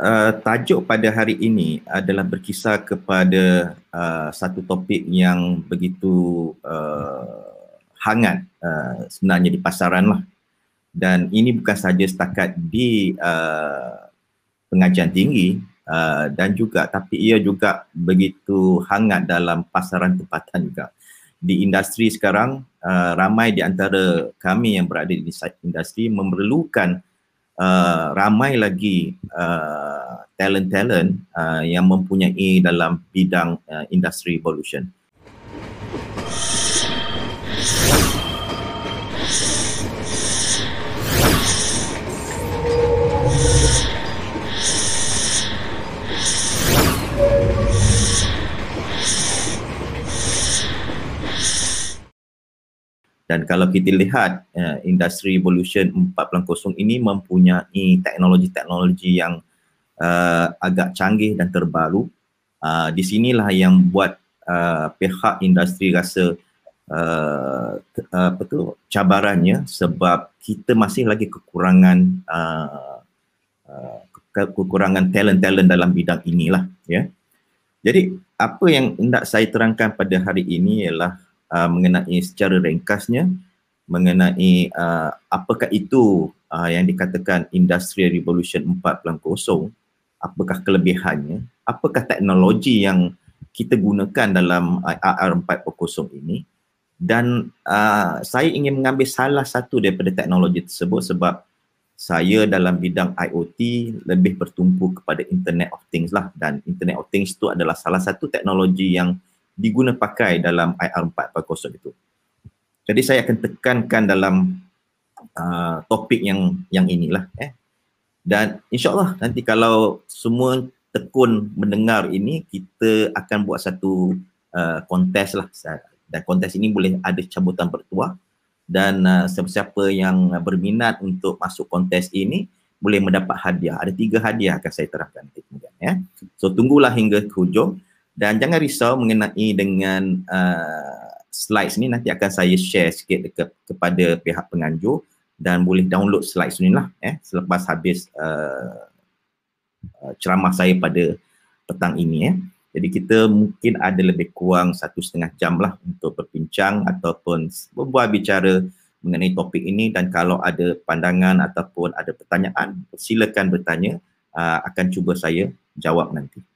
uh, tajuk pada hari ini adalah berkisar kepada uh, satu topik yang begitu uh, hangat uh, sebenarnya di pasaran lah. Dan ini bukan saja setakat di uh, pengajian tinggi uh, dan juga tapi ia juga begitu hangat dalam pasaran tempatan juga. Di industri sekarang uh, ramai di antara kami yang berada di industri memerlukan uh, ramai lagi uh, talent-talent uh, yang mempunyai dalam bidang uh, industri evolution. Dan kalau kita lihat uh, industri evolution 4.0 ini mempunyai teknologi-teknologi yang uh, agak canggih dan terbaru. Uh, di sinilah yang buat uh, pihak industri rasa uh, apa tu cabarannya sebab kita masih lagi kekurangan uh, uh, kekurangan talent-talent dalam bidang inilah ya. Jadi apa yang hendak saya terangkan pada hari ini ialah uh, mengenai secara ringkasnya mengenai uh, apakah itu uh, yang dikatakan Industrial Revolution 4.0 apakah kelebihannya apakah teknologi yang kita gunakan dalam IR 4.0 ini. Dan uh, saya ingin mengambil salah satu daripada teknologi tersebut sebab saya dalam bidang IoT lebih bertumpu kepada Internet of Things lah. Dan Internet of Things itu adalah salah satu teknologi yang diguna pakai dalam IR 4.0 itu. Jadi saya akan tekankan dalam uh, topik yang yang inilah eh. Dan insyaAllah nanti kalau semua tekun mendengar ini, kita akan buat satu uh, kontes lah. Dan kontes ini boleh ada cabutan bertuah. Dan uh, siapa-siapa yang berminat untuk masuk kontes ini, boleh mendapat hadiah. Ada tiga hadiah akan saya terangkan nanti kemudian. Ya. So tunggulah hingga ke hujung. Dan jangan risau mengenai dengan uh, slides ni nanti akan saya share sikit ke, kepada pihak penganjur dan boleh download slides ni lah eh, selepas habis uh, uh, ceramah saya pada petang ini eh. Jadi kita mungkin ada lebih kurang satu setengah jam lah untuk berbincang ataupun berbual bicara mengenai topik ini dan kalau ada pandangan ataupun ada pertanyaan silakan bertanya uh, akan cuba saya jawab nanti.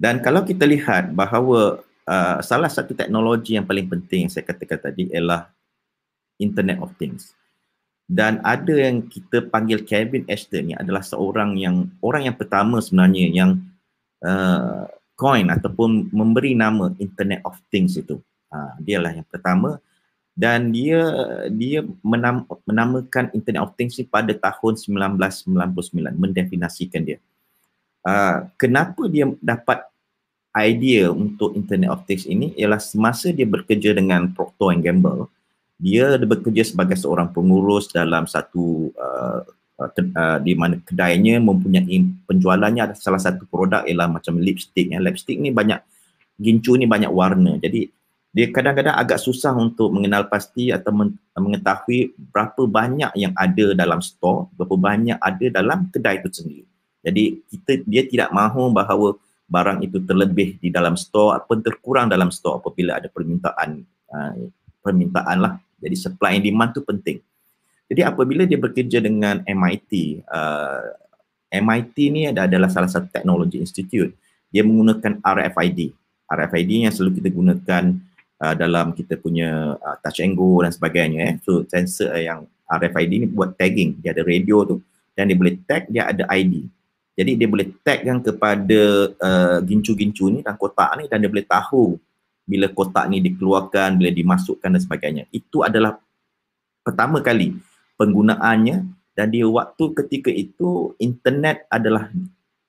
Dan kalau kita lihat bahawa uh, salah satu teknologi yang paling penting yang saya katakan tadi ialah Internet of Things. Dan ada yang kita panggil Kevin Ashton ni adalah seorang yang orang yang pertama sebenarnya yang uh, coin ataupun memberi nama Internet of Things itu. Uh, dia lah yang pertama dan dia dia menam, menamakan Internet of Things ni pada tahun 1999 mendefinisikan dia. Uh, kenapa dia dapat idea untuk Internet of Things ini ialah semasa dia bekerja dengan Procter and Gamble, dia bekerja sebagai seorang pengurus dalam satu uh, uh, di mana kedainya mempunyai penjualannya ada salah satu produk ialah macam lipstick ya. Lipstick ni banyak gincu ni banyak warna. Jadi dia kadang-kadang agak susah untuk mengenal pasti atau mengetahui berapa banyak yang ada dalam store, berapa banyak ada dalam kedai itu sendiri. Jadi kita dia tidak mahu bahawa barang itu terlebih di dalam store ataupun terkurang dalam store apabila ada permintaan uh, permintaan lah. Jadi supply and demand tu penting. Jadi apabila dia bekerja dengan MIT, uh, MIT ni adalah salah satu teknologi institute. Dia menggunakan RFID. RFID yang selalu kita gunakan uh, dalam kita punya uh, touch and go dan sebagainya. Eh. So sensor yang RFID ni buat tagging. Dia ada radio tu dan dia boleh tag, dia ada ID. Jadi dia boleh tag kan kepada uh, gincu-gincu ni dan kotak ni dan dia boleh tahu bila kotak ni dikeluarkan, bila dimasukkan dan sebagainya. Itu adalah pertama kali penggunaannya dan dia waktu ketika itu internet adalah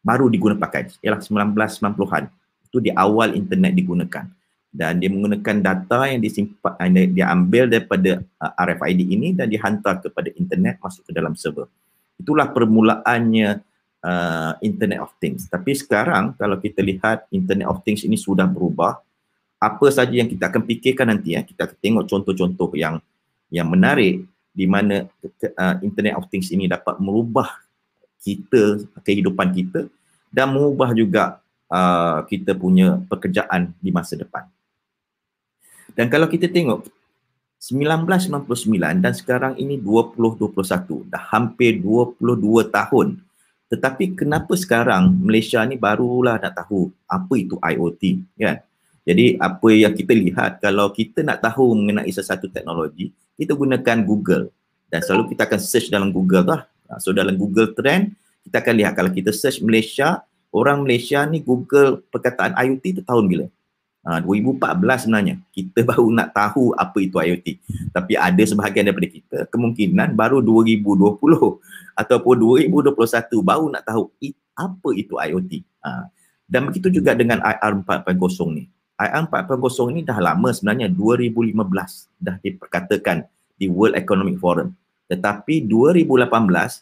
baru digunakan. Ialah 1990-an. Itu di awal internet digunakan. Dan dia menggunakan data yang disimpan, dia ambil daripada uh, RFID ini dan dihantar kepada internet masuk ke dalam server. Itulah permulaannya uh, Internet of Things. Tapi sekarang kalau kita lihat Internet of Things ini sudah berubah, apa saja yang kita akan fikirkan nanti ya, kita akan tengok contoh-contoh yang yang menarik di mana uh, Internet of Things ini dapat merubah kita, kehidupan kita dan mengubah juga uh, kita punya pekerjaan di masa depan. Dan kalau kita tengok 1999 dan sekarang ini 2021 dah hampir 22 tahun tetapi kenapa sekarang Malaysia ni barulah nak tahu apa itu IoT kan? Jadi apa yang kita lihat kalau kita nak tahu mengenai sesuatu teknologi kita gunakan Google. Dan selalu kita akan search dalam Google lah so dalam Google Trend kita akan lihat kalau kita search Malaysia orang Malaysia ni Google perkataan IoT tu tahun bila? Ha, 2014 sebenarnya. Kita baru nak tahu apa itu IoT tapi ada sebahagian daripada kita kemungkinan baru 2020 ataupun 2021 baru nak tahu apa itu IoT ha, dan begitu juga dengan IR 4.0 ni. IR 4.0 ni dah lama sebenarnya 2015 dah diperkatakan di World Economic Forum. Tetapi 2018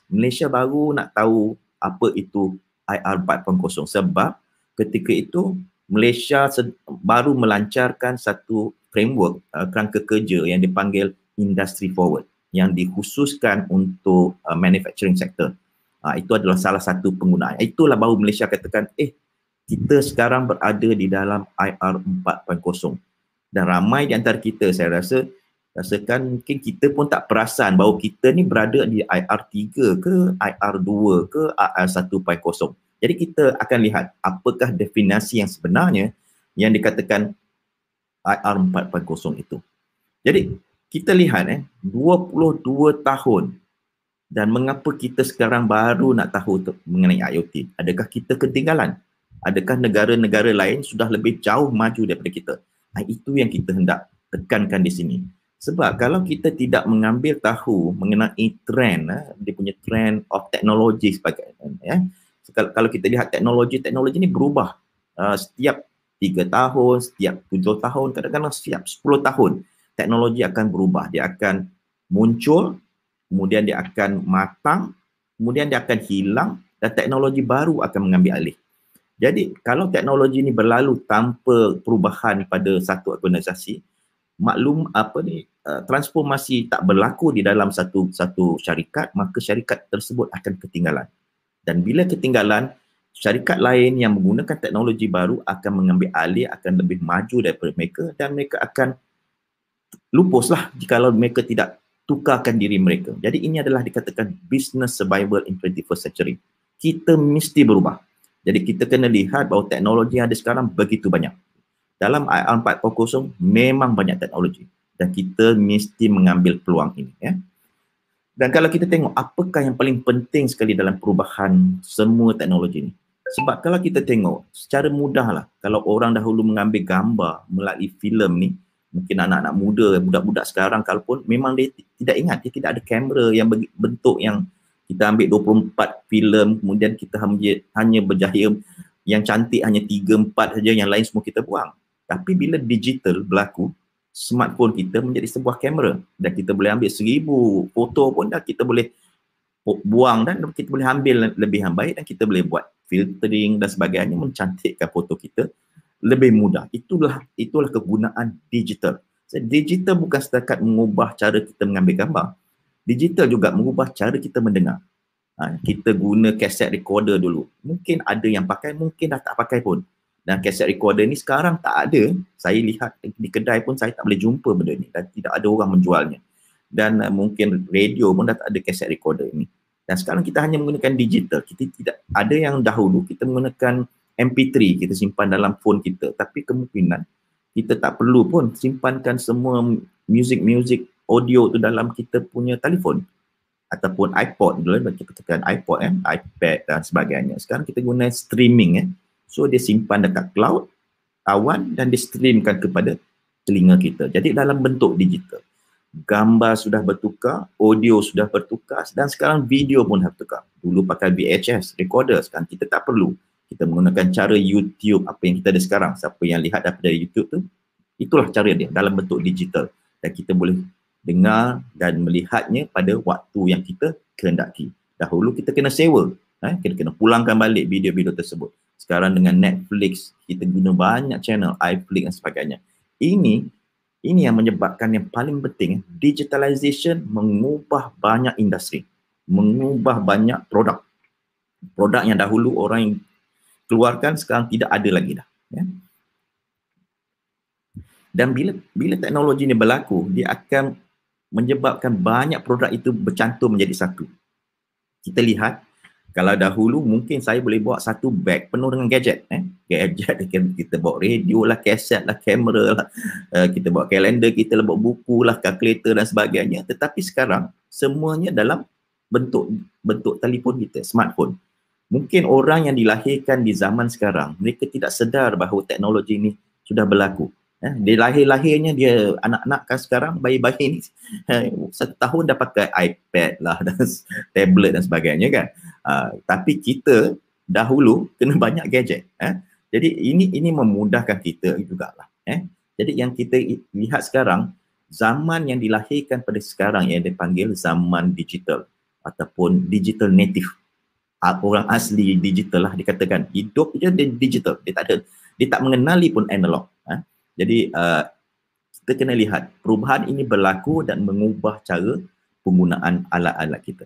Malaysia baru nak tahu apa itu IR 4.0 sebab ketika itu Malaysia baru melancarkan satu framework uh, kerangka kerja yang dipanggil industry forward yang dikhususkan untuk uh, manufacturing sector. Uh, itu adalah salah satu penggunaan. Itulah baru Malaysia katakan, eh kita sekarang berada di dalam IR 4.0 dan ramai di antara kita saya rasa rasakan mungkin kita pun tak perasan bahawa kita ni berada di IR 3 ke IR 2 ke IR 1.0 jadi kita akan lihat apakah definisi yang sebenarnya yang dikatakan IR 4.0 itu. Jadi kita lihat eh 22 tahun dan mengapa kita sekarang baru nak tahu mengenai IoT? Adakah kita ketinggalan? Adakah negara-negara lain sudah lebih jauh maju daripada kita? Nah, itu yang kita hendak tekankan di sini. Sebab kalau kita tidak mengambil tahu mengenai trend, eh, dia punya trend of technology sebagainya, eh, kalau kita lihat teknologi-teknologi ini berubah uh, setiap tiga tahun, setiap tujuh tahun, kadang-kadang setiap sepuluh tahun teknologi akan berubah. Dia akan muncul, kemudian dia akan matang, kemudian dia akan hilang dan teknologi baru akan mengambil alih. Jadi kalau teknologi ini berlalu tanpa perubahan pada satu organisasi, maklum apa ni uh, transformasi tak berlaku di dalam satu satu syarikat, maka syarikat tersebut akan ketinggalan. Dan bila ketinggalan, syarikat lain yang menggunakan teknologi baru akan mengambil alih, akan lebih maju daripada mereka dan mereka akan lupuslah jika mereka tidak tukarkan diri mereka. Jadi ini adalah dikatakan business survival in 21st century. Kita mesti berubah. Jadi kita kena lihat bahawa teknologi yang ada sekarang begitu banyak. Dalam IR 4.0 memang banyak teknologi dan kita mesti mengambil peluang ini. Ya. Dan kalau kita tengok apakah yang paling penting sekali dalam perubahan semua teknologi ni. Sebab kalau kita tengok secara mudah lah kalau orang dahulu mengambil gambar melalui filem ni mungkin anak-anak muda, budak-budak sekarang kalaupun memang dia tidak ingat, dia tidak ada kamera yang bentuk yang kita ambil 24 filem kemudian kita hanya berjaya yang cantik hanya 3 4 saja yang lain semua kita buang. Tapi bila digital berlaku, smartphone kita menjadi sebuah kamera dan kita boleh ambil seribu foto pun dah kita boleh buang dan kita boleh ambil lebih baik dan kita boleh buat filtering dan sebagainya mencantikkan foto kita lebih mudah. Itulah itulah kegunaan digital. So, digital bukan setakat mengubah cara kita mengambil gambar. Digital juga mengubah cara kita mendengar. Ha, kita guna cassette recorder dulu. Mungkin ada yang pakai, mungkin dah tak pakai pun dan cassette recorder ni sekarang tak ada saya lihat di kedai pun saya tak boleh jumpa benda ni dan tidak ada orang menjualnya dan uh, mungkin radio pun dah tak ada cassette recorder ni dan sekarang kita hanya menggunakan digital kita tidak ada yang dahulu kita menggunakan MP3 kita simpan dalam phone kita tapi kemungkinan kita tak perlu pun simpankan semua music-music audio tu dalam kita punya telefon ataupun iPod dulu kita katakan iPod eh, iPad dan sebagainya sekarang kita guna streaming eh So dia simpan dekat cloud, awan dan dia streamkan kepada telinga kita. Jadi dalam bentuk digital. Gambar sudah bertukar, audio sudah bertukar dan sekarang video pun bertukar. Dulu pakai VHS, recorder, sekarang kita tak perlu. Kita menggunakan cara YouTube apa yang kita ada sekarang. Siapa yang lihat daripada YouTube tu, itulah cara dia dalam bentuk digital. Dan kita boleh dengar dan melihatnya pada waktu yang kita kehendaki. Dahulu kita kena sewa, eh, kita kena pulangkan balik video-video tersebut sekarang dengan Netflix kita guna banyak channel iFlix dan sebagainya ini ini yang menyebabkan yang paling penting digitalization mengubah banyak industri mengubah banyak produk Produk yang dahulu orang yang keluarkan sekarang tidak ada lagi dah. Ya. Dan bila bila teknologi ini berlaku, dia akan menyebabkan banyak produk itu bercantum menjadi satu. Kita lihat kalau dahulu mungkin saya boleh bawa satu beg penuh dengan gadget eh gadget kita bawa radio lah kaset lah kamera lah uh, kita bawa kalender kita lah bawa buku lah kalkulator dan sebagainya tetapi sekarang semuanya dalam bentuk bentuk telefon kita smartphone mungkin orang yang dilahirkan di zaman sekarang mereka tidak sedar bahawa teknologi ini sudah berlaku Eh, dia lahir-lahirnya dia anak-anak kan sekarang bayi-bayi ni eh, satu tahun dah pakai iPad lah dan tablet dan sebagainya kan. Uh, tapi kita dahulu kena banyak gadget. Eh. Jadi ini ini memudahkan kita jugalah. Eh. Jadi yang kita lihat sekarang zaman yang dilahirkan pada sekarang yang dipanggil zaman digital ataupun digital native. Orang asli digital lah dikatakan. Hidup je dia digital. Dia tak ada dia tak mengenali pun analog. Eh. Jadi uh, kita kena lihat perubahan ini berlaku dan mengubah cara penggunaan alat-alat kita.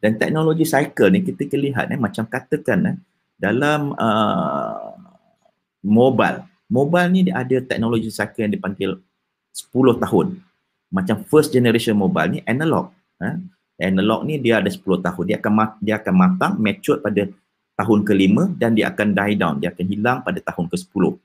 Dan teknologi cycle ni kita kena lihat eh, macam katakan eh, dalam uh, mobile. Mobile ni dia ada teknologi cycle yang dipanggil 10 tahun. Macam first generation mobile ni analog. Eh. Analog ni dia ada 10 tahun. Dia akan dia akan matang, mature pada tahun kelima dan dia akan die down. Dia akan hilang pada tahun ke-10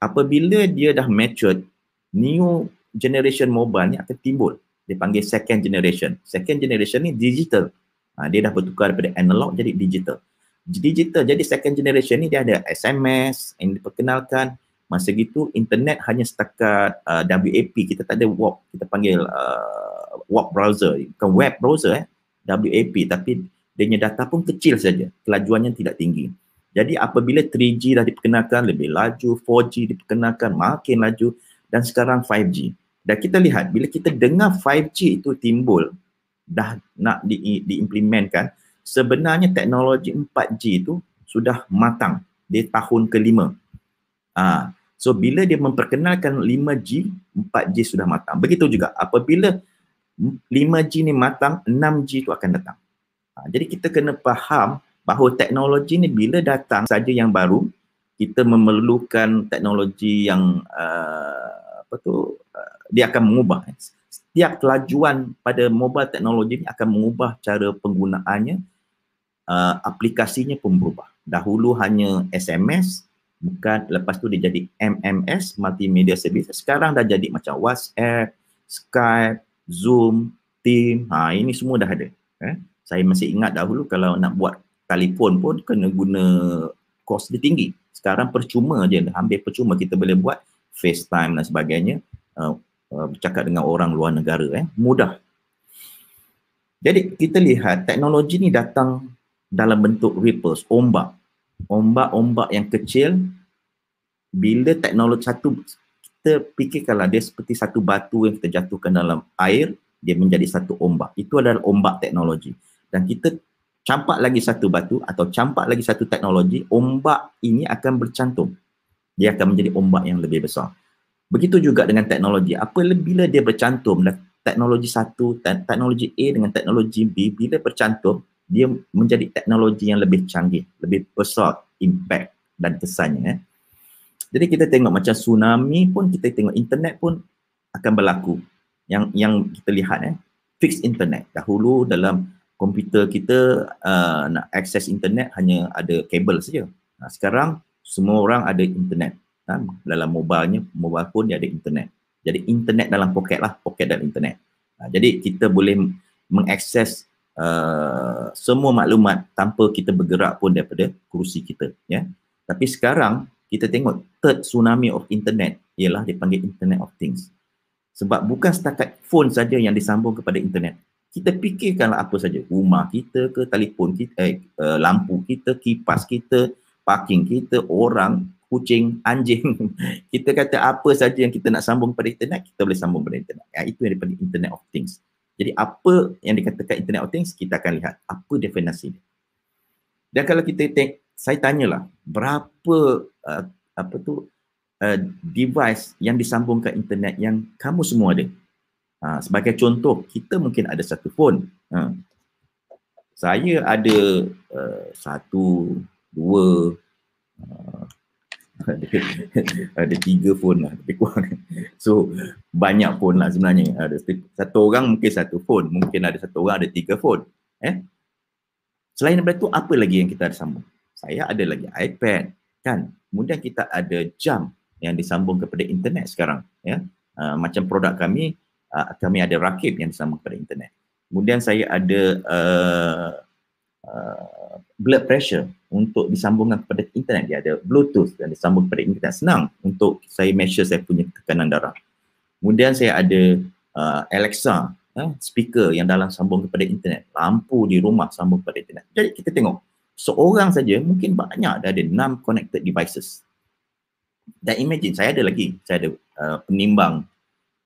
apabila dia dah mature, new generation mobile ni akan timbul. Dia panggil second generation. Second generation ni digital. Ha, dia dah bertukar daripada analog jadi digital. Digital jadi second generation ni dia ada SMS yang diperkenalkan. Masa gitu internet hanya setakat uh, WAP. Kita tak ada WAP. Kita panggil uh, WAP browser. Bukan web browser eh. WAP tapi dia data pun kecil saja. Kelajuannya tidak tinggi. Jadi apabila 3G dah diperkenalkan lebih laju, 4G diperkenalkan makin laju dan sekarang 5G. Dan kita lihat bila kita dengar 5G itu timbul dah nak di, diimplementkan, sebenarnya teknologi 4G itu sudah matang di tahun kelima. Ah, so bila dia memperkenalkan 5G, 4G sudah matang. Begitu juga apabila 5G ni matang, 6G itu akan datang. Ha, jadi kita kena faham bahawa teknologi ni bila datang saja yang baru kita memerlukan teknologi yang uh, apa tu uh, dia akan mengubah. Setiap kelajuan pada mobile teknologi ni akan mengubah cara penggunaannya uh, aplikasinya pun berubah. Dahulu hanya SMS bukan lepas tu dia jadi MMS multimedia service. Sekarang dah jadi macam WhatsApp Skype Zoom Team ha ini semua dah ada eh saya masih ingat dahulu kalau nak buat telefon pun kena guna kos dia tinggi. Sekarang percuma je, hampir percuma kita boleh buat FaceTime dan sebagainya uh, bercakap dengan orang luar negara eh mudah. Jadi kita lihat teknologi ni datang dalam bentuk ripples, ombak. Ombak-ombak yang kecil bila teknologi satu kita fikirkanlah dia seperti satu batu yang kita jatuhkan dalam air dia menjadi satu ombak. Itu adalah ombak teknologi. Dan kita campak lagi satu batu atau campak lagi satu teknologi, ombak ini akan bercantum. Dia akan menjadi ombak yang lebih besar. Begitu juga dengan teknologi. Apabila dia bercantum, teknologi satu, teknologi A dengan teknologi B, bila bercantum, dia menjadi teknologi yang lebih canggih, lebih besar impact dan kesannya. Eh. Jadi kita tengok macam tsunami pun, kita tengok internet pun akan berlaku. Yang yang kita lihat eh, fixed internet. Dahulu dalam komputer kita uh, nak akses internet hanya ada kabel saja. Nah, sekarang semua orang ada internet. Kan? Dalam mobilenya, mobile phone dia ada internet. Jadi internet dalam poket lah, poket dalam internet. Nah, jadi kita boleh mengakses uh, semua maklumat tanpa kita bergerak pun daripada kerusi kita. Ya. Tapi sekarang kita tengok third tsunami of internet ialah dipanggil internet of things. Sebab bukan setakat phone saja yang disambung kepada internet. Kita fikirkanlah apa saja. Rumah kita ke telefon kita eh, uh, lampu kita kipas kita parking kita orang kucing anjing. Kita kata apa saja yang kita nak sambung pada internet kita boleh sambung pada internet. Ya, itu yang dipanggil internet of things. Jadi apa yang dikatakan internet of things kita akan lihat apa definisi dia. Dan kalau kita tengok saya tanyalah berapa uh, apa tu uh, device yang disambung ke internet yang kamu semua ada Ha, sebagai contoh, kita mungkin ada satu phone. Ha. saya ada uh, satu, dua, uh, ada, ada tiga phone lah lebih kurang. So banyak phone lah sebenarnya. Ada satu orang mungkin satu phone, mungkin ada satu orang ada tiga phone. Eh? Selain daripada tu apa lagi yang kita ada sambung? Saya ada lagi iPad kan. Kemudian kita ada jam yang disambung kepada internet sekarang ya. Uh, macam produk kami uh, kami ada rakib yang disambung kepada internet. Kemudian saya ada uh, uh, blood pressure untuk disambungkan kepada internet. Dia ada bluetooth dan disambung kepada internet. Senang untuk saya measure saya punya tekanan darah. Kemudian saya ada uh, Alexa, uh, speaker yang dalam sambung kepada internet. Lampu di rumah sambung kepada internet. Jadi kita tengok seorang saja mungkin banyak dah ada 6 connected devices. Dan imagine saya ada lagi, saya ada uh, penimbang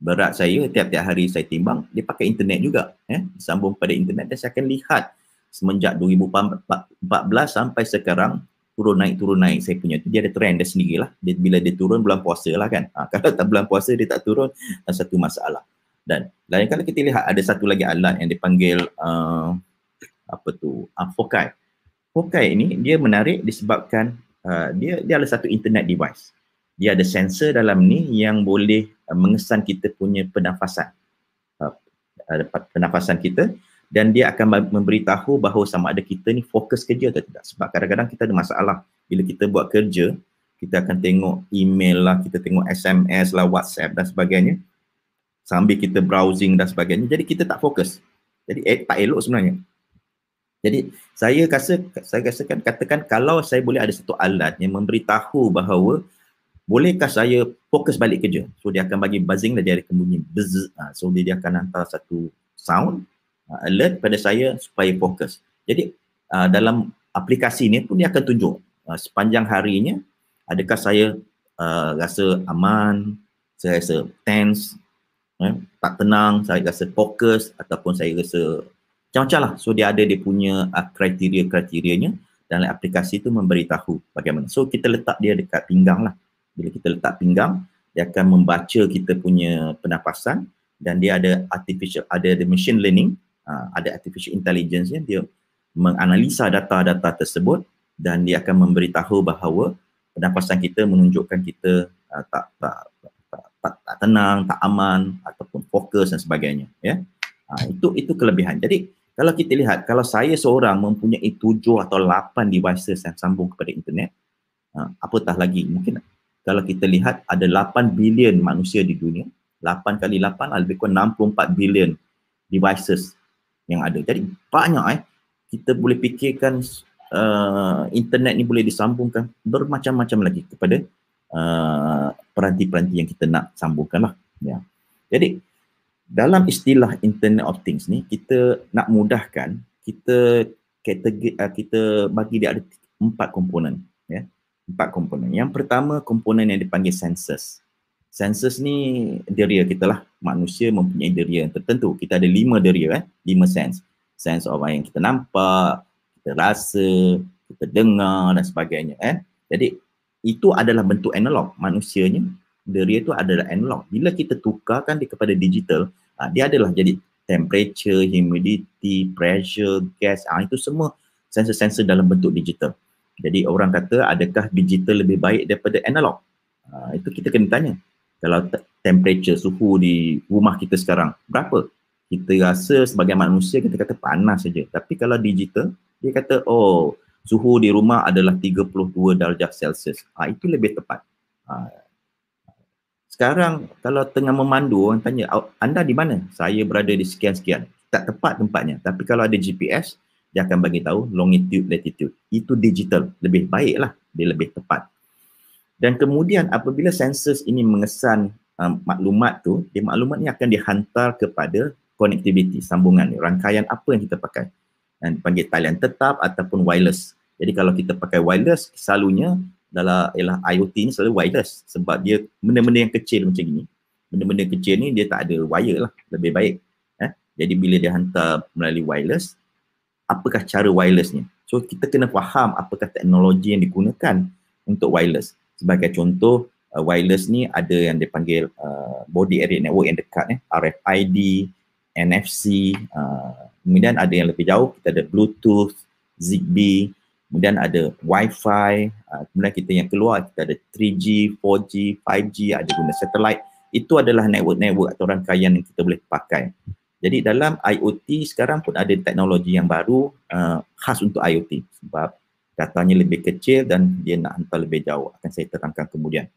berat saya tiap-tiap hari saya timbang dia pakai internet juga eh sambung pada internet dan saya akan lihat semenjak 2014 sampai sekarang turun naik turun naik saya punya tu. Dia ada trend dia sendirilah. Dia, bila dia turun bulan puasa lah kan. Ha, kalau tak bulan puasa dia tak turun satu masalah. Dan lain kali kita lihat ada satu lagi alat yang dipanggil uh, apa tu uh, Fokai Fokai ini dia menarik disebabkan uh, dia dia adalah satu internet device. Dia ada sensor dalam ni yang boleh uh, mengesan kita punya pernafasan. Uh, pernafasan kita dan dia akan memberitahu bahawa sama ada kita ni fokus kerja atau tidak. Sebab kadang-kadang kita ada masalah. Bila kita buat kerja kita akan tengok email lah kita tengok SMS lah WhatsApp dan sebagainya. Sambil kita browsing dan sebagainya. Jadi kita tak fokus. Jadi eh, tak elok sebenarnya jadi saya rasa saya rasakan katakan kalau saya boleh ada satu alat yang memberitahu bahawa bolehkah saya fokus balik kerja? So dia akan bagi buzzing dan dia ada bunyi buzz. Ha, so dia, dia akan hantar satu sound uh, alert pada saya supaya fokus. Jadi uh, dalam aplikasi ni pun dia akan tunjuk sepanjang harinya adakah saya rasa aman, saya rasa tense, eh, tak tenang, saya rasa fokus ataupun saya rasa macam-macam lah. So dia ada dia punya uh, kriteria-kriterianya dan aplikasi tu memberitahu bagaimana. So kita letak dia dekat pinggang lah bila kita letak pinggang dia akan membaca kita punya pernafasan dan dia ada artificial ada the machine learning uh, ada artificial intelligence ya dia menganalisa data-data tersebut dan dia akan memberitahu bahawa pernafasan kita menunjukkan kita uh, tak, tak, tak, tak, tak, tenang, tak aman ataupun fokus dan sebagainya ya. Uh, itu itu kelebihan. Jadi kalau kita lihat kalau saya seorang mempunyai tujuh atau lapan devices yang sambung kepada internet uh, apatah lagi? Mungkin kalau kita lihat ada 8 bilion manusia di dunia. 8 kali 8 lebih kurang 64 bilion devices yang ada. Jadi banyak eh. Kita boleh fikirkan uh, internet ni boleh disambungkan bermacam-macam lagi kepada uh, peranti-peranti yang kita nak sambungkan lah ya. jadi dalam istilah internet of things ni kita nak mudahkan kita kategori uh, kita bagi dia ada empat komponen ya empat komponen. Yang pertama komponen yang dipanggil senses. Senses ni deria kita lah. Manusia mempunyai deria yang tertentu. Kita ada lima deria eh. Lima sense. Sense of yang kita nampak, kita rasa, kita dengar dan sebagainya eh. Jadi itu adalah bentuk analog. Manusianya deria itu adalah analog. Bila kita tukarkan dia kepada digital, ha, dia adalah jadi temperature, humidity, pressure, gas, ha, itu semua sensor-sensor dalam bentuk digital. Jadi orang kata adakah digital lebih baik daripada analog? Uh, itu kita kena tanya. Kalau temperature suhu di rumah kita sekarang berapa? Kita rasa sebagai manusia kita kata panas saja. Tapi kalau digital dia kata oh suhu di rumah adalah 32 darjah Celsius. Ah itu lebih tepat. Uh, sekarang kalau tengah memandu orang tanya anda di mana? Saya berada di sekian-sekian. Tak tepat tempatnya. Tapi kalau ada GPS, dia akan bagi tahu longitude latitude. Itu digital. Lebih baik lah dia lebih tepat. Dan kemudian apabila sensors ini mengesan um, maklumat tu dia maklumat ni akan dihantar kepada connectivity sambungan ni. Rangkaian apa yang kita pakai? Dan panggil talian tetap ataupun wireless. Jadi kalau kita pakai wireless selalunya dalam ialah IoT ni selalu wireless sebab dia benda-benda yang kecil macam ni benda-benda kecil ni dia tak ada wire lah lebih baik eh? jadi bila dia hantar melalui wireless apakah cara wirelessnya. So kita kena faham apakah teknologi yang digunakan untuk wireless. Sebagai contoh, uh, wireless ni ada yang dipanggil uh, body area network yang dekat eh, RFID, NFC, uh, kemudian ada yang lebih jauh kita ada Bluetooth, Zigbee, kemudian ada Wi-Fi, uh, kemudian kita yang keluar kita ada 3G, 4G, 5G, ada guna satellite. Itu adalah network-network atau rangkaian yang kita boleh pakai. Jadi dalam IoT sekarang pun ada teknologi yang baru uh, khas untuk IoT sebab datanya lebih kecil dan dia nak hantar lebih jauh. Akan saya terangkan kemudian.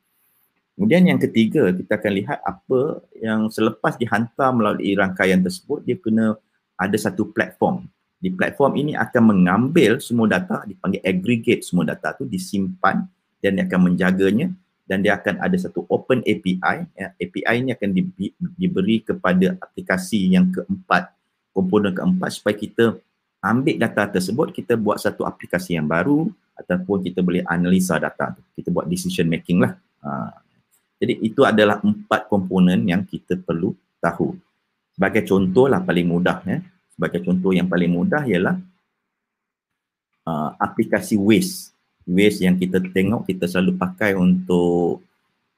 Kemudian yang ketiga, kita akan lihat apa yang selepas dihantar melalui rangkaian tersebut, dia kena ada satu platform di platform ini akan mengambil semua data dipanggil aggregate semua data tu disimpan dan dia akan menjaganya dan dia akan ada satu open API ya. API ini akan di, diberi kepada aplikasi yang keempat komponen keempat supaya kita ambil data tersebut kita buat satu aplikasi yang baru ataupun kita boleh analisa data tu kita buat decision making lah ha. jadi itu adalah empat komponen yang kita perlu tahu sebagai contoh lah paling mudah ya sebagai contoh yang paling mudah ialah uh, aplikasi Waze. Waze yang kita tengok kita selalu pakai untuk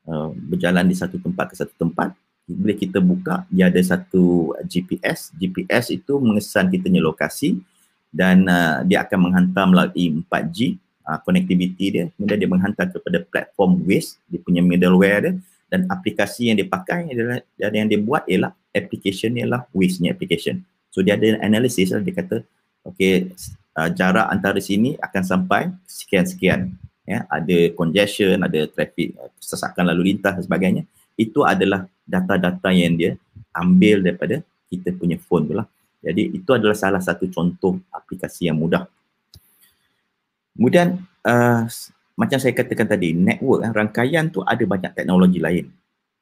uh, berjalan di satu tempat ke satu tempat. Bila kita buka, dia ada satu GPS. GPS itu mengesan kita punya lokasi dan uh, dia akan menghantar melalui 4G uh, connectivity dia. Kemudian dia menghantar kepada platform Waze, dia punya middleware dia dan aplikasi yang dia pakai adalah dan yang dia buat ialah application ialah Waze ni application. So dia ada analisis lah, dia kata okay uh, jarak antara sini akan sampai sekian-sekian. Ya, ada congestion, ada traffic, uh, sesakan lalu lintas dan sebagainya. Itu adalah data-data yang dia ambil daripada kita punya phone tu lah. Jadi itu adalah salah satu contoh aplikasi yang mudah. Kemudian uh, macam saya katakan tadi, network, rangkaian tu ada banyak teknologi lain.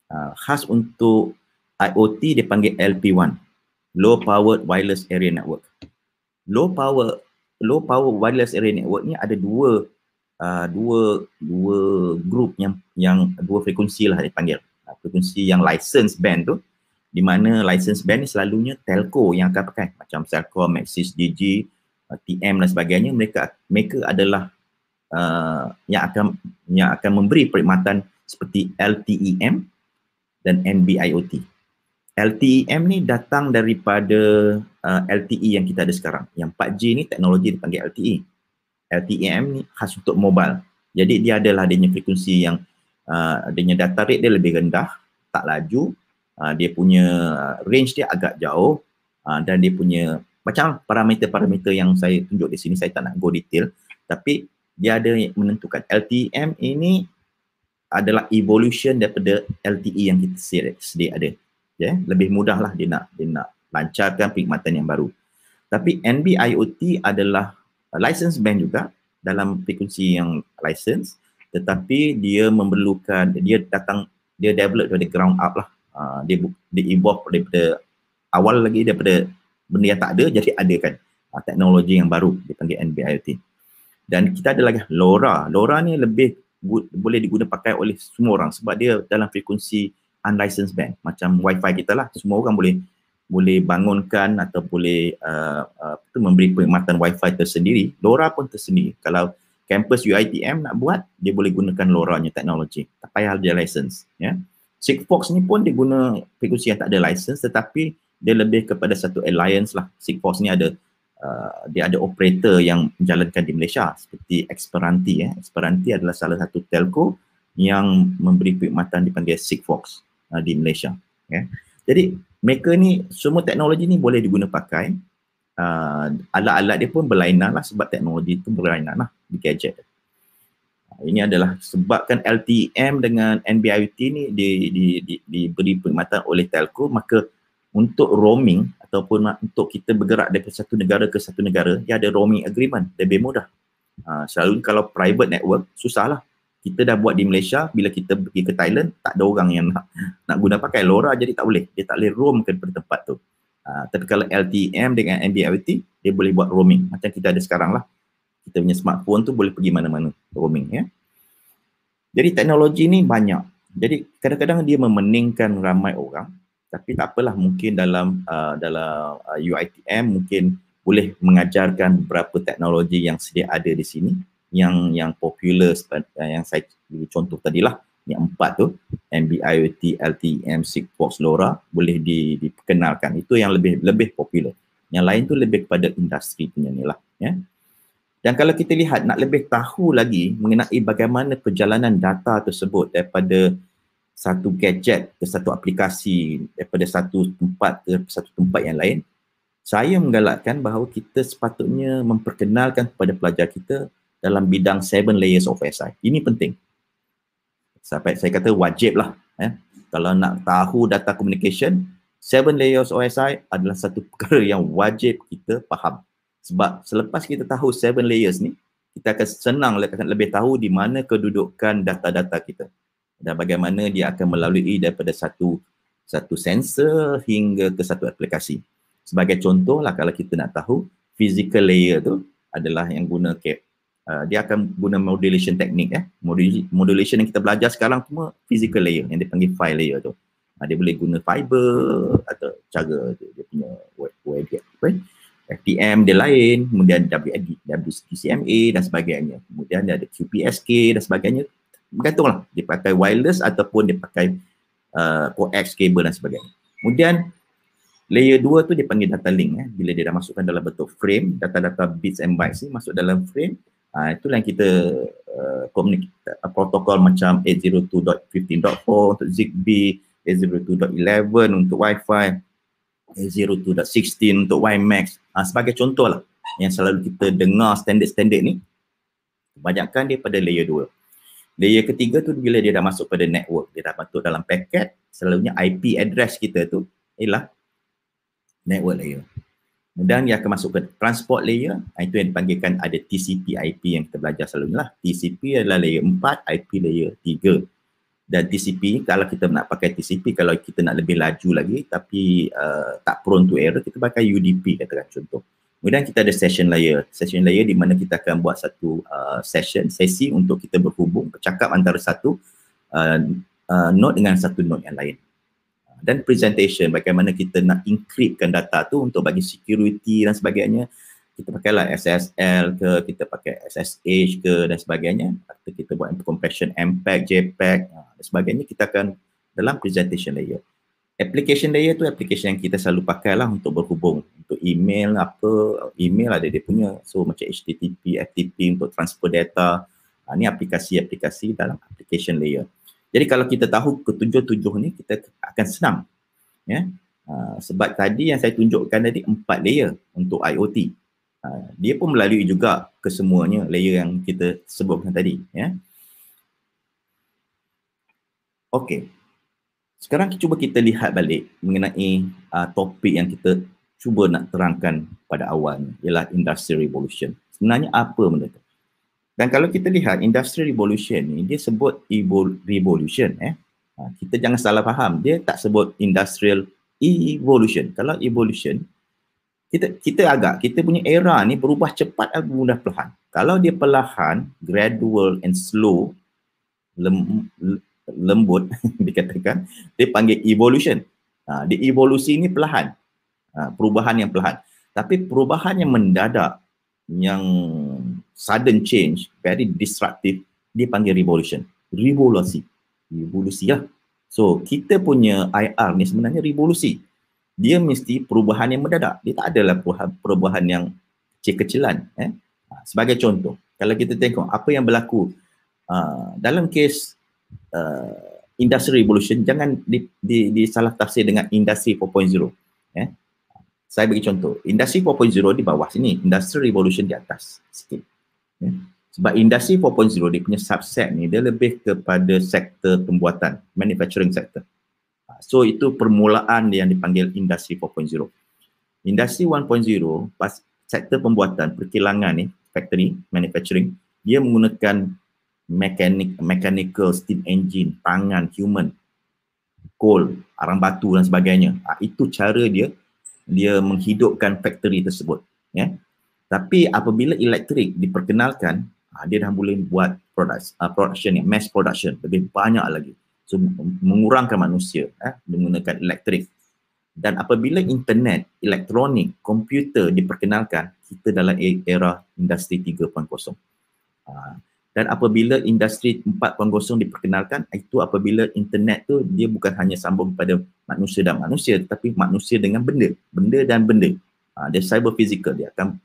Uh, khas untuk IoT dia panggil LP1 low powered wireless area network. Low power low power wireless area network ni ada dua uh, dua dua group yang yang dua frekuensi lah dipanggil. Uh, frekuensi yang license band tu di mana license band ni selalunya telco yang akan pakai macam Celcom, Maxis, Digi, uh, TM dan sebagainya mereka mereka adalah uh, yang akan yang akan memberi perkhidmatan seperti LTEM dan NB-IoT. LTEM ni datang daripada uh, LTE yang kita ada sekarang. Yang 4G ni teknologi dipanggil LTE. LTEM ni khas untuk mobile. Jadi dia adalah adanya frekuensi yang uh, adanya data rate dia lebih rendah, tak laju. Uh, dia punya range dia agak jauh uh, dan dia punya macam parameter-parameter yang saya tunjuk di sini saya tak nak go detail tapi dia ada menentukan LTEM ini adalah evolution daripada LTE yang kita sedia ada ya yeah, lebih mudah lah dia nak dia nak lancarkan perkhidmatan yang baru. Tapi NB IoT adalah license band juga dalam frekuensi yang license tetapi dia memerlukan dia datang dia develop dari ground up lah. Uh, dia dia evolve daripada awal lagi daripada benda yang tak ada jadi ada kan uh, teknologi yang baru dipanggil NB IoT dan kita ada lagi LoRa. LoRa ni lebih boleh digunakan pakai oleh semua orang sebab dia dalam frekuensi unlicensed band macam wifi kita lah. Semua orang boleh boleh bangunkan atau boleh uh, uh, memberi perkhidmatan wifi tersendiri. LoRa pun tersendiri. Kalau kampus UiTM nak buat dia boleh gunakan LoRa nya teknologi. Tak payah dia license ya. Sigfox ni pun dia guna frekuensi yang tak ada license tetapi dia lebih kepada satu alliance lah. Sigfox ni ada uh, dia ada operator yang menjalankan di Malaysia seperti Esperanti ya. Esperanti adalah salah satu telco yang memberi perkhidmatan dipanggil Sigfox uh, di Malaysia. Ya. Jadi mereka ni semua teknologi ni boleh diguna pakai. Uh, alat-alat dia pun berlainan lah sebab teknologi tu berlainan lah di gadget. Uh, ini adalah sebabkan LTM dengan NB-IoT ni di, di, di, diberi perkhidmatan oleh telco maka untuk roaming ataupun untuk kita bergerak dari satu negara ke satu negara dia ada roaming agreement lebih mudah. Uh, selalu kalau private network susah lah kita dah buat di Malaysia bila kita pergi ke Thailand tak ada orang yang nak nak guna pakai. LoRa jadi tak boleh. Dia tak boleh roam ke tempat tu. Uh, tapi kalau LTM dengan NB-IoT dia boleh buat roaming. Macam kita ada sekarang lah. Kita punya smartphone tu boleh pergi mana-mana roaming ya. Jadi teknologi ni banyak. Jadi kadang-kadang dia memeningkan ramai orang. Tapi tak apalah mungkin dalam uh, dalam uh, UiTM mungkin boleh mengajarkan beberapa teknologi yang sedia ada di sini yang yang popular yang saya contoh tadi lah yang empat tu NB-IoT, LTE-M, Sigfox, LoRa boleh di, diperkenalkan. Itu yang lebih lebih popular. Yang lain tu lebih kepada industri punya ni lah. Ya. Dan kalau kita lihat nak lebih tahu lagi mengenai bagaimana perjalanan data tersebut daripada satu gadget ke satu aplikasi daripada satu tempat ke satu tempat yang lain, saya menggalakkan bahawa kita sepatutnya memperkenalkan kepada pelajar kita dalam bidang seven layers of SI. Ini penting. Sampai saya kata wajib lah. Eh. Kalau nak tahu data communication, seven layers of SI adalah satu perkara yang wajib kita faham. Sebab selepas kita tahu seven layers ni, kita akan senang akan lebih tahu di mana kedudukan data-data kita dan bagaimana dia akan melalui daripada satu satu sensor hingga ke satu aplikasi. Sebagai contoh lah kalau kita nak tahu physical layer tu adalah yang guna. Uh, dia akan guna modulation teknik eh. Modulation yang kita belajar sekarang semua physical layer yang dipanggil file layer tu. Uh, dia boleh guna fiber atau cara dia, dia punya web. Right? FPM dia lain, kemudian WCMA dan sebagainya. Kemudian dia ada QPSK dan sebagainya. Bergantunglah dia pakai wireless ataupun dia pakai uh, coax cable dan sebagainya. Kemudian layer 2 tu dia panggil data link eh. Bila dia dah masukkan dalam bentuk frame, data-data bits and bytes ni masuk dalam frame, uh, itulah yang kita uh, communicate uh, protokol macam 802.15.4 untuk ZigBee, 802.11 untuk Wi-Fi, 802.16 untuk WiMAX uh, sebagai contoh lah yang selalu kita dengar standard-standard ni kebanyakan dia pada layer 2 layer ketiga tu bila dia dah masuk pada network dia dah masuk dalam paket selalunya IP address kita tu ialah network layer kemudian dia akan masuk ke transport layer. Ah, itu yang dipanggilkan ada TCP IP yang kita belajar selalunya lah. TCP adalah layer 4 IP layer 3 dan TCP kalau kita nak pakai TCP kalau kita nak lebih laju lagi tapi uh, tak prone to error kita pakai UDP katakan contoh. Kemudian kita ada session layer. Session layer di mana kita akan buat satu uh, session sesi untuk kita berhubung bercakap antara satu uh, uh, node dengan satu node yang lain dan presentation bagaimana kita nak encryptkan data tu untuk bagi security dan sebagainya. Kita pakailah SSL ke, kita pakai SSH ke dan sebagainya. Atau kita buat compression MPEG, JPEG ha, dan sebagainya. Kita akan dalam presentation layer. Application layer tu application yang kita selalu pakai lah untuk berhubung. Untuk email apa email ada dia punya. So macam HTTP, FTP untuk transfer data. Ha, ni aplikasi-aplikasi dalam application layer jadi kalau kita tahu ketujuh-tujuh ni kita akan senang ya ha, sebab tadi yang saya tunjukkan tadi empat layer untuk IoT Ha, dia pun melalui juga kesemuanya layer yang kita sebutkan tadi ya. Okey. Sekarang kita cuba kita lihat balik mengenai uh, topik yang kita cuba nak terangkan pada awal ialah industry revolution. Sebenarnya apa benda tu? Dan kalau kita lihat industry revolution ni dia sebut revolution eh. Ha, kita jangan salah faham. Dia tak sebut industrial evolution. Kalau evolution kita kita agak kita punya era ni berubah cepat atau mudah perlahan. Kalau dia perlahan, gradual and slow, lem, lembut dikatakan, dia panggil evolution. Ha, di evolusi ni perlahan. Ha, perubahan yang perlahan. Tapi perubahan yang mendadak, yang sudden change, very disruptive, dia panggil revolution. Revolusi. Revolusi lah. So, kita punya IR ni sebenarnya revolusi dia mesti perubahan yang mendadak. Dia tak adalah perubahan yang kecil-kecilan. Eh? Ha, sebagai contoh, kalau kita tengok apa yang berlaku uh, dalam kes uh, industry revolution, jangan di, di, disalah tafsir dengan industri 4.0. Eh? Saya bagi contoh, industri 4.0 di bawah sini, industry revolution di atas sikit. Eh? Sebab industri 4.0 dia punya subset ni, dia lebih kepada sektor pembuatan, manufacturing sector. So itu permulaan yang dipanggil industri 4.0. Industri 1.0 pas sektor pembuatan perkilangan ni factory manufacturing dia menggunakan mekanik mechanical steam engine tangan human coal arang batu dan sebagainya ha, itu cara dia dia menghidupkan factory tersebut ya tapi apabila elektrik diperkenalkan ha, dia dah boleh buat product, uh, production ni mass production lebih banyak lagi. So mengurangkan manusia eh, menggunakan elektrik. Dan apabila internet, elektronik, komputer diperkenalkan kita dalam e-, era industri 3.0 uh, dan apabila industri 4.0 diperkenalkan itu apabila internet tu dia bukan hanya sambung kepada manusia dan manusia tetapi manusia dengan benda benda dan benda. Ha, dia cyber physical dia akan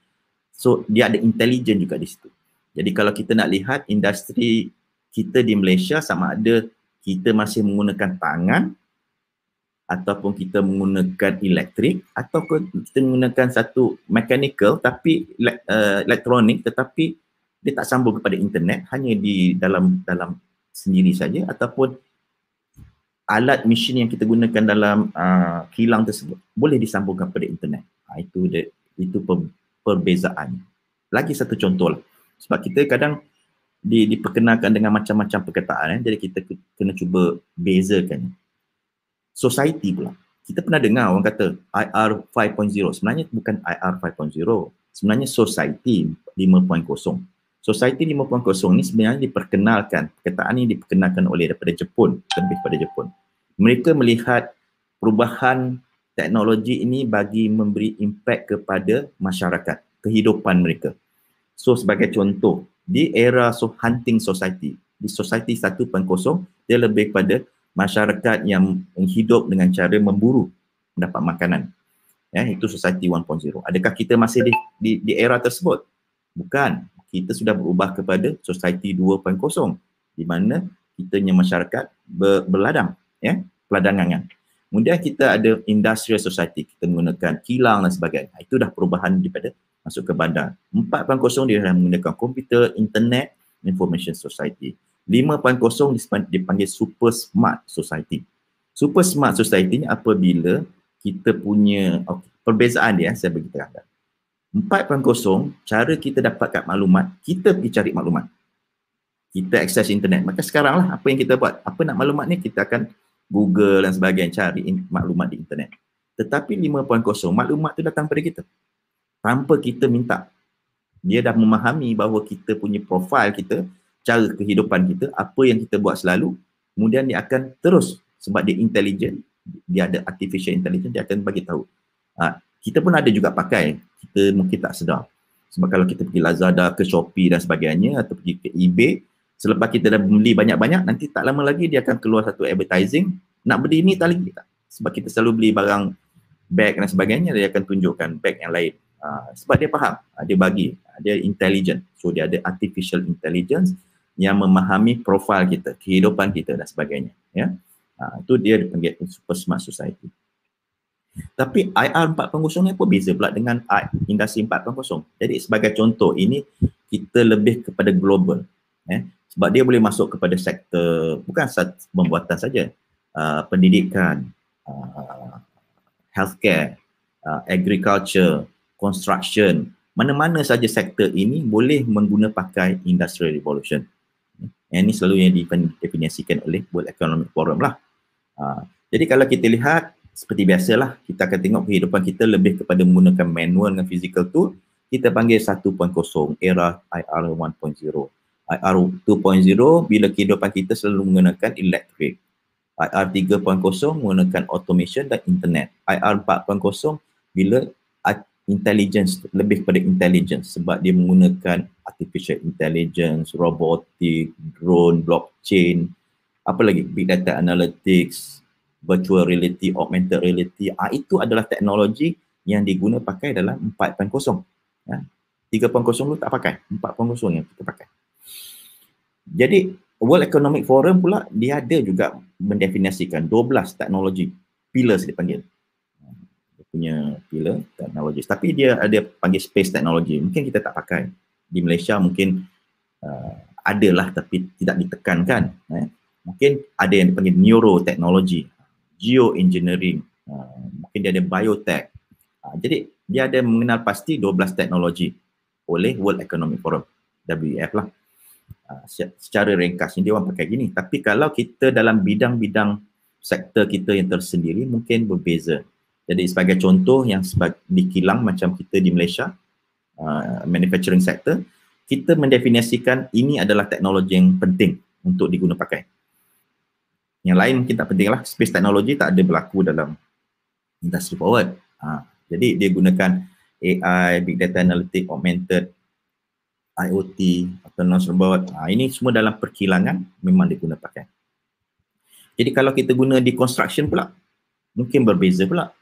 so dia ada intelligent juga di situ jadi kalau kita nak lihat industri kita di Malaysia sama ada kita masih menggunakan tangan ataupun kita menggunakan elektrik ataupun kita menggunakan satu mechanical tapi uh, elektronik tetapi dia tak sambung kepada internet hanya di dalam dalam sendiri saja ataupun alat mesin yang kita gunakan dalam uh, kilang tersebut boleh disambungkan kepada internet. Ha, itu de, itu perbezaan. Lagi satu contoh lah. Sebab kita kadang di, diperkenalkan dengan macam-macam perkataan eh. jadi kita kena cuba bezakan society pula. Kita pernah dengar orang kata IR 5.0. Sebenarnya bukan IR 5.0. Sebenarnya society 5.0. Society 5.0 ni sebenarnya diperkenalkan, perkataan ini diperkenalkan oleh daripada Jepun, lebih pada Jepun. Mereka melihat perubahan teknologi ini bagi memberi impak kepada masyarakat, kehidupan mereka. So sebagai contoh, di era so hunting society, di society 1.0, dia lebih pada masyarakat yang hidup dengan cara memburu mendapat makanan. Ya, itu society 1.0. Adakah kita masih di, di, di era tersebut? Bukan. Kita sudah berubah kepada society 2.0 di mana kitanya masyarakat ber, berladang, ya, peladangan. Kemudian kita ada industrial society, kita menggunakan kilang dan sebagainya. Itu dah perubahan daripada masuk ke bandar. 4.0 dia dah menggunakan komputer, internet, information society. 5.0 dipanggil super smart society. Super smart society ni apabila kita punya okay, perbezaan dia saya bagi terangkan. 4.0 cara kita dapatkan maklumat, kita pergi cari maklumat. Kita akses internet. Maka sekarang lah apa yang kita buat? Apa nak maklumat ni kita akan Google dan sebagainya cari maklumat di internet. Tetapi 5.0 maklumat tu datang pada kita. Tanpa kita minta. Dia dah memahami bahawa kita punya profil kita cara kehidupan kita, apa yang kita buat selalu, kemudian dia akan terus sebab dia intelligent, dia ada artificial intelligence, dia akan bagi tahu. Ha, kita pun ada juga pakai, kita mungkin tak sedar. Sebab kalau kita pergi Lazada ke Shopee dan sebagainya atau pergi ke eBay, selepas kita dah beli banyak-banyak, nanti tak lama lagi dia akan keluar satu advertising, nak beli ni tak lagi tak. Sebab kita selalu beli barang bag dan sebagainya, dia akan tunjukkan bag yang lain. Ha, sebab dia faham, ha, dia bagi, ha, dia intelligent. So dia ada artificial intelligence yang memahami profil kita, kehidupan kita dan sebagainya. Ya, ha, itu dia dipanggil super smart society. Tapi IR 4.0 ni apa beza pula dengan industri 4.0? Jadi sebagai contoh ini kita lebih kepada global. Ya. Sebab dia boleh masuk kepada sektor bukan pembuatan saja, uh, pendidikan, uh, healthcare, uh, agriculture, construction, mana-mana saja sektor ini boleh mengguna pakai industrial revolution. Yang ini selalu yang didefinisikan oleh World Economic Forum lah. Uh, jadi kalau kita lihat seperti biasalah kita akan tengok kehidupan kita lebih kepada menggunakan manual dengan physical tool kita panggil 1.0 era IR 1.0 IR 2.0 bila kehidupan kita selalu menggunakan elektrik IR 3.0 menggunakan automation dan internet IR 4.0 bila intelligence lebih kepada intelligence sebab dia menggunakan artificial intelligence, robotik, drone, blockchain, apa lagi big data analytics, virtual reality, augmented reality. Ah itu adalah teknologi yang diguna pakai dalam 4.0. Ya. 3.0 lu tak pakai, 4.0 yang kita pakai. Jadi World Economic Forum pula dia ada juga mendefinisikan 12 teknologi pillars dia panggil. Punya pillar teknologi. Tapi dia ada panggil space technology mungkin kita tak pakai. Di Malaysia mungkin uh, ada lah tapi tidak ditekankan eh. mungkin ada yang dipanggil neuroteknologi geoengineering. Uh, mungkin dia ada biotech. Uh, jadi dia ada mengenal pasti 12 teknologi oleh World Economic Forum WEF lah secara ringkas dia orang pakai gini tapi kalau kita dalam bidang-bidang sektor kita yang tersendiri mungkin berbeza jadi sebagai contoh yang di kilang macam kita di Malaysia, uh, manufacturing sector, kita mendefinisikan ini adalah teknologi yang penting untuk diguna pakai. Yang lain mungkin tak penting lah, space technology tak ada berlaku dalam industry forward. Uh, jadi dia gunakan AI, big data analytic, augmented IoT, autonomous robot. Ha, ini semua dalam perkilangan memang diguna pakai. Jadi kalau kita guna di construction pula, mungkin berbeza pula.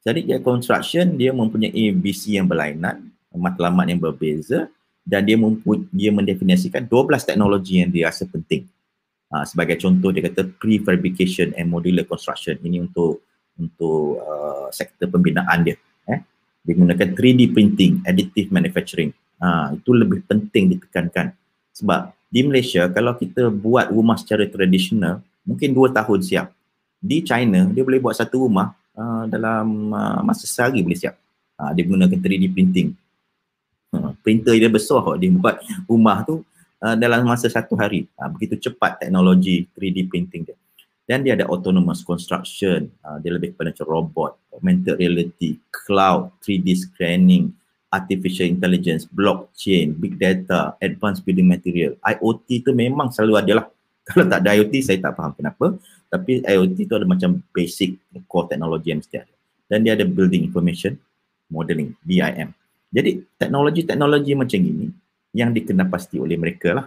Jadi dia construction dia mempunyai visi yang berlainan, matlamat yang berbeza dan dia mempunyai, dia mendefinisikan 12 teknologi yang dia rasa penting. Ha, sebagai contoh dia kata prefabrication and modular construction ini untuk untuk uh, sektor pembinaan dia. Eh? Dia gunakan 3D printing, additive manufacturing. Ha, itu lebih penting ditekankan. Sebab di Malaysia kalau kita buat rumah secara tradisional, mungkin dua tahun siap. Di China, dia boleh buat satu rumah uh, dalam uh, masa sehari boleh siap. Uh, dia gunakan 3D printing. Uh, printer dia besar dia buat rumah tu uh, dalam masa satu hari. Uh, begitu cepat teknologi 3D printing dia. Dan dia ada autonomous construction, uh, dia lebih kepada robot, augmented reality, cloud, 3D scanning, artificial intelligence, blockchain, big data, advanced building material. IoT tu memang selalu ada lah. Kalau tak ada IoT saya tak faham kenapa. Tapi IoT tu ada macam basic core teknologi yang mesti ada. Dan dia ada building information modeling BIM jadi teknologi-teknologi macam ini yang dikenal pasti oleh mereka lah.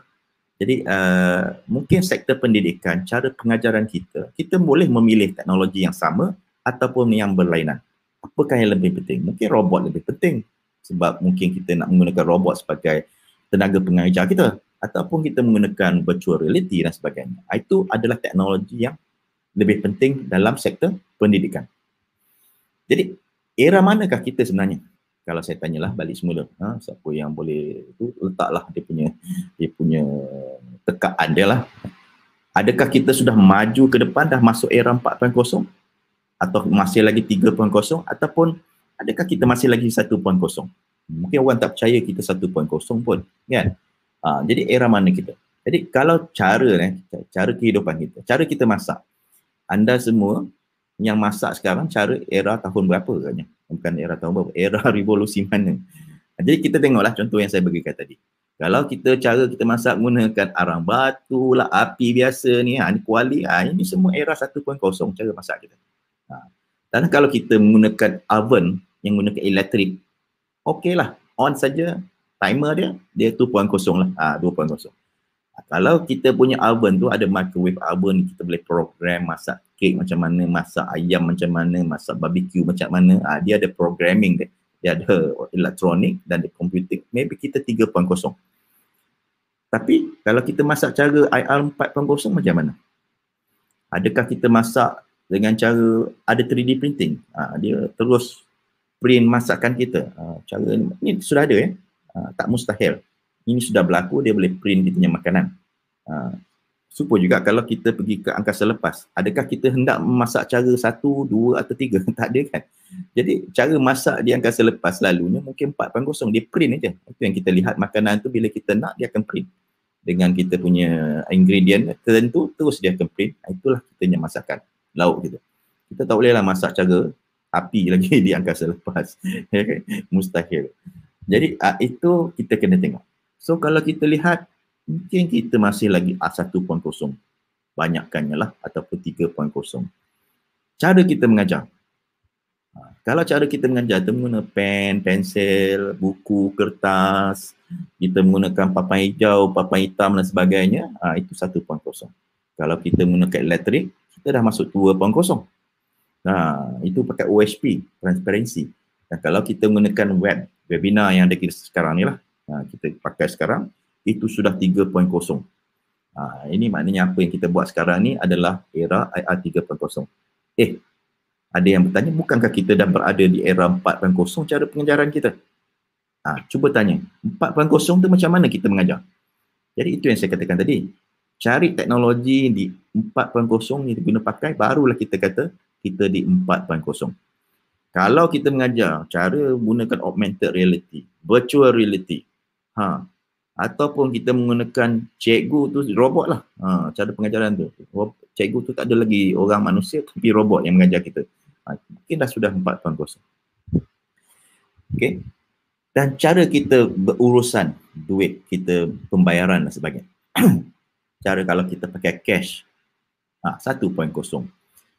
Jadi uh, mungkin sektor pendidikan cara pengajaran kita kita boleh memilih teknologi yang sama ataupun yang berlainan. Apakah yang lebih penting? Mungkin robot lebih penting sebab mungkin kita nak menggunakan robot sebagai tenaga pengajar kita ataupun kita menggunakan virtual reality dan sebagainya. Itu adalah teknologi yang lebih penting dalam sektor pendidikan. Jadi, era manakah kita sebenarnya? Kalau saya tanyalah balik semula, ha, siapa yang boleh itu letaklah dia punya dia punya tekaan dia lah. Adakah kita sudah maju ke depan dah masuk era 4.0 atau masih lagi 3.0 ataupun adakah kita masih lagi 1.0? Mungkin orang tak percaya kita 1.0 pun, kan? Ha, jadi era mana kita? Jadi kalau cara eh, cara kehidupan kita, cara kita masak. Anda semua yang masak sekarang cara era tahun berapa katanya? Bukan era tahun berapa, era revolusi mana? Jadi kita tengoklah contoh yang saya berikan tadi. Kalau kita cara kita masak menggunakan arang batu lah, api biasa ni, ha, ni kuali, ha, ini semua era 1.0 cara masak kita. Ha. Dan kalau kita menggunakan oven yang menggunakan elektrik, okey lah, on saja, timer dia dia 2.0 lah. Ah ha, 2.0 ha, kalau kita punya oven tu ada microwave oven kita boleh program masak kek macam mana masak ayam macam mana masak barbecue macam mana. Ah ha, dia ada programming dia. Dia ada elektronik dan ada computing maybe kita 3.0 tapi kalau kita masak cara IR 4.0 macam mana? Adakah kita masak dengan cara ada 3D printing? Ha, dia terus print masakan kita ha, cara ni sudah ada ya uh, tak mustahil. Ini sudah berlaku, dia boleh print kita punya makanan. Uh, Supo juga kalau kita pergi ke angkasa lepas, adakah kita hendak memasak cara satu, dua atau tiga? tak ada kan? Jadi cara masak di angkasa lepas selalunya mungkin 4.0, dia print aja. Itu yang kita lihat makanan tu bila kita nak dia akan print. Dengan kita punya ingredient tertentu terus dia akan print. Itulah kita punya masakan lauk kita. Kita tak bolehlah masak cara api lagi di angkasa lepas. Ya kan? Mustahil. Jadi uh, itu kita kena tengok. So kalau kita lihat mungkin kita masih lagi A1.0 banyakkannya lah ataupun 3.0. Cara kita mengajar. Uh, kalau cara kita mengajar kita menggunakan pen, pensel, buku, kertas, kita menggunakan papan hijau, papan hitam dan sebagainya, uh, itu 1.0. Kalau kita menggunakan elektrik, kita dah masuk 2.0. Nah, itu pakai OSP, transparansi. Dan kalau kita menggunakan web, webinar yang ada kita sekarang ni lah, ha, kita pakai sekarang, itu sudah 3.0. Ha, ini maknanya apa yang kita buat sekarang ni adalah era IR 3.0. Eh, ada yang bertanya, bukankah kita dah berada di era 4.0 cara pengajaran kita? Ha, cuba tanya, 4.0 tu macam mana kita mengajar? Jadi itu yang saya katakan tadi. Cari teknologi di 4.0 yang kita guna pakai, barulah kita kata kita di 4.0. Kalau kita mengajar cara menggunakan augmented reality, virtual reality, ha, ataupun kita menggunakan cikgu tu robot lah, ha, cara pengajaran tu. Cikgu tu tak ada lagi orang manusia tapi robot yang mengajar kita. Ha, mungkin dah sudah 4.0. Okay. Dan cara kita berurusan duit, kita pembayaran dan sebagainya. cara kalau kita pakai cash, ha, 1.0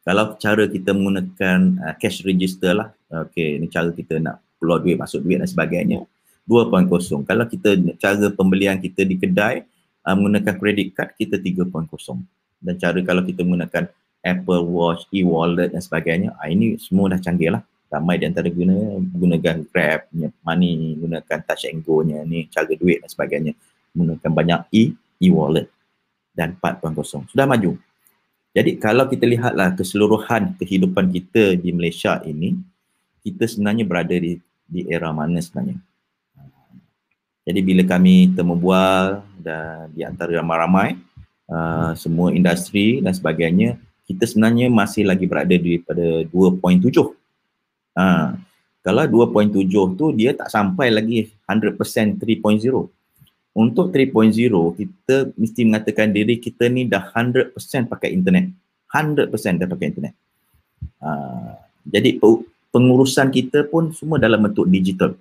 kalau cara kita menggunakan uh, cash register lah, okay, ni cara kita nak keluar duit, masuk duit dan sebagainya, 2.0. Kalau kita cara pembelian kita di kedai uh, menggunakan credit card kita 3.0. Dan cara kalau kita menggunakan Apple Watch, e-wallet dan sebagainya, uh, ini semua dah canggih lah. Ramai di antara guna gunakan Grab, money, gunakan touch and go nya ni, cara duit dan sebagainya. Menggunakan banyak e e-wallet dan 4.0. Sudah maju. Jadi kalau kita lihatlah keseluruhan kehidupan kita di Malaysia ini, kita sebenarnya berada di di era mana sebenarnya. Jadi bila kami temu bual dan di antara ramai-ramai uh, semua industri dan sebagainya, kita sebenarnya masih lagi berada di pada 2.7. Uh, kalau 2.7 tu dia tak sampai lagi 100% 3.0 untuk 3.0 kita mesti mengatakan diri kita ni dah 100% pakai internet. 100% dah pakai internet. Uh, jadi pengurusan kita pun semua dalam bentuk digital.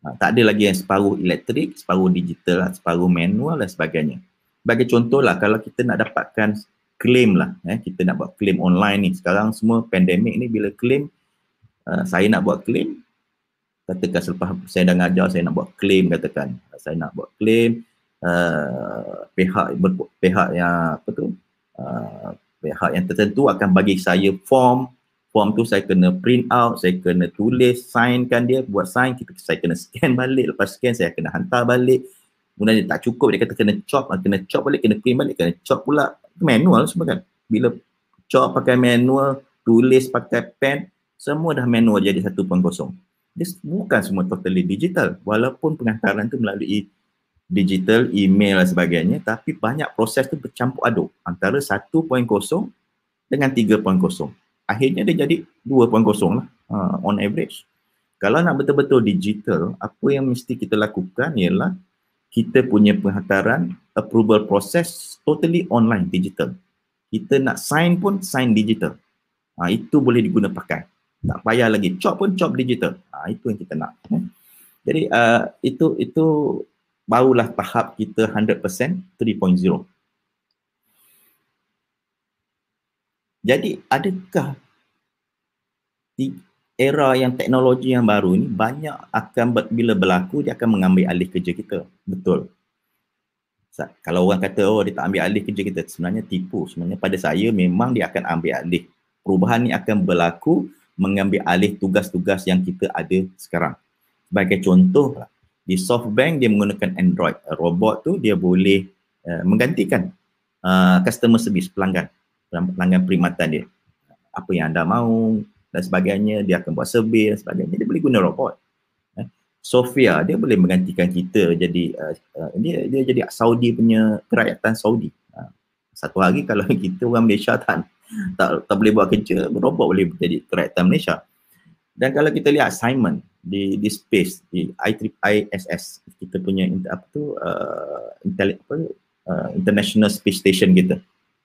Uh, tak ada lagi yang separuh elektrik separuh digital separuh manual dan sebagainya. Bagi contoh lah kalau kita nak dapatkan claim lah eh, kita nak buat claim online ni sekarang semua pandemik ni bila claim uh, saya nak buat claim katakan selepas saya dah ngajar saya nak buat claim katakan. Saya nak buat claim uh, pihak ber, pihak yang apa tu uh, pihak yang tertentu akan bagi saya form. Form tu saya kena print out saya kena tulis signkan dia. Buat sign kita saya kena scan balik. Lepas scan saya kena hantar balik. Kemudian dia tak cukup dia kata kena chop kena chop balik kena print balik kena chop pula. Manual semua kan. Bila chop pakai manual tulis pakai pen semua dah manual jadi 1.0 dia bukan semua totally digital. Walaupun penghantaran tu melalui digital, email dan sebagainya tapi banyak proses tu bercampur aduk antara 1.0 dengan 3.0 akhirnya dia jadi 2.0 lah uh, on average. Kalau nak betul-betul digital apa yang mesti kita lakukan ialah kita punya penghantaran approval process totally online digital. Kita nak sign pun sign digital. Uh, itu boleh diguna pakai tak payah lagi. Chop pun chop digital. Ha, itu yang kita nak eh. jadi uh, itu itu barulah tahap kita 100% 3.0 jadi adakah di era yang teknologi yang baru ni banyak akan bila berlaku dia akan mengambil alih kerja kita? Betul. Kalau orang kata oh dia tak ambil alih kerja kita sebenarnya tipu. Sebenarnya pada saya memang dia akan ambil alih. Perubahan ni akan berlaku mengambil alih tugas-tugas yang kita ada sekarang. Sebagai contoh, di SoftBank dia menggunakan Android. Robot tu dia boleh uh, menggantikan uh, customer service pelanggan, pelanggan perkhidmatan dia. Apa yang anda mahu dan sebagainya, dia akan buat survey dan sebagainya. Dia boleh guna robot. Uh, Sofia dia boleh menggantikan kita jadi uh, uh, dia dia jadi Saudi punya kerakyatan Saudi. Uh, satu hari kalau kita orang Malaysia tak tak tak boleh buat kerja, robot boleh jadi kerajaan Malaysia. Dan kalau kita lihat assignment di di space di ISS kita punya apa tu uh, intel, apa, uh, international space station kita.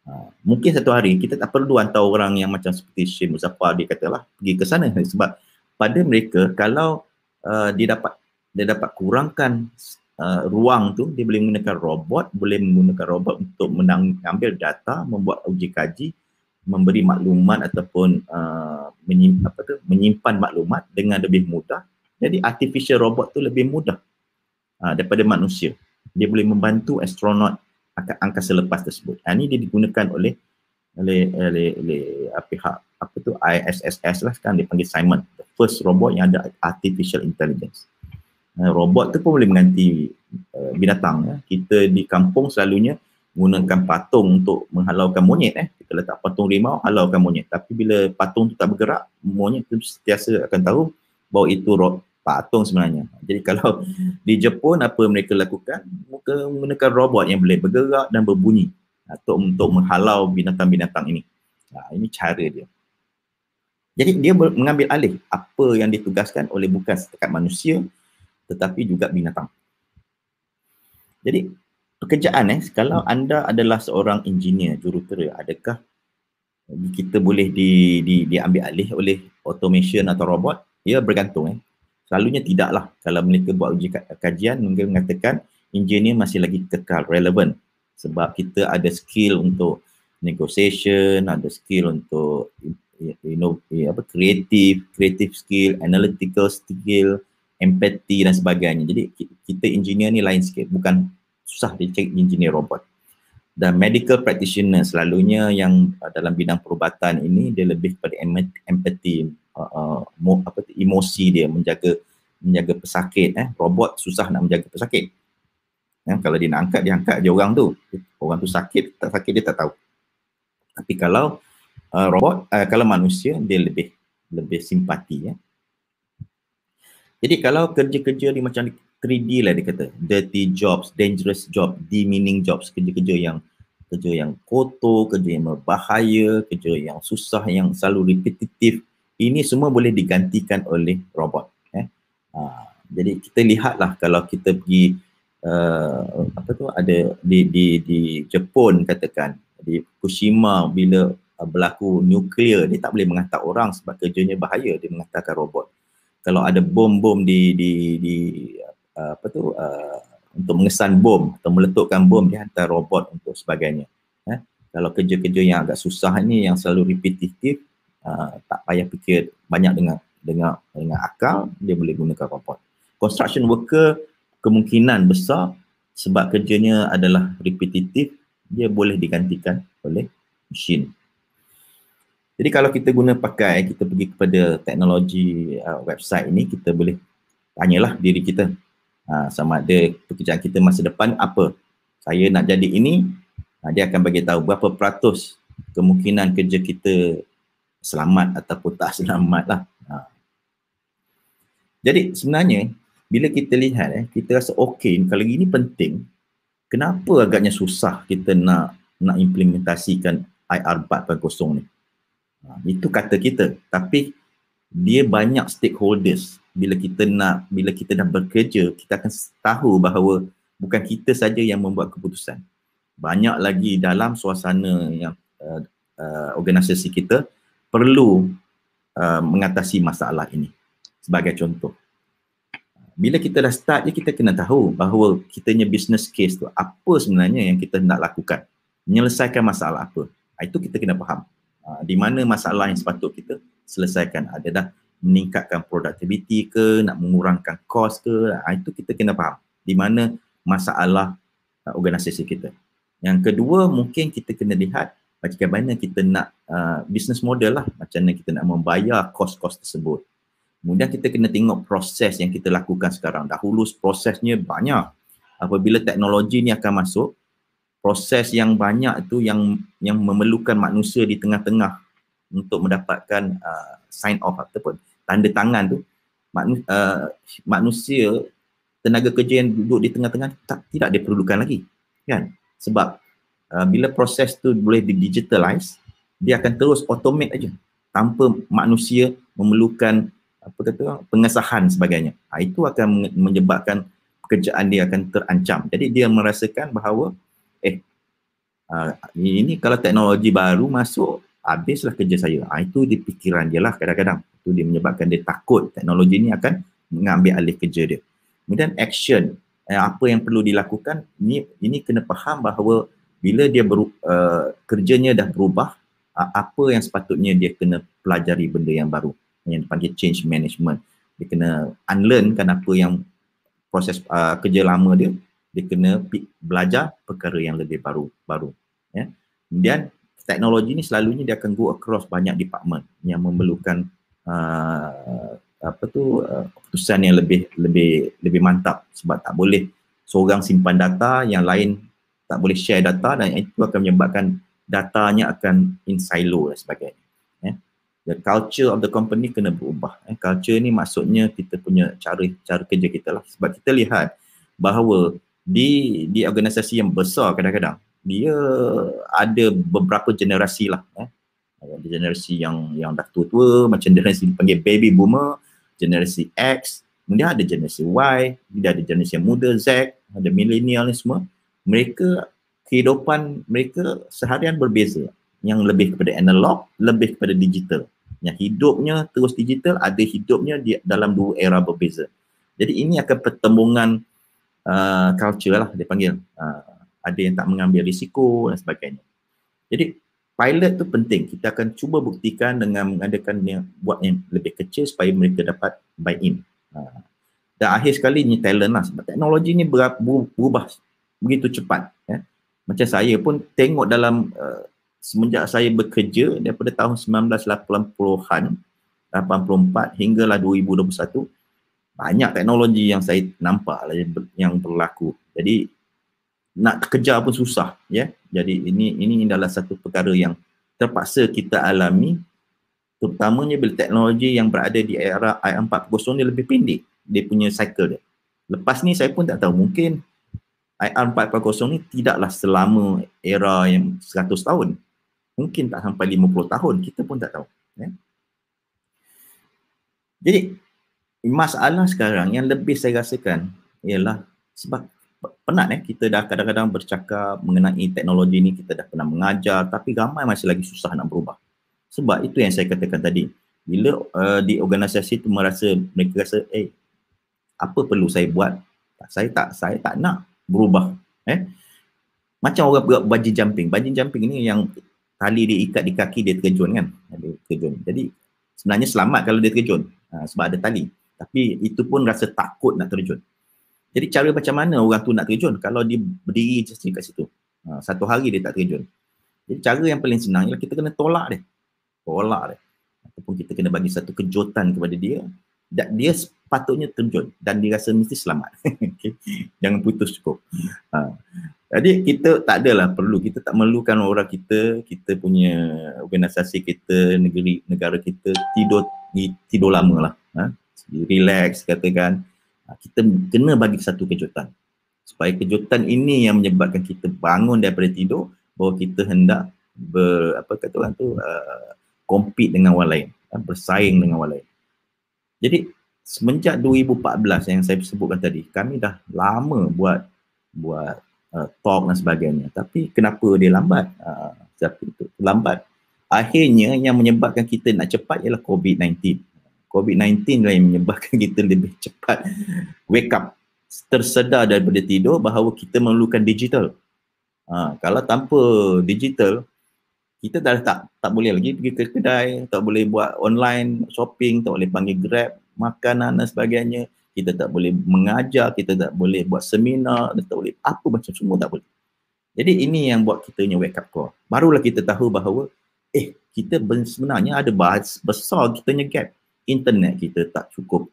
Uh, mungkin satu hari kita tak perlu hantar orang yang macam seperti Shin Muzaffar dia katalah pergi ke sana sebab pada mereka kalau uh, dia dapat dia dapat kurangkan uh, ruang tu dia boleh menggunakan robot boleh menggunakan robot untuk mengambil data membuat uji kaji memberi maklumat ataupun uh, menyimpan, apa tu, menyimpan maklumat dengan lebih mudah. Jadi artificial robot tu lebih mudah uh, daripada manusia. Dia boleh membantu astronot angkasa lepas tersebut. Ini dia digunakan oleh oleh oleh, oleh uh, pihak apa tu ISS lah sekarang dia panggil Simon the first robot yang ada artificial intelligence uh, robot tu pun boleh mengganti uh, binatang ya. kita di kampung selalunya menggunakan patung untuk menghalaukan monyet eh. Kita letak patung rimau, halaukan monyet. Tapi bila patung tu tak bergerak, monyet tu sentiasa akan tahu bahawa itu roh patung sebenarnya. Jadi kalau di Jepun apa mereka lakukan? Mereka menggunakan robot yang boleh bergerak dan berbunyi untuk untuk menghalau binatang-binatang ini. Nah, ini cara dia. Jadi dia mengambil alih apa yang ditugaskan oleh bukan setakat manusia tetapi juga binatang. Jadi pekerjaan eh. Kalau hmm. anda adalah seorang engineer jurutera adakah kita boleh di, di diambil alih oleh automation atau robot? Ya bergantung eh. Selalunya tidaklah. Kalau mereka buat uji kajian mungkin mengatakan engineer masih lagi kekal relevan sebab kita ada skill untuk negotiation ada skill untuk you know apa creative creative skill analytical skill empathy dan sebagainya. Jadi kita engineer ni lain sikit, bukan susah dia cari engineer robot. Dan medical practitioner selalunya yang uh, dalam bidang perubatan ini dia lebih kepada empathy, uh, uh, apa emosi dia menjaga menjaga pesakit eh. Robot susah nak menjaga pesakit. Ya, kalau dia nak angkat dia angkat je orang tu. Orang tu sakit tak sakit dia tak tahu. Tapi kalau uh, robot uh, kalau manusia dia lebih lebih simpati ya. Jadi kalau kerja-kerja ni macam 3D lah dia kata. Dirty jobs dangerous job demeaning jobs. Kerja-kerja yang kerja yang kotor kerja yang berbahaya kerja yang susah yang selalu repetitif. Ini semua boleh digantikan oleh robot Ha, jadi kita lihatlah kalau kita pergi uh, apa tu ada di di di Jepun katakan di Fukushima bila uh, berlaku nuklear dia tak boleh menghantar orang sebab kerjanya bahaya dia menghantarkan robot. Kalau ada bom-bom di di di uh, apa tu uh, untuk mengesan bom atau meletukkan bom dia hantar robot untuk sebagainya. Eh? Kalau kerja-kerja yang agak susah ni yang selalu repetitif uh, tak payah fikir banyak dengan dengan dengan akal dia boleh gunakan robot. Construction worker kemungkinan besar sebab kerjanya adalah repetitif dia boleh digantikan oleh mesin. Jadi kalau kita guna pakai kita pergi kepada teknologi uh, website ini kita boleh tanyalah diri kita uh, sama ada pekerjaan kita masa depan apa. Saya nak jadi ini uh, dia akan bagi tahu berapa peratus kemungkinan kerja kita selamat ataupun tak selamat lah. Uh, jadi sebenarnya bila kita lihat eh kita rasa okey kalau ini penting kenapa agaknya susah kita nak nak implementasikan IR 4.0 ni. Ha, itu kata kita tapi dia banyak stakeholders bila kita nak bila kita dah bekerja kita akan tahu bahawa bukan kita saja yang membuat keputusan. Banyak lagi dalam suasana yang uh, uh, organisasi kita perlu uh, mengatasi masalah ini sebagai contoh. Bila kita dah start je kita kena tahu bahawa kitanya business case tu apa sebenarnya yang kita nak lakukan. Menyelesaikan masalah apa. Ah, itu kita kena faham. Ah, di mana masalah yang sepatut kita selesaikan. Ada dah meningkatkan productivity ke, nak mengurangkan kos ke. Ah, itu kita kena faham. Di mana masalah organisasi kita. Yang kedua mungkin kita kena lihat bagaimana kita nak uh, business model lah. Macam mana kita nak membayar kos-kos tersebut. Kemudian kita kena tengok proses yang kita lakukan sekarang. Dahulu prosesnya banyak. Apabila teknologi ni akan masuk, proses yang banyak itu yang yang memerlukan manusia di tengah-tengah untuk mendapatkan uh, sign off ataupun tanda tangan tu manu, uh, manusia tenaga kerja yang duduk di tengah-tengah tak tidak diperlukan lagi kan sebab uh, bila proses tu boleh di digitalize dia akan terus automate aja tanpa manusia memerlukan apa kata pengesahan sebagainya. Ha, itu akan menyebabkan pekerjaan dia akan terancam. Jadi dia merasakan bahawa eh uh, ini kalau teknologi baru masuk habislah kerja saya. Ha, itu di fikiran dia lah kadang-kadang. Itu dia menyebabkan dia takut teknologi ini akan mengambil alih kerja dia. Kemudian action eh, apa yang perlu dilakukan ini ini kena faham bahawa bila dia beru, uh, kerjanya dah berubah uh, apa yang sepatutnya dia kena pelajari benda yang baru yang dipanggil change management. Dia kena unlearn kan apa yang proses uh, kerja lama dia, dia kena belajar perkara yang lebih baru baru. Ya. Kemudian teknologi ni selalunya dia akan go across banyak department yang memerlukan uh, apa tu uh, keputusan yang lebih lebih lebih mantap sebab tak boleh seorang simpan data yang lain tak boleh share data dan itu akan menyebabkan datanya akan in silo dan sebagainya the culture of the company kena berubah. Eh, culture ni maksudnya kita punya cara cara kerja kita lah. Sebab kita lihat bahawa di di organisasi yang besar kadang-kadang dia ada beberapa generasi lah. Eh. Ada generasi yang yang dah tua-tua macam generasi dipanggil baby boomer, generasi X, kemudian ada generasi Y, kemudian ada generasi yang muda Z, ada millennial ni semua. Mereka kehidupan mereka seharian berbeza. Yang lebih kepada analog, lebih kepada digital. Yang hidupnya terus digital ada hidupnya di dalam dua era berbeza. Jadi ini akan pertembungan uh, culture lah dia panggil. Uh, ada yang tak mengambil risiko dan sebagainya. Jadi pilot tu penting. Kita akan cuba buktikan dengan mengadakan yang buat yang lebih kecil supaya mereka dapat buy in. Uh, dan akhir sekali ni talent lah. Sebab teknologi ni berubah begitu cepat ya. macam saya pun tengok dalam uh, semenjak saya bekerja daripada tahun 1980-an 84 hinggalah 2021 banyak teknologi yang saya nampak lah yang berlaku. Jadi nak kejar pun susah ya jadi ini ini adalah satu perkara yang terpaksa kita alami terutamanya bila teknologi yang berada di era IR4.0 ni lebih pendek dia punya cycle dia. Lepas ni saya pun tak tahu mungkin IR 4.0 ni tidaklah selama era yang 100 tahun. Mungkin tak sampai 50 tahun, kita pun tak tahu. Ya. Jadi masalah sekarang yang lebih saya rasakan ialah sebab penat eh? Kita dah kadang-kadang bercakap mengenai teknologi ni kita dah pernah mengajar tapi ramai masih lagi susah nak berubah. Sebab itu yang saya katakan tadi. Bila uh, di organisasi tu merasa mereka rasa eh apa perlu saya buat? Saya tak saya tak nak berubah. Eh? Macam orang buat bungee jumping. Bungee jumping ni yang tali dia ikat di kaki dia terjun kan? Dia terjun. Jadi sebenarnya selamat kalau dia terjun. Ha, sebab ada tali. Tapi itu pun rasa takut nak terjun jadi cara macam mana orang tu nak terjun kalau dia berdiri just kat situ ha, satu hari dia tak terjun jadi cara yang paling senang ialah kita kena tolak dia tolak dia ataupun kita kena bagi satu kejutan kepada dia dia sepatutnya terjun dan dia rasa mesti selamat. okay. Jangan putus cukup. Ha. Jadi kita tak adalah perlu, kita tak memerlukan orang kita, kita punya organisasi kita, negeri negara kita tidur tidur lama lah. Ha. Relax katakan. Ha. Kita kena bagi satu kejutan. Supaya kejutan ini yang menyebabkan kita bangun daripada tidur bahawa kita hendak ber, apa kata orang tu uh, compete dengan orang lain, uh, bersaing dengan orang lain. Jadi semenjak 2014 yang saya sebutkan tadi, kami dah lama buat buat uh, talk dan sebagainya. Tapi kenapa dia lambat? Uh, itu lambat. Akhirnya yang menyebabkan kita nak cepat ialah COVID-19. COVID-19 lah yang menyebabkan kita lebih cepat wake up, tersedar daripada tidur bahawa kita memerlukan digital. Uh, kalau tanpa digital, kita dah tak tak boleh lagi pergi ke kedai, tak boleh buat online shopping, tak boleh panggil Grab, makanan dan sebagainya. Kita tak boleh mengajar, kita tak boleh buat seminar, kita tak boleh apa macam semua tak boleh. Jadi ini yang buat kita punya wake up call. Barulah kita tahu bahawa eh kita sebenarnya ada bahas besar kita punya gap. Internet kita tak cukup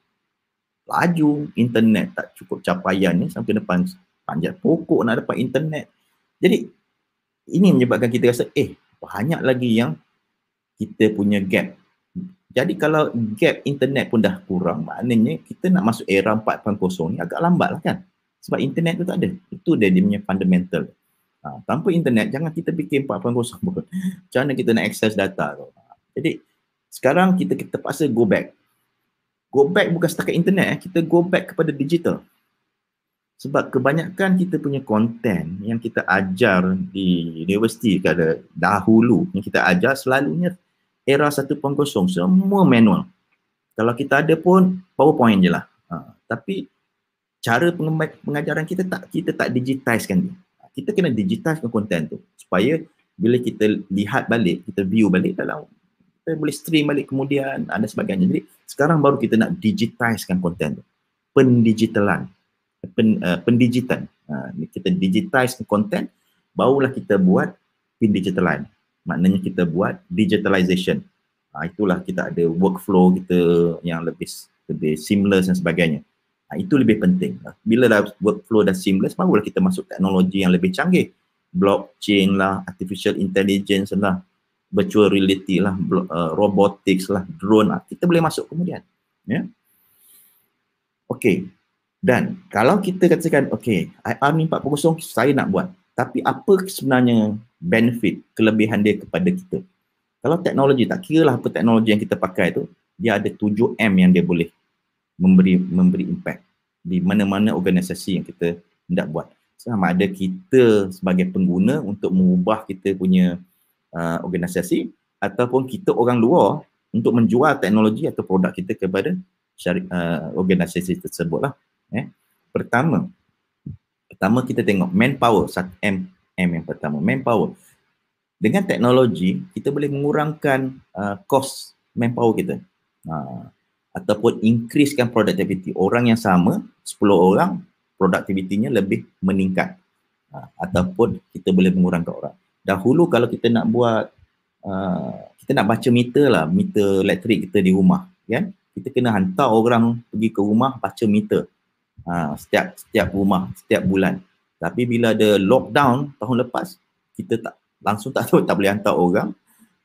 laju, internet tak cukup capaian ni sampai depan panjat pokok nak dapat internet. Jadi ini menyebabkan kita rasa eh banyak lagi yang kita punya gap. Jadi kalau gap internet pun dah kurang, maknanya kita nak masuk era 4.0 ni agak lambat lah kan. Sebab internet tu tak ada. Itu dia, dia punya fundamental. Ha, tanpa internet, jangan kita fikir 4.0 pun. Macam mana kita nak access data tu. Ha, jadi sekarang kita kita terpaksa go back. Go back bukan setakat internet, eh. kita go back kepada digital. Sebab kebanyakan kita punya konten yang kita ajar di universiti kada dahulu yang kita ajar selalunya era 1.0 semua manual. Kalau kita ada pun PowerPoint je lah. Ha, tapi cara pengajaran kita tak kita tak digitizekan dia. Kita kena digitizekan konten tu supaya bila kita lihat balik, kita view balik dalam kita boleh stream balik kemudian ada sebagainya. Jadi sekarang baru kita nak digitizekan konten tu. Pendigitalan pen, uh, pendigitan. Uh, kita digitize content, barulah kita buat pendigitalan. Maknanya kita buat digitalization. Uh, itulah kita ada workflow kita yang lebih lebih seamless dan sebagainya. Uh, itu lebih penting. Uh, bila dah workflow dah seamless, barulah kita masuk teknologi yang lebih canggih. Blockchain lah, artificial intelligence lah, virtual reality lah, uh, robotics lah, drone lah. Kita boleh masuk kemudian. Ya. Okay, dan kalau kita katakan, okay, IR ni 4.0 saya nak buat. Tapi apa sebenarnya benefit, kelebihan dia kepada kita? Kalau teknologi, tak kira lah apa teknologi yang kita pakai tu, dia ada 7M yang dia boleh memberi memberi impact di mana-mana organisasi yang kita hendak buat. Sama ada kita sebagai pengguna untuk mengubah kita punya uh, organisasi ataupun kita orang luar untuk menjual teknologi atau produk kita kepada syari, uh, organisasi tersebut lah. Eh. Pertama, pertama kita tengok manpower, M, M yang pertama, manpower. Dengan teknologi, kita boleh mengurangkan uh, cost manpower kita. Uh, ataupun increasekan productivity orang yang sama 10 orang produktivitinya lebih meningkat uh, ataupun kita boleh mengurangkan orang dahulu kalau kita nak buat uh, kita nak baca meter lah meter elektrik kita di rumah kan kita kena hantar orang pergi ke rumah baca meter. Uh, setiap setiap rumah setiap bulan. Tapi bila ada lockdown tahun lepas kita tak langsung tak tahu tak boleh hantar orang.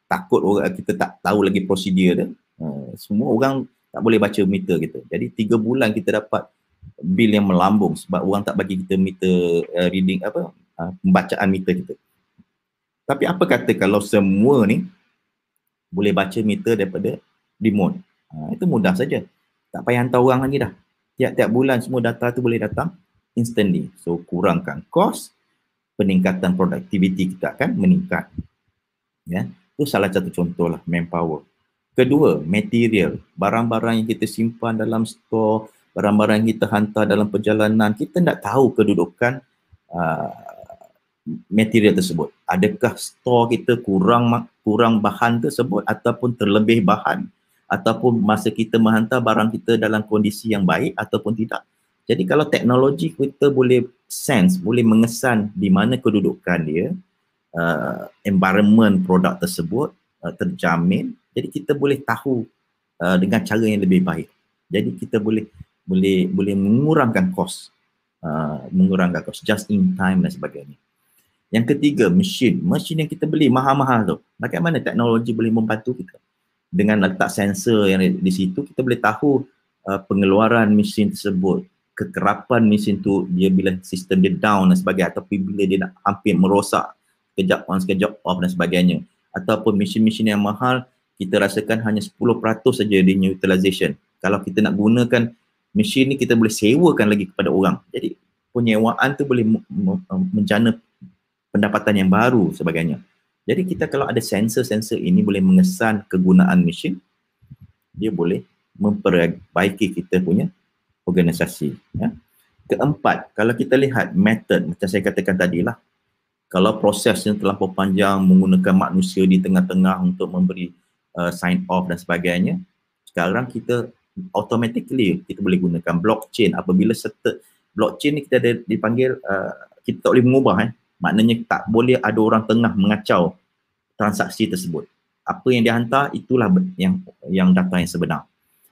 Takut orang kita tak tahu lagi prosedur dia. Uh, semua orang tak boleh baca meter kita. Jadi tiga bulan kita dapat bil yang melambung sebab orang tak bagi kita meter uh, reading apa uh, pembacaan meter kita tapi apa kata kalau semua ni boleh baca meter daripada remote? Uh, itu mudah saja. Tak payah hantar orang lagi dah. Tiap-tiap bulan semua data tu boleh datang instantly. So kurangkan cost peningkatan produktiviti kita akan meningkat. Ya itu salah satu contoh lah manpower. Kedua, material. Barang-barang yang kita simpan dalam store, barang-barang yang kita hantar dalam perjalanan, kita tak tahu kedudukan uh, material tersebut. Adakah store kita kurang kurang bahan tersebut ataupun terlebih bahan ataupun masa kita menghantar barang kita dalam kondisi yang baik ataupun tidak. Jadi kalau teknologi kita boleh sense, boleh mengesan di mana kedudukan dia, uh, environment produk tersebut uh, terjamin jadi kita boleh tahu uh, dengan cara yang lebih baik jadi kita boleh boleh boleh mengurangkan kos uh, mengurangkan kos just in time dan sebagainya yang ketiga mesin. Mesin yang kita beli mahal-mahal tu. Bagaimana teknologi boleh membantu kita? Dengan letak sensor yang di situ kita boleh tahu uh, pengeluaran mesin tersebut kekerapan mesin tu dia bila sistem dia down dan sebagainya ataupun bila dia nak hampir merosak sekejap on sekejap off dan sebagainya. Ataupun mesin-mesin yang mahal kita rasakan hanya 10% saja di utilization kalau kita nak gunakan mesin ni kita boleh sewakan lagi kepada orang. Jadi penyewaan tu boleh menjana pendapatan yang baru sebagainya. Jadi kita kalau ada sensor-sensor ini boleh mengesan kegunaan mesin dia boleh memperbaiki kita punya organisasi ya. keempat kalau kita lihat method macam saya katakan tadi lah kalau proses yang terlalu panjang menggunakan manusia di tengah-tengah untuk memberi uh, sign off dan sebagainya sekarang kita automatically kita boleh gunakan blockchain. Apabila serta blockchain ni kita ada dipanggil uh, kita tak boleh mengubah eh maknanya tak boleh ada orang tengah mengacau transaksi tersebut. Apa yang dihantar itulah yang yang data yang sebenar.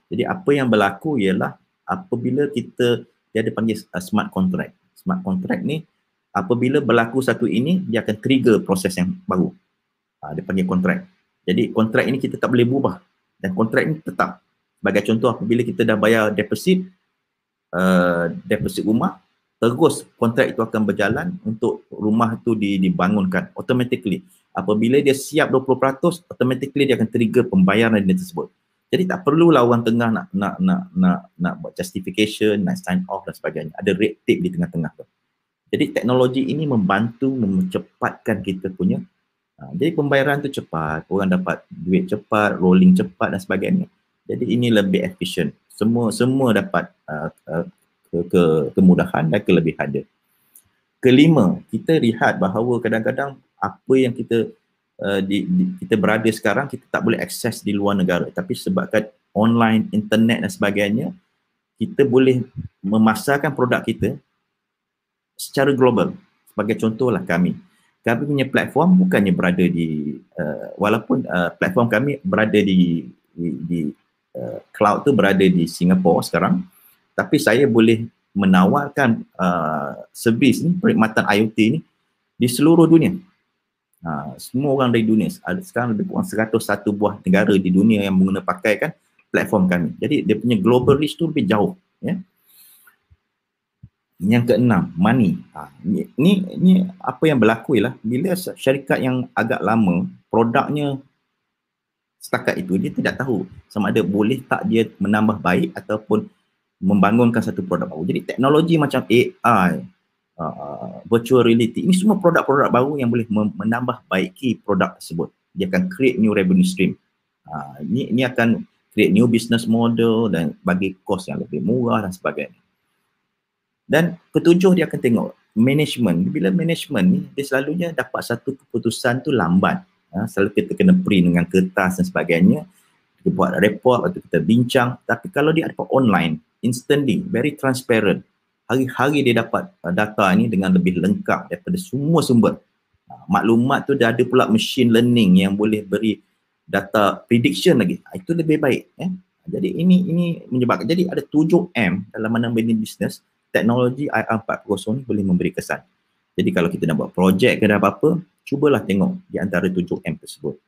Jadi apa yang berlaku ialah apabila kita dia ada panggil uh, smart contract. Smart contract ni apabila berlaku satu ini dia akan trigger proses yang baru. Ha, dia panggil kontrak jadi kontrak ini kita tak boleh berubah. Dan kontrak ini tetap. Sebagai contoh apabila kita dah bayar deposit uh, deposit rumah terus kontrak itu akan berjalan untuk rumah itu dibangunkan automatically apabila dia siap 20% automatically dia akan trigger pembayaran dia tersebut jadi tak perlulah orang tengah nak nak nak nak nak buat justification nak sign off dan sebagainya ada red tape di tengah-tengah tu jadi teknologi ini membantu mempercepatkan kita punya uh, jadi pembayaran tu cepat, orang dapat duit cepat, rolling cepat dan sebagainya. Jadi ini lebih efisien. Semua semua dapat uh, uh, ke, ke, kemudahan dan kelebihan dia. Kelima, kita lihat bahawa kadang-kadang apa yang kita uh, di, di, kita berada sekarang kita tak boleh akses di luar negara tapi sebabkan online, internet dan sebagainya kita boleh memasarkan produk kita secara global. Sebagai contohlah kami. Kami punya platform bukannya berada di uh, walaupun uh, platform kami berada di di, di uh, cloud tu berada di Singapura sekarang tapi saya boleh menawarkan uh, servis ni perkhidmatan IoT ni di seluruh dunia. Ha, semua orang dari dunia ada sekarang lebih kurang 101 buah negara di dunia yang menggunakan pakaikan platform kami. Jadi dia punya global reach tu lebih jauh ya. Yang keenam, money. Ha, ni, ni, ni apa yang berlaku ialah bila syarikat yang agak lama, produknya setakat itu, dia tidak tahu sama ada boleh tak dia menambah baik ataupun membangunkan satu produk baru. Jadi teknologi macam AI, uh, virtual reality, ini semua produk-produk baru yang boleh menambah baiki produk tersebut. Dia akan create new revenue stream. Uh, ini, ini akan create new business model dan bagi kos yang lebih murah dan sebagainya. Dan ketujuh dia akan tengok management. Bila management ni dia selalunya dapat satu keputusan tu lambat. Ha, selalu kita kena print dengan kertas dan sebagainya. kita buat report atau kita bincang tapi kalau dia dapat online instantly very transparent. Hari-hari dia dapat uh, data ni dengan lebih lengkap daripada semua sumber. Uh, maklumat tu dia ada pula machine learning yang boleh beri data prediction lagi. Uh, itu lebih baik eh. Jadi ini ini menyebabkan jadi ada 7M dalam mana bisnes teknologi IR 4.0 ni boleh memberi kesan. Jadi kalau kita nak buat projek ke apa-apa cubalah tengok di antara 7M tersebut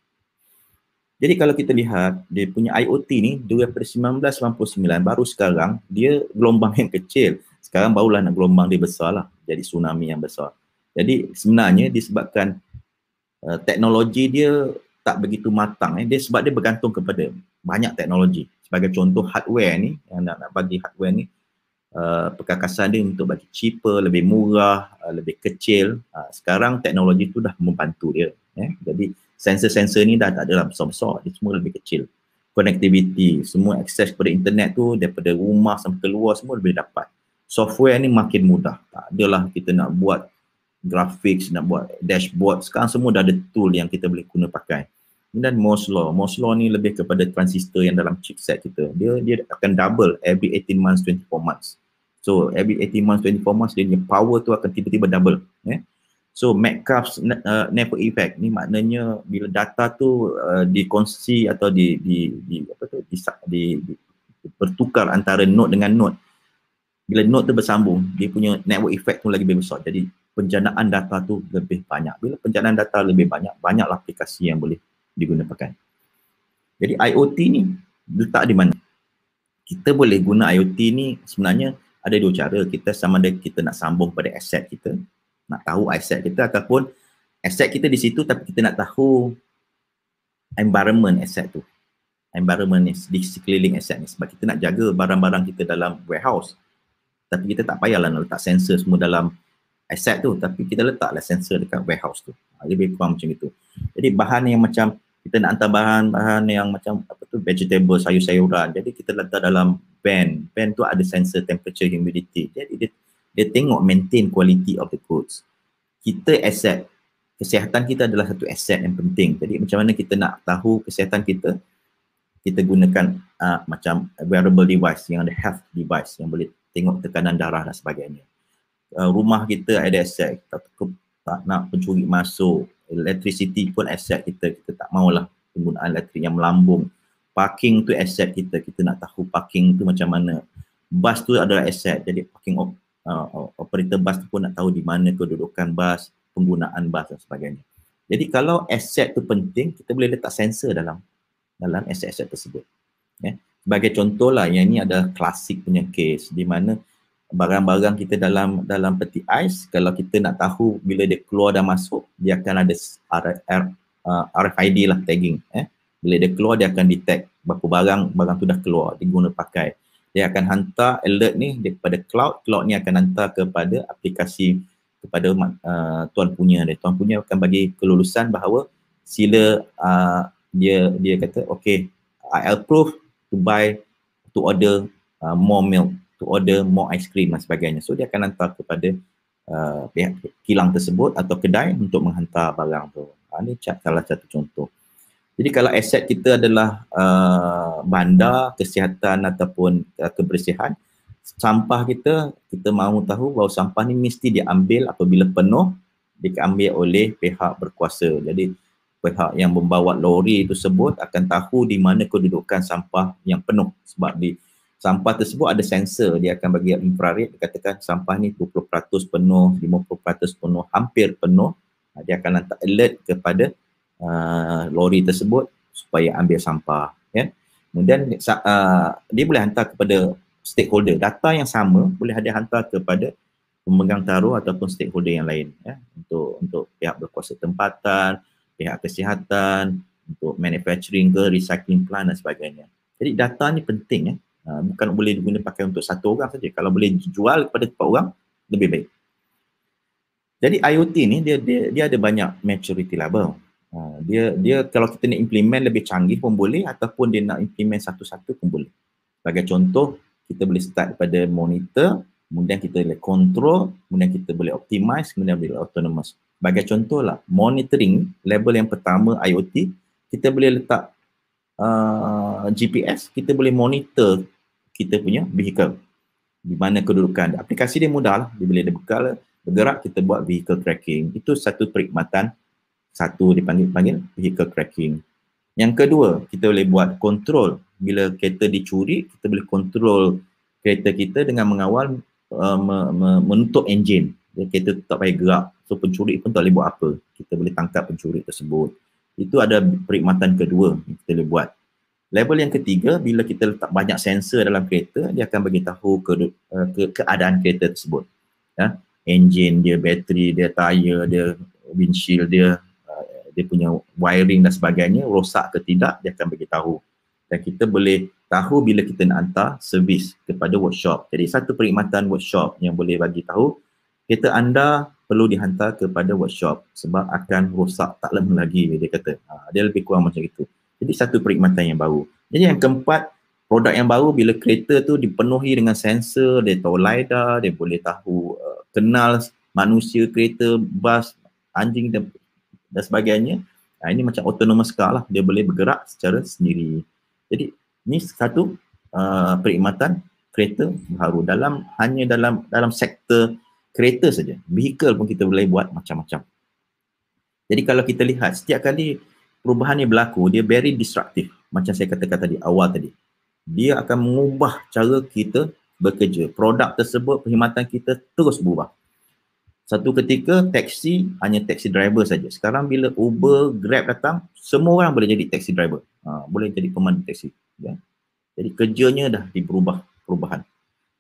jadi kalau kita lihat dia punya IoT ni daripada 1999 baru sekarang dia gelombang yang kecil. Sekarang barulah nak gelombang dia besar lah. Jadi tsunami yang besar. Jadi sebenarnya disebabkan uh, teknologi dia tak begitu matang. Eh. Dia sebab dia bergantung kepada banyak teknologi. Sebagai contoh hardware ni yang nak, nak bagi hardware ni uh, perkakasan dia untuk bagi cheaper, lebih murah, uh, lebih kecil. Uh, sekarang teknologi tu dah membantu dia. Eh. Jadi sensor-sensor ni dah tak ada lah besar-besar, dia semua lebih kecil. Connectivity, semua akses kepada internet tu daripada rumah sampai keluar semua lebih dapat. Software ni makin mudah. Tak adalah kita nak buat graphics, nak buat dashboard. Sekarang semua dah ada tool yang kita boleh guna pakai. Dan Moore's Law. Moore's Law ni lebih kepada transistor yang dalam chipset kita. Dia dia akan double every 18 months, 24 months. So every 18 months, 24 months, dia punya power tu akan tiba-tiba double. Eh? So Metcalfe's uh, network effect ni maknanya bila data tu uh, dikongsi atau di di di apa tu di, di, di bertukar antara node dengan node. Bila node tu bersambung, dia punya network effect tu lagi lebih besar. Jadi penjanaan data tu lebih banyak. Bila penjanaan data lebih banyak, banyaklah aplikasi yang boleh digunakan. Jadi IoT ni letak di mana? Kita boleh guna IoT ni sebenarnya ada dua cara. Kita sama ada kita nak sambung pada aset kita nak tahu aset kita ataupun aset kita di situ tapi kita nak tahu environment aset tu. Environment ni di sekeliling aset ni. Sebab kita nak jaga barang-barang kita dalam warehouse. Tapi kita tak payahlah nak letak sensor semua dalam aset tu. Tapi kita letaklah sensor dekat warehouse tu. Ha, lebih kurang macam itu. Jadi bahan yang macam kita nak hantar bahan-bahan yang macam apa tu vegetable sayur-sayuran. Jadi kita letak dalam van. Van tu ada sensor temperature humidity. Jadi dia dia tengok maintain quality of the goods. Kita asset, kesihatan kita adalah satu asset yang penting. Jadi macam mana kita nak tahu kesihatan kita, kita gunakan uh, macam wearable device yang ada health device yang boleh tengok tekanan darah dan sebagainya. Uh, rumah kita ada asset, tak, tak nak pencuri masuk, electricity pun asset kita, kita tak maulah penggunaan elektrik yang melambung. Parking tu asset kita, kita nak tahu parking tu macam mana. Bus tu adalah asset, jadi parking uh, operator bus tu pun nak tahu di mana kedudukan bus, penggunaan bus dan sebagainya. Jadi kalau aset tu penting, kita boleh letak sensor dalam dalam aset-aset tersebut. Ya. Sebagai contoh lah, yang ini ada klasik punya case di mana barang-barang kita dalam dalam peti ais, kalau kita nak tahu bila dia keluar dan masuk, dia akan ada RFID uh, lah tagging. Eh. Bila dia keluar, dia akan detect berapa barang, barang tu dah keluar, diguna pakai dia akan hantar alert ni daripada cloud. Cloud ni akan hantar kepada aplikasi kepada uh, tuan punya dia. Tuan punya akan bagi kelulusan bahawa sila uh, dia dia kata okay I approve to buy to order uh, more milk to order more ice cream dan sebagainya. So dia akan hantar kepada uh, pihak kilang tersebut atau kedai untuk menghantar barang tu. Ini salah satu contoh jadi kalau aset kita adalah uh, bandar, kesihatan ataupun uh, kebersihan, sampah kita, kita mahu tahu bahawa sampah ni mesti diambil apabila penuh, diambil oleh pihak berkuasa. Jadi pihak yang membawa lori tersebut akan tahu di mana kedudukan sampah yang penuh sebab di sampah tersebut ada sensor dia akan bagi infrared katakan sampah ni 20% penuh 50% penuh hampir penuh dia akan hantar alert kepada uh, lori tersebut supaya ambil sampah ya. Kemudian uh, dia boleh hantar kepada stakeholder. Data yang sama boleh ada hantar kepada pemegang taruh ataupun stakeholder yang lain ya. Untuk untuk pihak berkuasa tempatan pihak kesihatan untuk manufacturing ke recycling plant dan sebagainya. Jadi data ni penting ya. Uh, bukan boleh digunakan pakai untuk satu orang saja. Kalau boleh jual kepada empat orang lebih baik. Jadi IoT ni dia dia dia ada banyak maturity level Ha, dia dia kalau kita nak implement lebih canggih pun boleh ataupun dia nak implement satu-satu pun boleh. Sebagai contoh, kita boleh start pada monitor, kemudian kita boleh control, kemudian kita boleh optimize, kemudian boleh autonomous. Sebagai contoh lah, monitoring level yang pertama IoT, kita boleh letak uh, GPS kita boleh monitor kita punya vehicle di mana kedudukan aplikasi dia mudah lah dia boleh ada bekal bergerak kita buat vehicle tracking itu satu perkhidmatan satu dipanggil panggil vehicle tracking yang kedua kita boleh buat kontrol bila kereta dicuri kita boleh kontrol kereta kita dengan mengawal uh, menutup enjin dia kereta tak payah gerak. So pencuri pun tak boleh buat apa. Kita boleh tangkap pencuri tersebut. Itu ada perkhidmatan kedua yang kita boleh buat. Level yang ketiga, bila kita letak banyak sensor dalam kereta, dia akan beritahu ke, uh, ke keadaan kereta tersebut. Ya. Engine dia, bateri dia, tayar dia, windshield dia, dia punya wiring dan sebagainya, rosak ke tidak, dia akan beritahu. Dan kita boleh tahu bila kita nak hantar servis kepada workshop. Jadi satu perkhidmatan workshop yang boleh bagi tahu, kereta anda perlu dihantar kepada workshop sebab akan rosak tak lama lagi dia kata. Ha, dia lebih kurang macam itu. Jadi satu perkhidmatan yang baru. Jadi yang keempat, produk yang baru bila kereta tu dipenuhi dengan sensor, dia tahu LiDAR, dia boleh tahu uh, kenal manusia, kereta, bas, anjing dan, dan sebagainya. Nah, ini macam autonomous car lah, dia boleh bergerak secara sendiri. Jadi ini satu uh, perkhidmatan kereta baru dalam hanya dalam dalam sektor kereta saja. Vehicle pun kita boleh buat macam-macam. Jadi kalau kita lihat setiap kali perubahan yang berlaku dia very destructive macam saya katakan tadi awal tadi dia akan mengubah cara kita bekerja produk tersebut perkhidmatan kita terus berubah satu ketika taksi hanya taxi driver saja. Sekarang bila Uber Grab datang semua orang boleh jadi taxi driver. Ha, boleh jadi pemandu taksi ya. jadi kerjanya dah diberubah perubahan.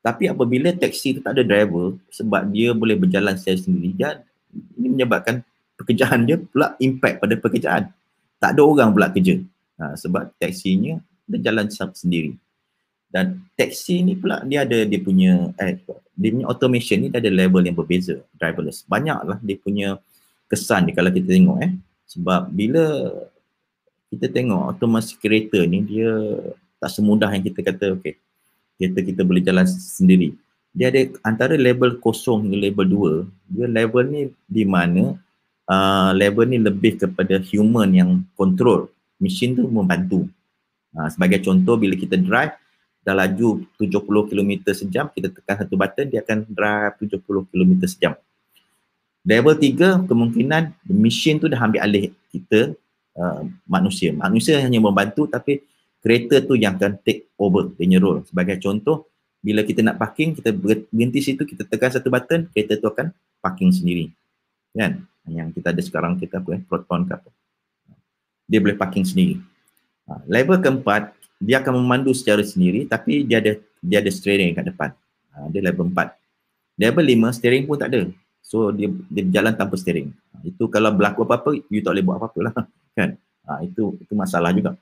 Tapi apabila taksi itu tak ada driver sebab dia boleh berjalan secara sendiri dia ini menyebabkan pekerjaan dia pula impact pada pekerjaan. Tak ada orang pula kerja. Ha, sebab taksinya dia jalan sendiri dan taksi ni pula dia ada dia punya eh, dia punya automation ni dia ada level yang berbeza. Driverless. Banyaklah dia punya kesan dia kalau kita tengok eh. Sebab bila kita tengok otomasi kereta ni dia tak semudah yang kita kata okey kereta kita boleh jalan sendiri. Dia ada antara level kosong hingga level dua dia level ni di mana uh, level ni lebih kepada human yang control. Mesin tu membantu. Uh, sebagai contoh bila kita drive dah laju 70 km sejam kita tekan satu button dia akan drive 70 km sejam. Level 3 kemungkinan mesin tu dah ambil alih kita uh, manusia. Manusia hanya membantu tapi kereta tu yang akan take over dia nyerul sebagai contoh bila kita nak parking kita berhenti situ kita tekan satu button kereta tu akan parking sendiri. Kan? Yang kita ada sekarang kita apa eh, proton ke apa. Dia boleh parking sendiri. Ha, level keempat dia akan memandu secara sendiri tapi dia ada dia ada steering kat depan. Ha, dia level empat. Level lima steering pun tak ada. So dia dia berjalan tanpa steering. Ha, itu kalau berlaku apa-apa you tak boleh buat apa-apa lah kan? Ha, itu itu masalah juga.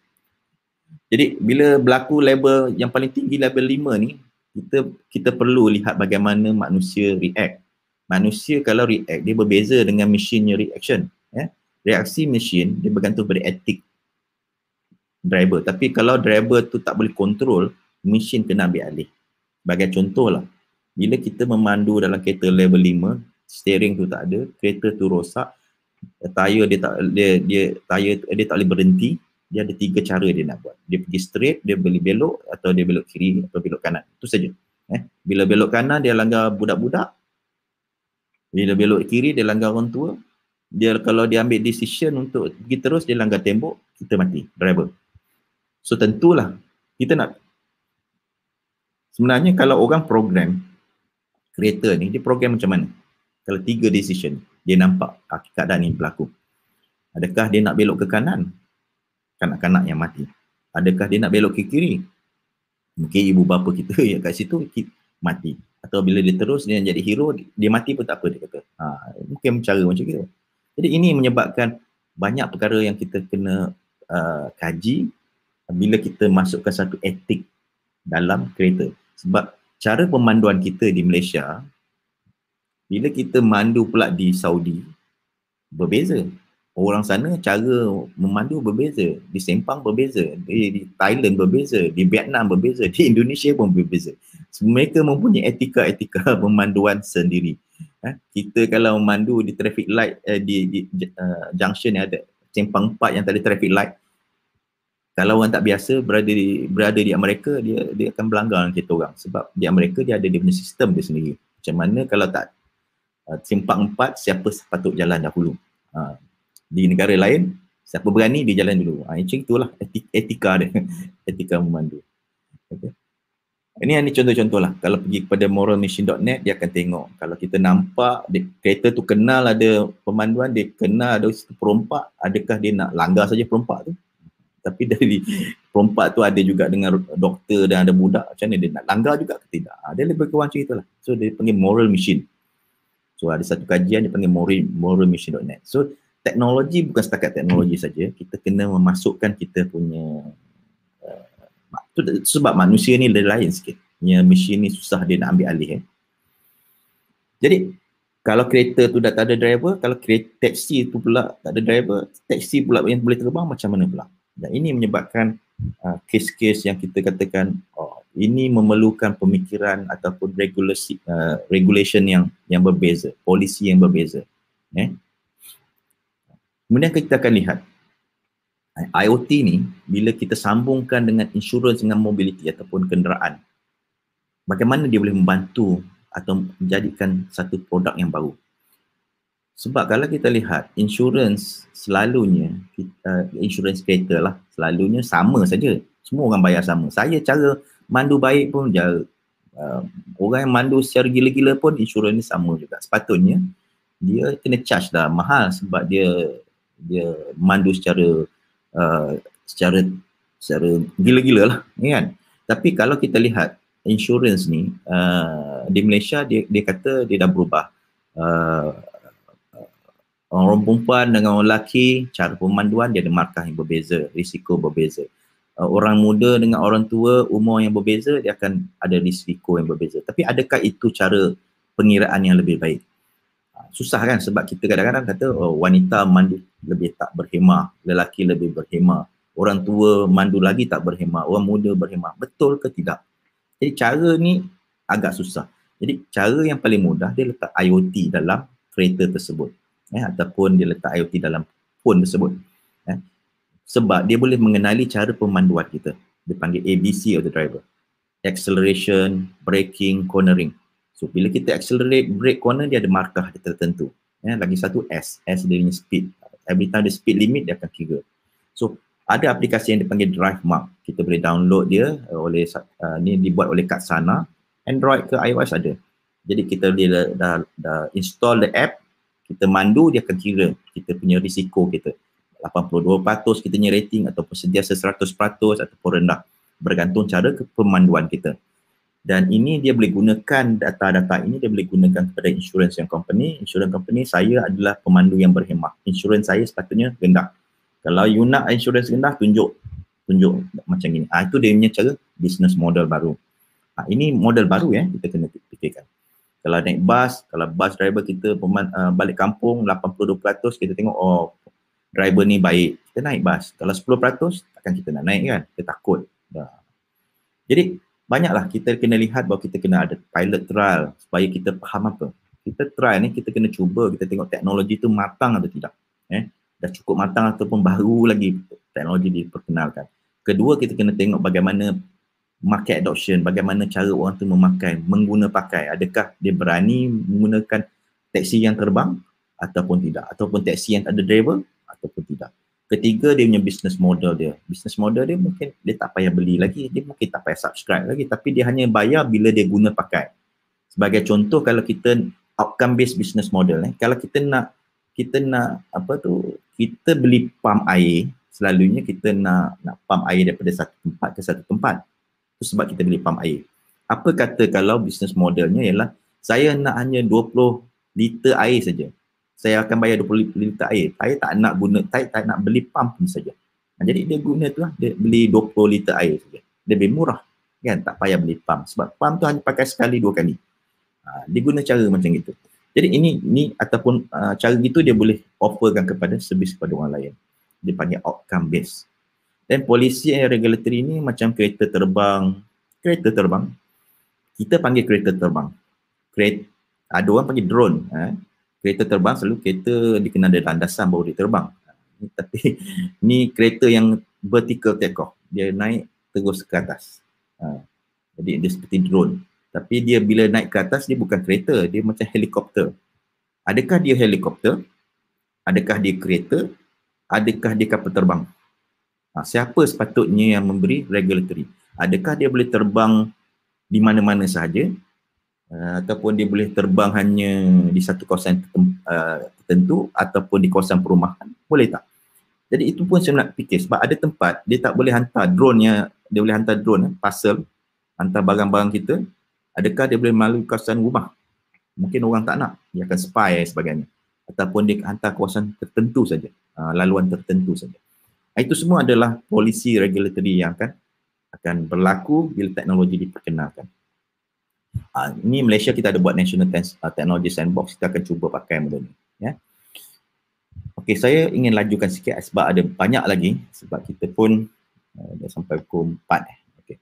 Jadi bila berlaku level yang paling tinggi level lima ni kita kita perlu lihat bagaimana manusia react. Manusia kalau react dia berbeza dengan mesinnya reaction ya? Reaksi mesin dia bergantung pada etik driver. Tapi kalau driver tu tak boleh kontrol mesin kena ambil alih. Sebagai contohlah bila kita memandu dalam kereta level 5 steering tu tak ada kereta tu rosak tayar dia tak dia dia tayar dia tak boleh berhenti dia ada tiga cara dia nak buat. Dia pergi straight dia boleh belok atau dia belok kiri atau belok kanan. Itu saja. Eh bila belok kanan dia langgar budak-budak. Bila belok kiri dia langgar orang tua. Dia kalau dia ambil decision untuk pergi terus dia langgar tembok, kita mati. Driver. So tentulah kita nak sebenarnya kalau orang program kereta ni dia program macam mana? Kalau tiga decision dia nampak keadaan ni berlaku. Adakah dia nak belok ke kanan? Kanak-kanak yang mati. Adakah dia nak belok ke kiri? Mungkin ibu bapa kita yang kat situ mati atau bila dia terus dia jadi hero dia mati pun tak apa dia kata ha, mungkin cara macam itu jadi ini menyebabkan banyak perkara yang kita kena uh, kaji bila kita masukkan satu etik dalam kereta. Sebab cara pemanduan kita di Malaysia bila kita mandu pula di Saudi berbeza. Orang sana cara memandu berbeza di Sempang berbeza di, di Thailand berbeza di Vietnam berbeza di Indonesia pun berbeza. Mereka mempunyai etika-etika pemanduan sendiri. Eh, kita kalau memandu di traffic light eh, di, di uh, junction yang ada Sempang 4 yang tak ada traffic light kalau orang tak biasa berada di berada di Amerika dia dia akan berlanggar dengan kita orang sebab di Amerika dia ada dia punya sistem dia sendiri macam mana kalau tak uh, simpang empat siapa sepatut jalan dahulu uh, di negara lain siapa berani dia jalan dulu uh, macam itulah etika dia etika memandu okay. Ini yang ni contoh-contoh lah. Kalau pergi kepada moralmachine.net, dia akan tengok. Kalau kita nampak dia, kereta tu kenal ada pemanduan, dia kenal ada perompak, adakah dia nak langgar saja perompak tu? Tapi dari perompak tu ada juga dengan doktor dan ada budak, macam mana dia nak langgar juga ke tidak? Ha, dia lebih kurang macam itulah. So dia panggil moral machine. So ada satu kajian dia panggil moral, moralmachine.net. So teknologi bukan setakat teknologi saja, kita kena memasukkan kita punya tu sebab manusia ni dia lain sikit. Yang mesin ni susah dia nak ambil alih eh. Jadi kalau kereta tu dah tak ada driver, kalau kereta taksi tu pula tak ada driver, taksi pula yang boleh terbang macam mana pula? Dan ini menyebabkan uh, kes-kes yang kita katakan oh, ini memerlukan pemikiran ataupun regulasi uh, regulation yang yang berbeza, polisi yang berbeza. Eh? Kemudian kita akan lihat IoT ni bila kita sambungkan dengan insurans dengan mobility ataupun kenderaan bagaimana dia boleh membantu atau menjadikan satu produk yang baru sebab kalau kita lihat insurans selalunya kita insurans kereta lah selalunya sama saja. Semua orang bayar sama. Saya cara mandu baik pun jauh uh, orang yang mandu secara gila-gila pun insurans ni sama juga. Sepatutnya dia kena charge dah mahal sebab dia dia mandu secara Uh, secara secara gila-gila lah kan? Tapi kalau kita lihat insurance ni uh, di Malaysia dia dia kata dia dah berubah. Uh, orang perempuan dengan orang lelaki cara pemanduan dia ada markah yang berbeza risiko berbeza uh, orang muda dengan orang tua umur yang berbeza dia akan ada risiko yang berbeza tapi adakah itu cara pengiraan yang lebih baik susah kan sebab kita kadang-kadang kata oh, wanita mandu lebih tak berhemah, lelaki lebih berhemah, orang tua mandu lagi tak berhemah, orang muda berhemah. Betul ke tidak? Jadi cara ni agak susah. Jadi cara yang paling mudah dia letak IoT dalam kereta tersebut. Eh, ataupun dia letak IoT dalam phone tersebut. Eh. Sebab dia boleh mengenali cara pemanduan kita. Dia panggil ABC of the driver. Acceleration, braking, cornering. So bila kita accelerate brake corner dia ada markah dia tertentu. Ya, lagi satu S, S dia punya speed. Every time the speed limit dia akan kira. So ada aplikasi yang dipanggil Drive Mark. Kita boleh download dia uh, oleh uh, ni dibuat oleh kat sana. Android ke iOS ada. Jadi kita boleh dah, dah install the app, kita mandu dia akan kira kita punya risiko kita. 82% kita punya rating ataupun sentiasa 100% ataupun rendah. Bergantung cara ke pemanduan kita. Dan ini dia boleh gunakan data-data ini dia boleh gunakan kepada insurance yang company. Insurance company saya adalah pemandu yang berhemah insurance saya sepatutnya rendah. Kalau you nak insurance rendah tunjuk. Tunjuk macam ini. Ah itu dia punya cara business model baru. Ah ini model baru ya kita kena fikirkan kalau naik bas kalau bus driver kita peman, uh, balik kampung 82% kita tengok oh driver ni baik kita naik bas kalau 10% takkan kita nak naik kan kita takut dah. jadi banyaklah kita kena lihat bahawa kita kena ada pilot trial supaya kita faham apa. Kita try ni kita kena cuba kita tengok teknologi tu matang atau tidak. Eh, dah cukup matang ataupun baru lagi teknologi diperkenalkan. Kedua kita kena tengok bagaimana market adoption, bagaimana cara orang tu memakai, mengguna pakai. Adakah dia berani menggunakan taksi yang terbang ataupun tidak ataupun taksi yang ada driver ataupun tidak. Ketiga dia punya business model dia. Business model dia mungkin dia tak payah beli lagi, dia mungkin tak payah subscribe lagi tapi dia hanya bayar bila dia guna pakai. Sebagai contoh kalau kita outcome based business model eh, kalau kita nak kita nak apa tu kita beli pump air selalunya kita nak nak pump air daripada satu tempat ke satu tempat. Itu sebab kita beli pump air. Apa kata kalau business modelnya ialah saya nak hanya 20 liter air saja saya akan bayar 20 liter air. Saya tak nak guna, saya tak nak beli pump ni saja. Ha, jadi dia guna tu lah, dia beli 20 liter air saja. Lebih murah. Kan? Tak payah beli pump. Sebab pump tu hanya pakai sekali, dua kali. Ha, dia guna cara macam itu. Jadi ini, ini ataupun uh, cara gitu dia boleh offerkan kepada servis kepada orang lain. Dia panggil outcome based. Dan polisi and regulatory ni macam kereta terbang. Kereta terbang. Kita panggil kereta terbang. Kereta, ada orang panggil drone. Eh? kereta terbang selalu kereta dikenal ada landasan baru dia terbang. Tapi ni kereta yang vertical take off. Dia naik terus ke atas. Ha. Jadi dia seperti drone. Tapi dia bila naik ke atas dia bukan kereta, dia macam helikopter. Adakah dia helikopter? Adakah dia kereta? Adakah dia kapal terbang? Ha, siapa sepatutnya yang memberi? Regulatory? Adakah dia boleh terbang di mana-mana sahaja? Uh, ataupun dia boleh terbang hanya di satu kawasan uh, tertentu ataupun di kawasan perumahan? Boleh tak? Jadi itu pun saya nak fikir. Sebab ada tempat dia tak boleh hantar drone nya dia boleh hantar drone eh, parcel hantar barang-barang kita. Adakah dia boleh melalui kawasan rumah? Mungkin orang tak nak. Dia akan spy dan sebagainya. Ataupun dia hantar kawasan tertentu saja. Uh, laluan tertentu saja itu semua adalah polisi regulatory yang akan akan berlaku bila teknologi diperkenalkan. Uh, ini Malaysia kita ada buat National uh, Technology Sandbox, kita akan cuba pakai benda ni. Ya. Okey, saya ingin lajukan sikit sebab ada banyak lagi sebab kita pun uh, dah sampai pukul 4 eh. Okay.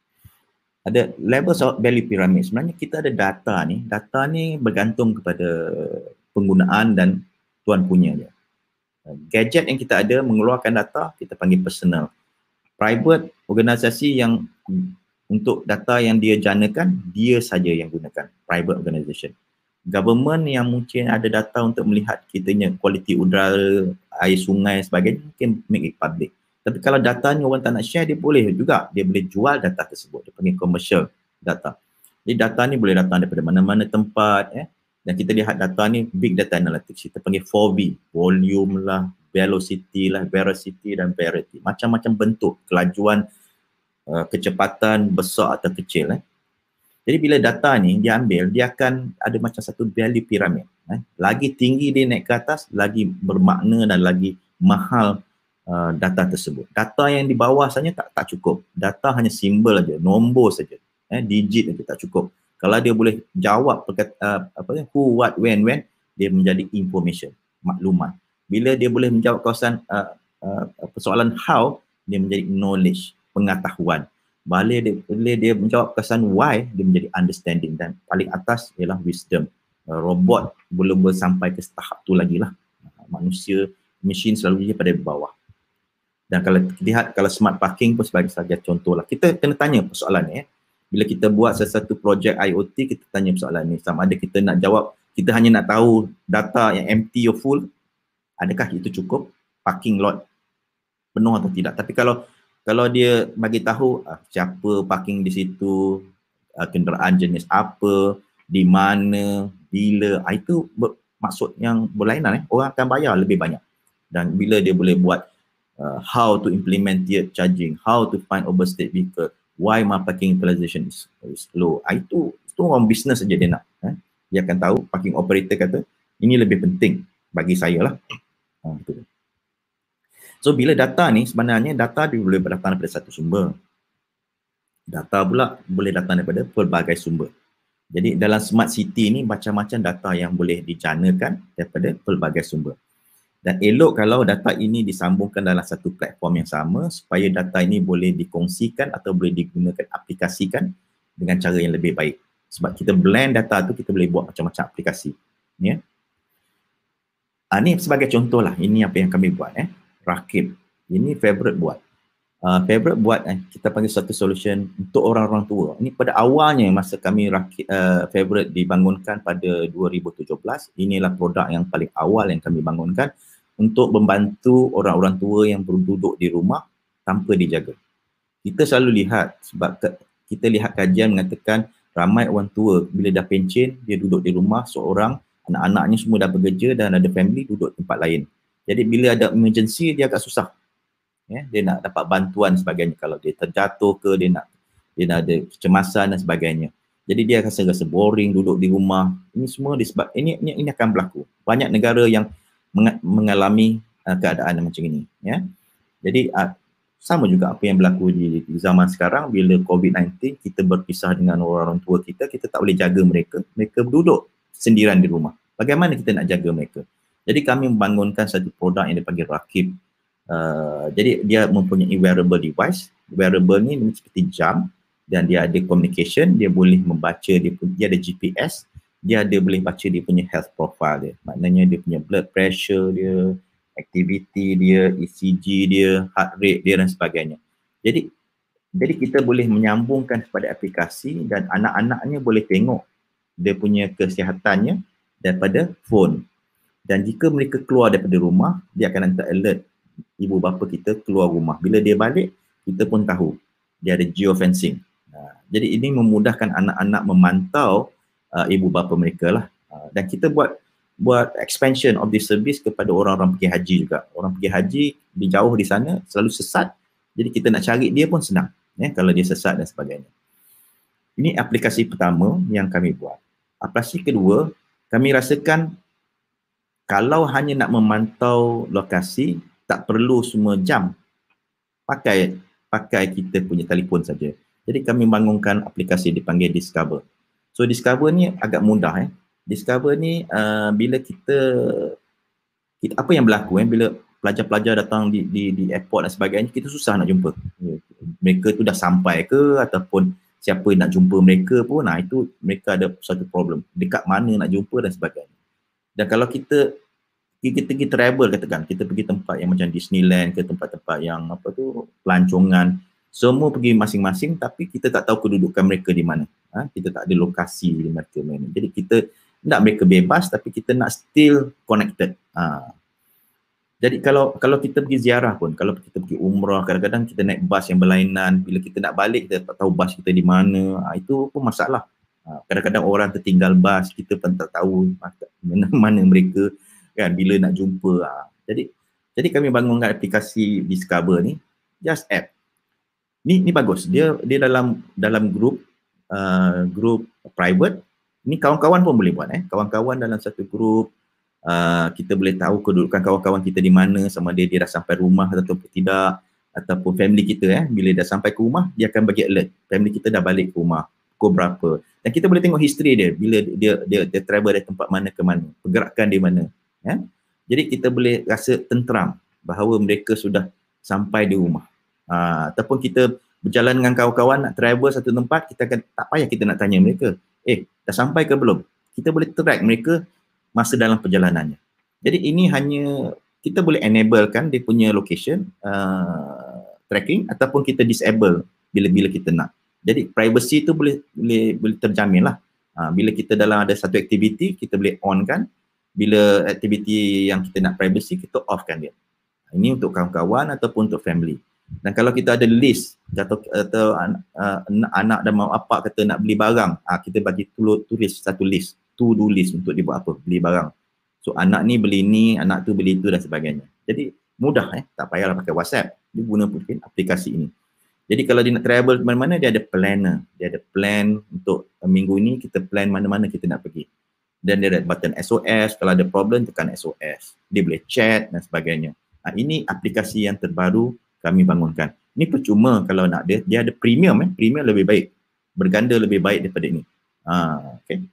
Ada level of value pyramid. Sebenarnya kita ada data ni. Data ni bergantung kepada penggunaan dan tuan punya dia. Gadget yang kita ada mengeluarkan data, kita panggil personal. Private organisasi yang untuk data yang dia janakan dia saja yang gunakan. Private organisation. Government yang mungkin ada data untuk melihat kitanya kualiti udara air sungai sebagainya mungkin make it public. Tapi kalau data ni orang tak nak share dia boleh juga. Dia boleh jual data tersebut. Dia panggil commercial data. Jadi data ni boleh datang daripada mana-mana tempat eh dan kita lihat data ni big data analytics kita panggil 4V volume lah velocity lah, veracity dan verity. Macam-macam bentuk kelajuan uh, kecepatan besar atau kecil. Eh. Jadi bila data ni diambil, dia akan ada macam satu value pyramid. Eh. Lagi tinggi dia naik ke atas, lagi bermakna dan lagi mahal uh, data tersebut. Data yang di bawah saja tak tak cukup. Data hanya simbol saja, nombor saja. Eh, digit saja tak cukup. Kalau dia boleh jawab perkata, uh, apa who, what, when, when, dia menjadi information, maklumat. Bila dia boleh menjawab kawasan uh, uh, persoalan how dia menjadi knowledge pengetahuan. Bila dia bila dia menjawab kawasan why dia menjadi understanding dan paling atas ialah wisdom. Uh, robot belum sampai ke tahap tu lagi lah. Uh, manusia mesin selalu dia pada bawah. Dan kalau lihat kalau smart parking pun sebagai saja contoh lah kita kena tanya persoalan ni eh. Bila kita buat sesuatu projek IoT kita tanya persoalan ni. Sama ada kita nak jawab kita hanya nak tahu data yang empty or full adakah itu cukup? Parking lot penuh atau tidak? Tapi kalau kalau dia bagi tahu uh, siapa parking di situ uh, kenderaan jenis apa di mana bila uh, itu ber, maksud yang berlainan eh. Orang akan bayar lebih banyak. Dan bila dia boleh buat uh, how to implement tiered charging how to find overstate vehicle why my parking utilization is, is low uh, itu itu orang bisnes saja dia nak eh. dia akan tahu parking operator kata ini lebih penting bagi saya lah Ha. So bila data ni sebenarnya data dia boleh datang daripada satu sumber. Data pula boleh datang daripada pelbagai sumber. Jadi dalam smart city ni macam-macam data yang boleh dijanakan daripada pelbagai sumber. Dan elok kalau data ini disambungkan dalam satu platform yang sama supaya data ini boleh dikongsikan atau boleh digunakan aplikasikan dengan cara yang lebih baik. Sebab kita blend data tu kita boleh buat macam-macam aplikasi. Ya. Yeah. Uh, ni sebagai ini apa yang kami buat eh. Rakib. Ini favorite buat. Uh, favorite buat eh, kita panggil satu solution untuk orang-orang tua. Ini pada awalnya masa kami rakib, uh, favorite dibangunkan pada 2017, inilah produk yang paling awal yang kami bangunkan untuk membantu orang-orang tua yang berduduk di rumah tanpa dijaga. Kita selalu lihat sebab kita lihat kajian mengatakan ramai orang tua bila dah pencen dia duduk di rumah seorang anak-anaknya semua dah bekerja dan ada family duduk tempat lain. Jadi bila ada emergency dia agak susah. Ya, dia nak dapat bantuan sebagainya kalau dia terjatuh ke dia nak dia nak ada kecemasan dan sebagainya. Jadi dia rasa rasa boring duduk di rumah. Ini semua disebab ini ini, ini akan berlaku. Banyak negara yang mengalami uh, keadaan macam ini, ya. Jadi uh, sama juga apa yang berlaku di, zaman sekarang bila COVID-19 kita berpisah dengan orang-orang tua kita, kita tak boleh jaga mereka. Mereka duduk sendirian di rumah. Bagaimana kita nak jaga mereka? Jadi kami membangunkan satu produk yang dipanggil Rakib. Uh, jadi dia mempunyai wearable device. Wearable ni seperti jam dan dia ada communication, dia boleh membaca, dia, dia ada GPS, dia ada boleh baca dia punya health profile dia. Maknanya dia punya blood pressure dia, aktiviti dia, ECG dia, heart rate dia dan sebagainya. Jadi jadi kita boleh menyambungkan kepada aplikasi dan anak-anaknya boleh tengok dia punya kesihatannya daripada phone. Dan jika mereka keluar daripada rumah, dia akan hantar alert ibu bapa kita keluar rumah. Bila dia balik, kita pun tahu dia ada geofencing. Ha, jadi ini memudahkan anak-anak memantau uh, ibu bapa mereka lah. Uh, dan kita buat buat expansion of this service kepada orang-orang pergi haji juga. Orang pergi haji di jauh di sana selalu sesat. Jadi kita nak cari dia pun senang ya, kalau dia sesat dan sebagainya. Ini aplikasi pertama yang kami buat. Aplikasi kedua, kami rasakan kalau hanya nak memantau lokasi, tak perlu semua jam. Pakai pakai kita punya telefon saja. Jadi kami bangunkan aplikasi dipanggil Discover. So Discover ni agak mudah eh. Discover ni uh, bila kita, kita apa yang berlaku eh bila pelajar-pelajar datang di, di di airport dan sebagainya kita susah nak jumpa. Mereka tu dah sampai ke ataupun siapa nak jumpa mereka pun nah itu mereka ada satu problem. Dekat mana nak jumpa dan sebagainya. Dan kalau kita kita pergi travel katakan kita pergi tempat yang macam Disneyland ke tempat-tempat yang apa tu pelancongan semua pergi masing-masing tapi kita tak tahu kedudukan mereka di mana ha? kita tak ada lokasi di mereka mana jadi kita nak mereka bebas tapi kita nak still connected ha. Jadi kalau kalau kita pergi ziarah pun, kalau kita pergi umrah, kadang-kadang kita naik bas yang berlainan, bila kita nak balik kita tak tahu bas kita di mana, ha, itu pun masalah. Ha, kadang-kadang orang tertinggal bas, kita pun tak tahu mana mana mereka kan bila nak jumpa. Ha. Jadi jadi kami bangunkan aplikasi Discover ni, just app. Ni ni bagus. Dia dia dalam dalam group uh, group private. Ni kawan-kawan pun boleh buat eh. Kawan-kawan dalam satu group uh, kita boleh tahu kedudukan kawan-kawan kita di mana sama dia dia dah sampai rumah ataupun tidak ataupun family kita eh bila dah sampai ke rumah dia akan bagi alert family kita dah balik ke rumah pukul berapa dan kita boleh tengok history dia bila dia dia dia travel dari tempat mana ke mana pergerakan di mana ya jadi kita boleh rasa tenteram bahawa mereka sudah sampai di rumah uh, ataupun kita berjalan dengan kawan-kawan nak travel satu tempat kita akan tak payah kita nak tanya mereka eh dah sampai ke belum kita boleh track mereka masa dalam perjalanannya. Jadi ini hanya kita boleh enable kan dia punya location uh, tracking ataupun kita disable bila-bila kita nak. Jadi privacy tu boleh boleh boleh terjamin lah. Uh, bila kita dalam ada satu aktiviti kita boleh on kan. Bila aktiviti yang kita nak privacy kita off kan dia. Ini untuk kawan-kawan ataupun untuk family. Dan kalau kita ada list atau, atau uh, anak dan mak apa kata nak beli barang, uh, kita bagi tulis satu list to do list untuk dia buat apa, beli barang. So anak ni beli ni, anak tu beli tu dan sebagainya. Jadi mudah eh, tak payahlah pakai WhatsApp. Dia guna mungkin aplikasi ini. Jadi kalau dia nak travel mana-mana, dia ada planner. Dia ada plan untuk uh, minggu ni kita plan mana-mana kita nak pergi. Dan dia ada button SOS, kalau ada problem tekan SOS. Dia boleh chat dan sebagainya. Ha, ini aplikasi yang terbaru kami bangunkan. Ini percuma kalau nak dia, dia ada premium eh. Premium lebih baik. Berganda lebih baik daripada ini. Ha, okay.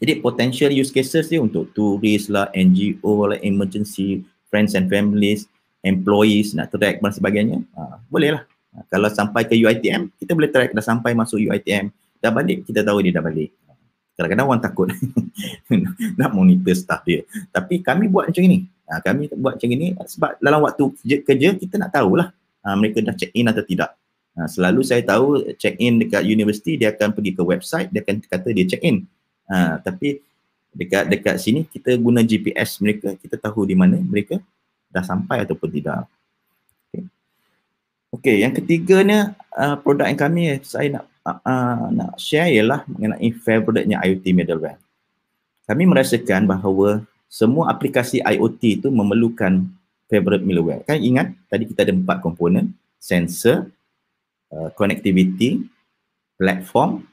Jadi potential use cases dia untuk turis lah, NGO lah, emergency, friends and families, employees nak track dan sebagainya. Ha, boleh lah. Ha, kalau sampai ke UITM, kita boleh track dah sampai masuk UITM. Dah balik, kita tahu dia dah balik. Kadang-kadang orang takut nak monitor staff dia. Tapi kami buat macam ini. Ha, kami buat macam ini sebab dalam waktu kerja, kita nak tahulah ha, mereka dah check in atau tidak. Ha, selalu saya tahu check in dekat universiti dia akan pergi ke website dia akan kata dia check in Ha, tapi dekat dekat sini kita guna GPS mereka, kita tahu di mana mereka dah sampai ataupun tidak. Okey. Okey, yang ketiganya uh, produk yang kami saya nak uh, nak share ialah mengenai favorite-nya IoT middleware. Kami merasakan bahawa semua aplikasi IoT itu memerlukan favorite middleware. Kan ingat tadi kita ada empat komponen, sensor, uh, connectivity, platform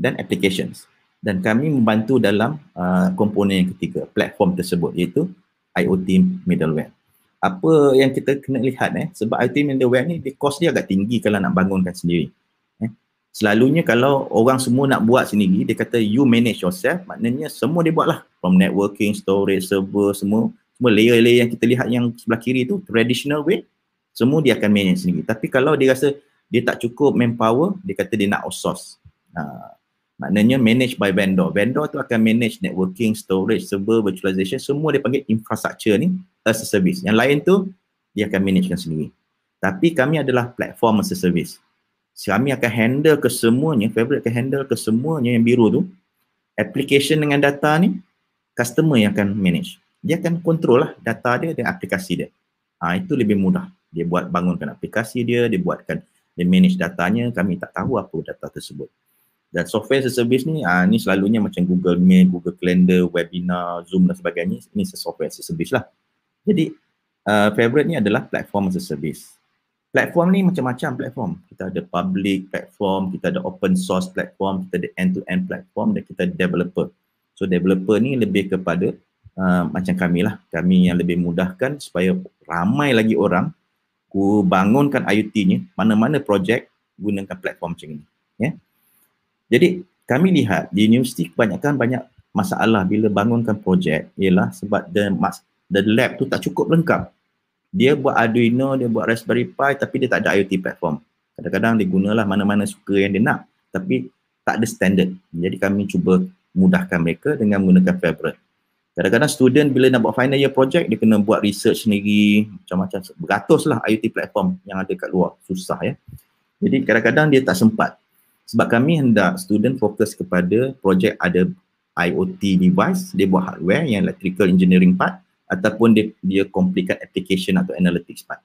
dan applications dan kami membantu dalam uh, komponen yang ketiga platform tersebut iaitu IoT middleware. Apa yang kita kena lihat eh sebab IoT middleware ni cost dia agak tinggi kalau nak bangunkan sendiri. Selalunya kalau orang semua nak buat sendiri dia kata you manage yourself maknanya semua dia buatlah from networking, storage, server semua semua layer-layer yang kita lihat yang sebelah kiri tu traditional way semua dia akan manage sendiri. Tapi kalau dia rasa dia tak cukup manpower dia kata dia nak outsource. Nah, Maknanya manage by vendor. Vendor tu akan manage networking, storage, server, virtualization, semua dia panggil infrastructure ni as a service. Yang lain tu dia akan managekan sendiri. Tapi kami adalah platform as a service. Kami akan handle ke semuanya, fabric akan handle ke semuanya yang biru tu. Application dengan data ni, customer yang akan manage. Dia akan control lah data dia dan aplikasi dia. Ha, itu lebih mudah. Dia buat bangunkan aplikasi dia, dia buatkan, dia manage datanya, kami tak tahu apa data tersebut. Dan software as a service ni, ah, ni selalunya macam Google Meet, Google Calendar, webinar, Zoom dan sebagainya. Ini software as a service lah. Jadi, uh, favorite ni adalah platform as a service. Platform ni macam-macam platform. Kita ada public platform, kita ada open source platform, kita ada end-to-end platform dan kita ada developer. So developer ni lebih kepada uh, macam kami lah. Kami yang lebih mudahkan supaya ramai lagi orang ku bangunkan IoT ni, mana-mana projek gunakan platform macam ini. Yeah? Jadi kami lihat di universiti kebanyakan banyak masalah bila bangunkan projek ialah sebab the, the lab tu tak cukup lengkap. Dia buat Arduino, dia buat Raspberry Pi tapi dia tak ada IoT platform. Kadang-kadang dia gunalah mana-mana suka yang dia nak tapi tak ada standard. Jadi kami cuba mudahkan mereka dengan menggunakan Fabric. Kadang-kadang student bila nak buat final year project dia kena buat research sendiri macam-macam beratus lah IoT platform yang ada kat luar. Susah ya. Jadi kadang-kadang dia tak sempat sebab kami hendak student fokus kepada projek ada IoT device, dia buat hardware yang electrical engineering part ataupun dia dia completekan application atau analytics part.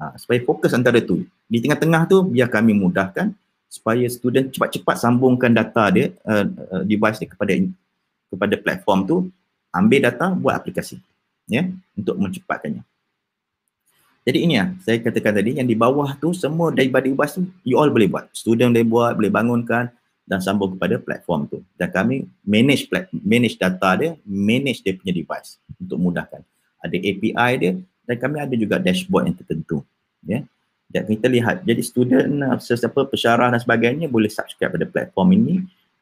Ha, supaya fokus antara tu. Di tengah-tengah tu biar kami mudahkan supaya student cepat-cepat sambungkan data dia uh, uh, device dia kepada kepada platform tu ambil data buat aplikasi ya untuk mencepatkannya. Jadi ini lah, saya katakan tadi yang di bawah tu semua daripada ubas tu you all boleh buat. Student boleh buat, boleh bangunkan dan sambung kepada platform tu. Dan kami manage manage data dia, manage dia punya device untuk mudahkan. Ada API dia dan kami ada juga dashboard yang tertentu. Ya. Dan kita lihat, jadi student, sesiapa pesyarah dan sebagainya boleh subscribe pada platform ini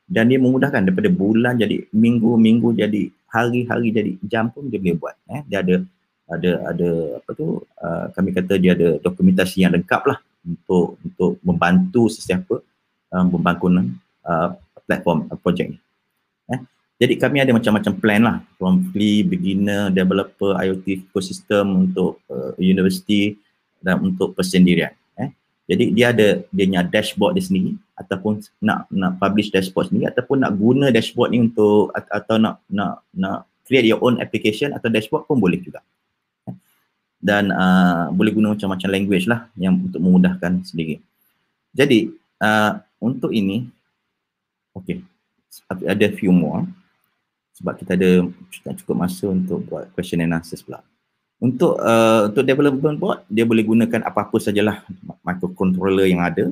dan dia memudahkan daripada bulan jadi minggu, minggu jadi hari-hari jadi jam pun dia boleh buat. Eh. Dia ada ada ada apa tu uh, kami kata dia ada dokumentasi yang lengkap lah untuk untuk membantu sesiapa um, pembangunan uh, platform uh, projek ni. Eh? Jadi kami ada macam-macam plan lah from free, beginner, developer, IoT ecosystem untuk uh, university dan untuk persendirian. Eh? Jadi dia ada dia punya dashboard di sini ataupun nak nak publish dashboard sendiri ataupun nak guna dashboard ni untuk atau nak nak nak create your own application atau dashboard pun boleh juga dan uh, boleh guna macam-macam language lah yang untuk memudahkan sendiri. Jadi uh, untuk ini, okay, ada few more sebab kita ada tak cukup masa untuk buat question and answers pula. Untuk uh, untuk development board, dia boleh gunakan apa-apa sajalah microcontroller yang ada.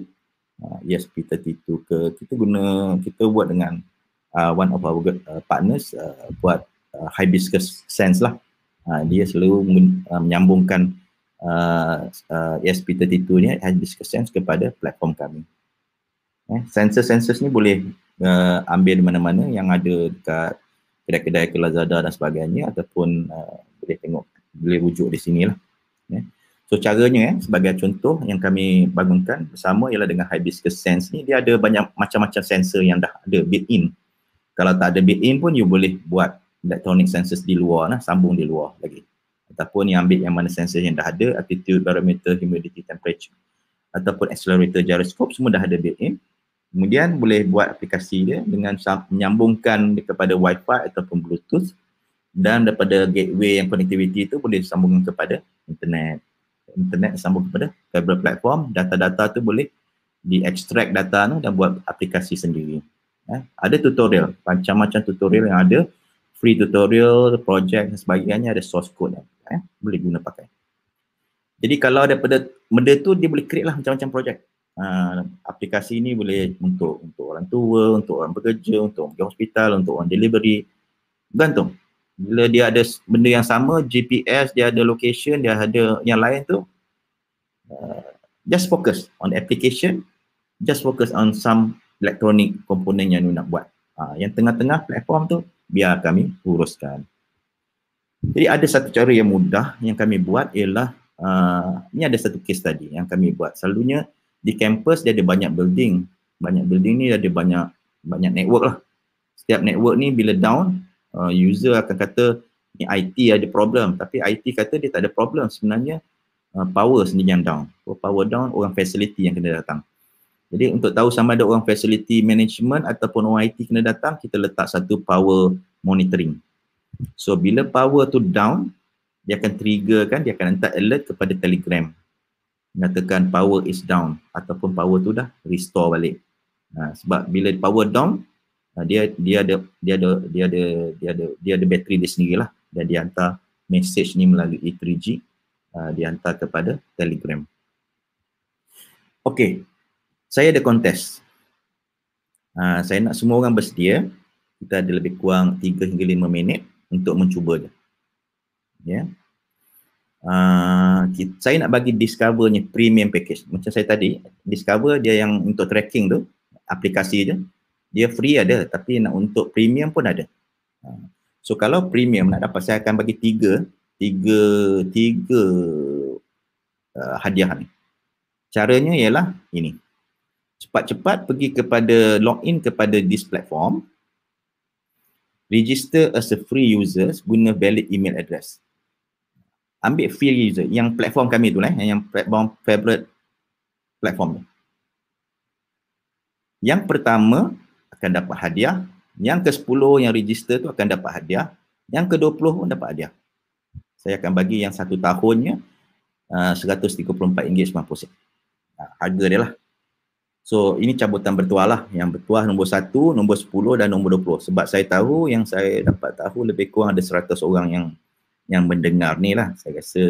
Uh, ESP32 ke, kita guna, kita buat dengan uh, one of our uh, partners uh, buat uh, Hibiscus Sense lah uh, dia selalu uh, menyambungkan uh, uh, ESP32 ni Hibiscus Sense kepada platform kami. Eh, sensor-sensor ni boleh uh, ambil mana-mana yang ada dekat kedai-kedai ke Lazada dan sebagainya ataupun uh, boleh tengok, boleh rujuk di sini lah. Eh. So caranya eh, sebagai contoh yang kami bangunkan bersama ialah dengan Hibiscus Sense ni dia ada banyak macam-macam sensor yang dah ada built-in. Kalau tak ada built-in pun you boleh buat electronic sensors di luar lah, sambung di luar lagi. Ataupun yang ambil yang mana sensor yang dah ada, altitude, barometer, humidity, temperature. Ataupun accelerator, gyroscope, semua dah ada built-in. Kemudian boleh buat aplikasi dia dengan menyambungkan kepada Wi-Fi ataupun Bluetooth dan daripada gateway yang connectivity itu boleh sambungkan kepada internet. Internet sambung kepada fiber platform, data-data tu boleh di-extract data tu dan buat aplikasi sendiri. Eh, ada tutorial, macam-macam tutorial yang ada free tutorial, project dan sebagainya ada source code eh, boleh guna pakai. Jadi kalau daripada benda tu dia boleh create lah macam-macam projek. Uh, aplikasi ini boleh untuk untuk orang tua, untuk orang bekerja, untuk orang hospital, untuk orang delivery. Gantung. Bila dia ada benda yang sama, GPS, dia ada location, dia ada yang lain tu, uh, just focus on application, just focus on some electronic component yang you nak buat. Uh, yang tengah-tengah platform tu, biar kami uruskan. Jadi ada satu cara yang mudah yang kami buat ialah uh, ini ada satu case tadi yang kami buat. Selalunya di kampus dia ada banyak building. Banyak building ni ada banyak banyak network lah. Setiap network ni bila down uh, user akan kata ni IT ada problem. Tapi IT kata dia tak ada problem. Sebenarnya uh, power sendiri yang down. So, power down orang facility yang kena datang. Jadi untuk tahu sama ada orang facility management ataupun orang IT kena datang kita letak satu power monitoring. So bila power tu down dia akan trigger kan dia akan hantar alert kepada telegram mengatakan power is down ataupun power tu dah restore balik ha, sebab bila power down uh, dia dia ada dia ada dia ada dia ada dia ada bateri dia sendirilah dan dia hantar message ni melalui 3G uh, dia hantar kepada Telegram. Okey. Saya ada kontes. Uh, saya nak semua orang bersedia. Kita ada lebih kurang 3 hingga 5 minit untuk mencuba je. Ya. Yeah. Uh, saya nak bagi discovernya premium package. Macam saya tadi, discover dia yang untuk tracking tu, aplikasi je dia free ada tapi nak untuk premium pun ada. Ha. So kalau premium nak dapat saya akan bagi tiga, tiga, tiga uh, hadiah ni. Caranya ialah ini. Cepat-cepat pergi kepada login kepada this platform. Register as a free user guna valid email address. Ambil free user yang platform kami tu lah, yang platform favorite platform ni. Yang pertama, akan dapat hadiah. Yang ke-10 yang register tu akan dapat hadiah. Yang ke-20 pun dapat hadiah. Saya akan bagi yang satu tahunnya uh, RM134.90. Uh, harga dia lah. So ini cabutan bertuah lah. Yang bertuah nombor 1, nombor 10 dan nombor 20. Sebab saya tahu yang saya dapat tahu lebih kurang ada 100 orang yang yang mendengar ni lah. Saya rasa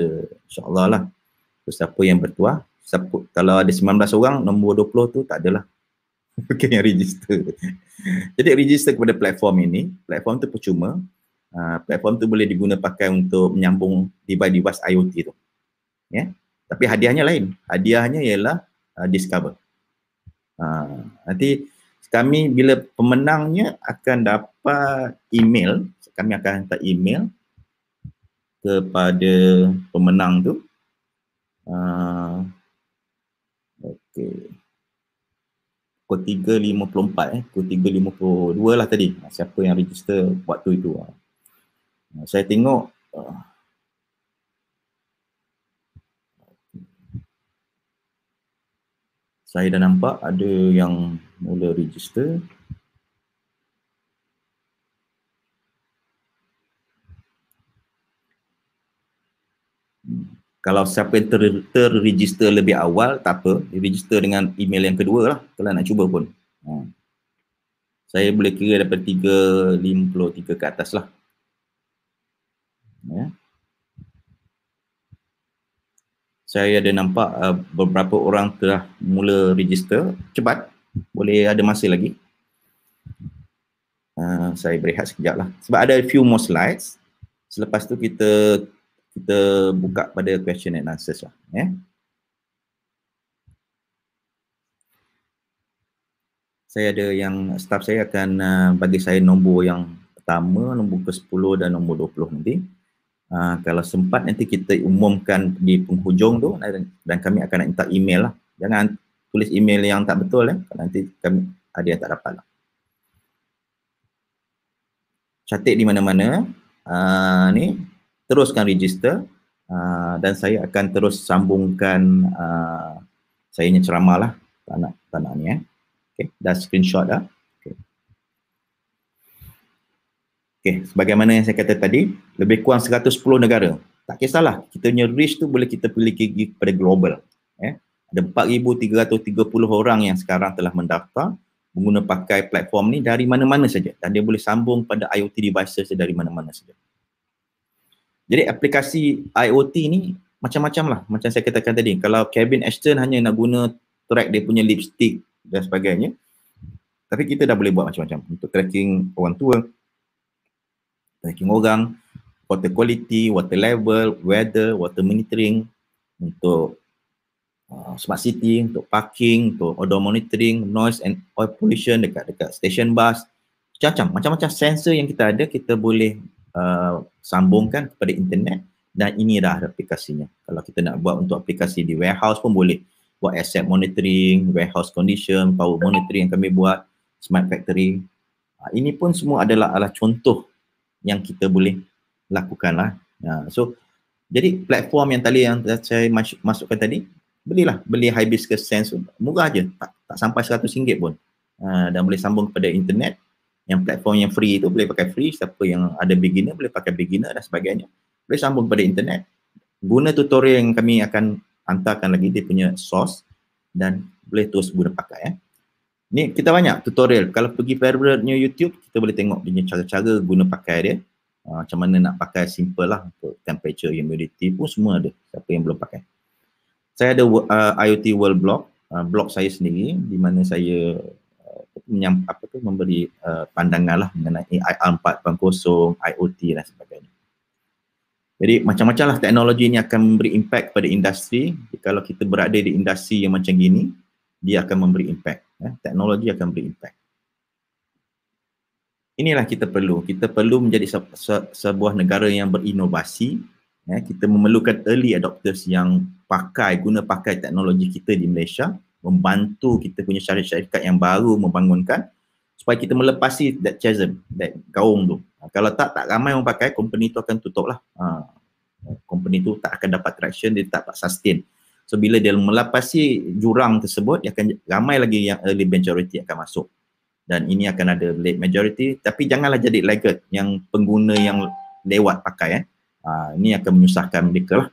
insyaAllah lah. So, siapa yang bertuah, siapa, kalau ada 19 orang, nombor 20 tu tak adalah. Okay, yang register. Jadi register kepada platform ini, platform tu percuma. Uh, platform tu boleh diguna pakai untuk menyambung device-device IoT tu. Ya. Yeah? Tapi hadiahnya lain. Hadiahnya ialah uh, discover. Uh, nanti kami bila pemenangnya akan dapat email, kami akan hantar email kepada pemenang tu. Uh, okay pukul 3.54 eh, pukul 3.52 lah tadi. Siapa yang register waktu itu. Ah. saya tengok uh, saya dah nampak ada yang mula register hmm kalau siapa yang ter, terregister lebih awal, tak apa. Register dengan email yang kedua lah kalau nak cuba pun. Ha. Saya boleh kira daripada 3.53 ke atas lah. Ya. Saya ada nampak uh, beberapa orang telah mula register. Cepat. Boleh ada masa lagi. Uh, saya berehat sekejap lah. Sebab ada few more slides. Selepas tu kita kita buka pada question and answers lah. Eh? Saya ada yang staff saya akan uh, bagi saya nombor yang pertama, nombor ke-10 dan nombor 20 nanti. Uh, kalau sempat nanti kita umumkan di penghujung tu dan, dan kami akan nak minta email lah. Jangan tulis email yang tak betul eh. Nanti kami ada yang tak dapat lah. Catik di mana-mana. Uh, ni teruskan register uh, dan saya akan terus sambungkan uh, saya punya ceramah lah tak nak, tak nak ni eh. Okay, dah screenshot dah. Okay. okay, sebagaimana yang saya kata tadi, lebih kurang 110 negara. Tak kisahlah, kita punya reach tu boleh kita pilih kepada global. Eh. Ada 4,330 orang yang sekarang telah mendaftar mengguna pakai platform ni dari mana-mana saja dan dia boleh sambung pada IoT devices dari mana-mana saja. Jadi aplikasi IoT ni macam-macam lah macam saya katakan tadi. Kalau Kevin Ashton hanya nak guna track dia punya lipstick dan sebagainya. Tapi kita dah boleh buat macam-macam untuk tracking orang tua, tracking orang, water quality, water level, weather, water monitoring, untuk uh, smart city, untuk parking, untuk odor monitoring, noise and oil pollution dekat dekat station bus. Macam-macam, macam-macam sensor yang kita ada kita boleh uh, sambungkan kepada internet dan ini dah aplikasinya. Kalau kita nak buat untuk aplikasi di warehouse pun boleh buat asset monitoring, warehouse condition, power monitoring yang kami buat, smart factory. Uh, ini pun semua adalah adalah contoh yang kita boleh lakukan lah. Uh, so jadi platform yang tadi yang saya masuk, masukkan tadi, belilah beli Hibiscus Sense murah aja, tak, tak sampai RM100 pun. Uh, dan boleh sambung kepada internet. Yang platform yang free itu boleh pakai free, siapa yang ada beginner boleh pakai beginner dan sebagainya. Boleh sambung kepada internet. Guna tutorial yang kami akan hantarkan lagi dia punya source dan boleh terus guna pakai eh. Ni kita banyak tutorial. Kalau pergi favorite-nya YouTube, kita boleh tengok punya cara-cara guna pakai dia. Uh, macam mana nak pakai simple lah untuk temperature, humidity pun semua ada. Siapa yang belum pakai. Saya ada uh, IoT World Blog, uh, blog saya sendiri di mana saya menyam, apa tu, memberi uh, pandangan lah mengenai IR 4.0, IoT dan sebagainya. Jadi macam-macam lah teknologi ini akan memberi impact kepada industri. Kalau kita berada di industri yang macam gini, dia akan memberi impact. Eh. Teknologi akan memberi impact. Inilah kita perlu. Kita perlu menjadi se- se- sebuah negara yang berinovasi. Eh. Kita memerlukan early adopters yang pakai, guna pakai teknologi kita di Malaysia. Membantu kita punya syarikat-syarikat yang baru membangunkan supaya kita melepasi that chasm, that gaung tu. Ha, kalau tak, tak ramai orang pakai, company tu akan tutup lah. Ha, company tu tak akan dapat traction, dia tak dapat sustain. So bila dia melepasi jurang tersebut, dia akan ramai lagi yang early majority akan masuk. Dan ini akan ada late majority, tapi janganlah jadi laggard yang pengguna yang lewat pakai. Eh. Ha, ini akan menyusahkan mereka lah.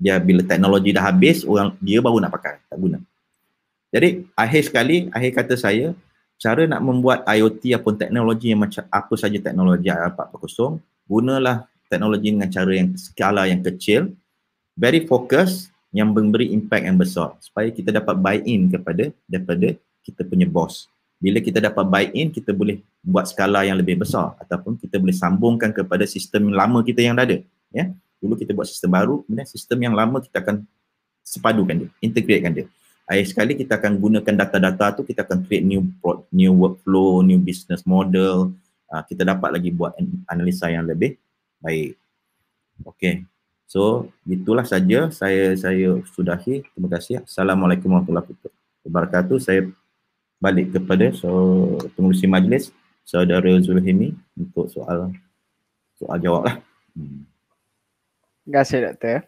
Dia bila teknologi dah habis, orang dia baru nak pakai, tak guna. Jadi akhir sekali, akhir kata saya, cara nak membuat IoT ataupun teknologi yang macam apa saja teknologi IoT 4.0 gunalah teknologi dengan cara yang skala yang kecil very fokus yang memberi impact yang besar. Supaya kita dapat buy in kepada daripada kita punya boss bila kita dapat buy in kita boleh buat skala yang lebih besar ataupun kita boleh sambungkan kepada sistem lama kita yang dah ada ya dulu kita buat sistem baru kemudian sistem yang lama kita akan sepadukan dia integratekan dia akhir sekali kita akan gunakan data-data tu kita akan create new new workflow, new business model. Uh, kita dapat lagi buat analisa yang lebih baik. Okay. So, itulah saja saya saya sudahi. Terima kasih. Assalamualaikum warahmatullahi wabarakatuh. Saya balik kepada so pengurusi majlis saudara Zulhimi untuk soal soal jawab lah. Hmm. Terima kasih doktor.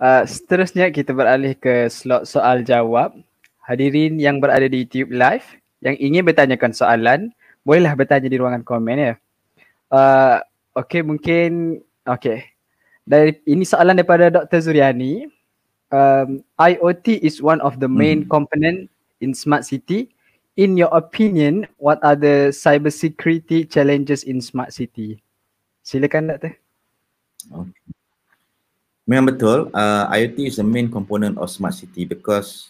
Uh, seterusnya kita beralih ke slot soal jawab. Hadirin yang berada di YouTube live yang ingin bertanyakan soalan, bolehlah bertanya di ruangan komen ya. Uh, okay, mungkin okay. Dari ini soalan daripada Dr. Zuriani. Um, IoT is one of the main hmm. component in smart city. In your opinion, what are the cyber security challenges in smart city? Silakan Dr. Okay. Memang betul, uh, IoT is the main component of smart city because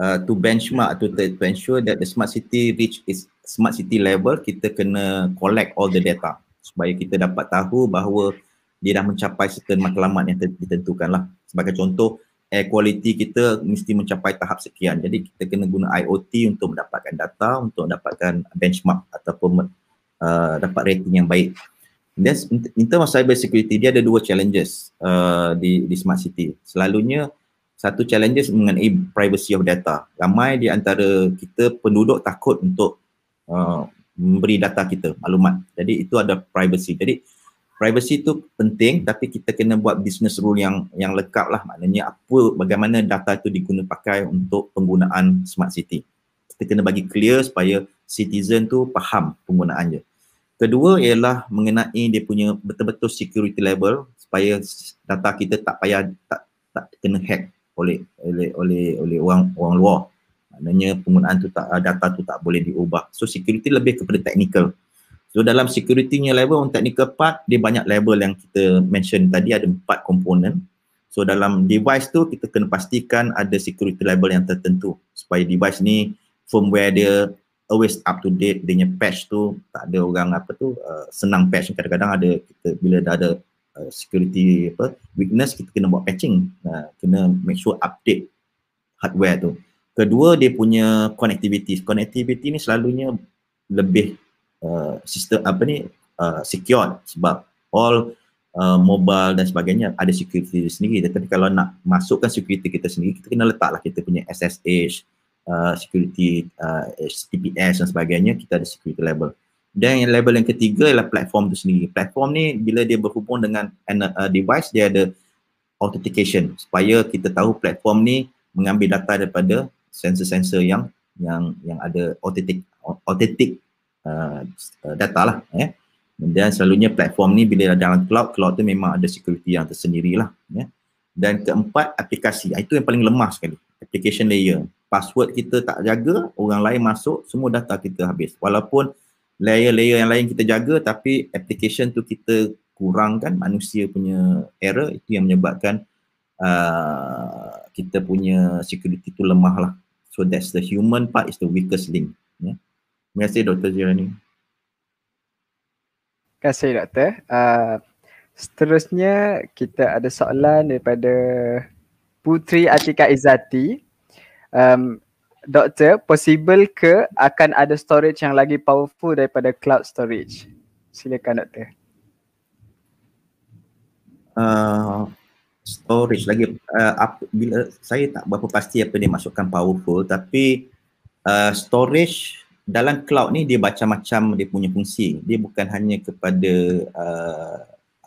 uh, to benchmark, to, to ensure that the smart city reach its smart city level, kita kena collect all the data supaya kita dapat tahu bahawa dia dah mencapai certain matlamat yang ditentukan lah. Sebagai contoh, air quality kita mesti mencapai tahap sekian. Jadi kita kena guna IoT untuk mendapatkan data, untuk mendapatkan benchmark ataupun uh, dapat rating yang baik. That's, in terms of cyber security, dia ada dua challenges uh, di, di smart city. Selalunya satu challenges mengenai privacy of data. Ramai di antara kita penduduk takut untuk uh, memberi data kita, maklumat. Jadi itu ada privacy. Jadi privacy itu penting tapi kita kena buat business rule yang yang lengkap lah. Maknanya apa, bagaimana data itu diguna pakai untuk penggunaan smart city. Kita kena bagi clear supaya citizen tu faham penggunaannya. Kedua ialah mengenai dia punya betul-betul security level supaya data kita tak payah tak tak kena hack oleh oleh oleh oleh orang orang luar. Maknanya penggunaan tu tak data tu tak boleh diubah. So security lebih kepada technical. So dalam security-nya level on technical part dia banyak level yang kita mention tadi ada empat komponen. So dalam device tu kita kena pastikan ada security level yang tertentu supaya device ni firmware dia always up to date dia patch tu tak ada orang apa tu uh, senang patch kadang-kadang ada kita bila dah ada uh, security apa weakness kita kena buat patching. Uh, kena make sure update hardware tu. Kedua dia punya connectivity. Connectivity ni selalunya lebih uh, sistem apa ni uh, secure sebab all uh, mobile dan sebagainya ada security sendiri. Tetapi kalau nak masukkan security kita sendiri kita kena letaklah kita punya SSH uh, security uh, HTTPS dan sebagainya kita ada security level dan level yang ketiga ialah platform tu sendiri platform ni bila dia berhubung dengan uh, device dia ada authentication supaya kita tahu platform ni mengambil data daripada sensor-sensor yang yang yang ada authentic authentic uh, data lah ya. Dan selalunya platform ni bila dalam cloud, cloud tu memang ada security yang tersendiri lah ya. Dan keempat aplikasi, itu yang paling lemah sekali. Application layer. Password kita tak jaga, orang lain masuk, semua data kita habis. Walaupun layer-layer yang lain kita jaga tapi application tu kita kurangkan manusia punya error itu yang menyebabkan uh, kita punya security tu lemah lah. So that's the human part is the weakest link. Ya. Terima kasih Dr. Jirani. Terima kasih Doktor. Uh, seterusnya kita ada soalan daripada Putri Atika Izati. Um, Doktor, possible ke akan ada storage yang lagi powerful daripada cloud storage? Silakan Doktor. Uh, storage lagi uh, apa, bila saya tak berapa pasti apa dia masukkan powerful tapi uh, storage dalam cloud ni dia macam-macam dia punya fungsi dia bukan hanya kepada uh,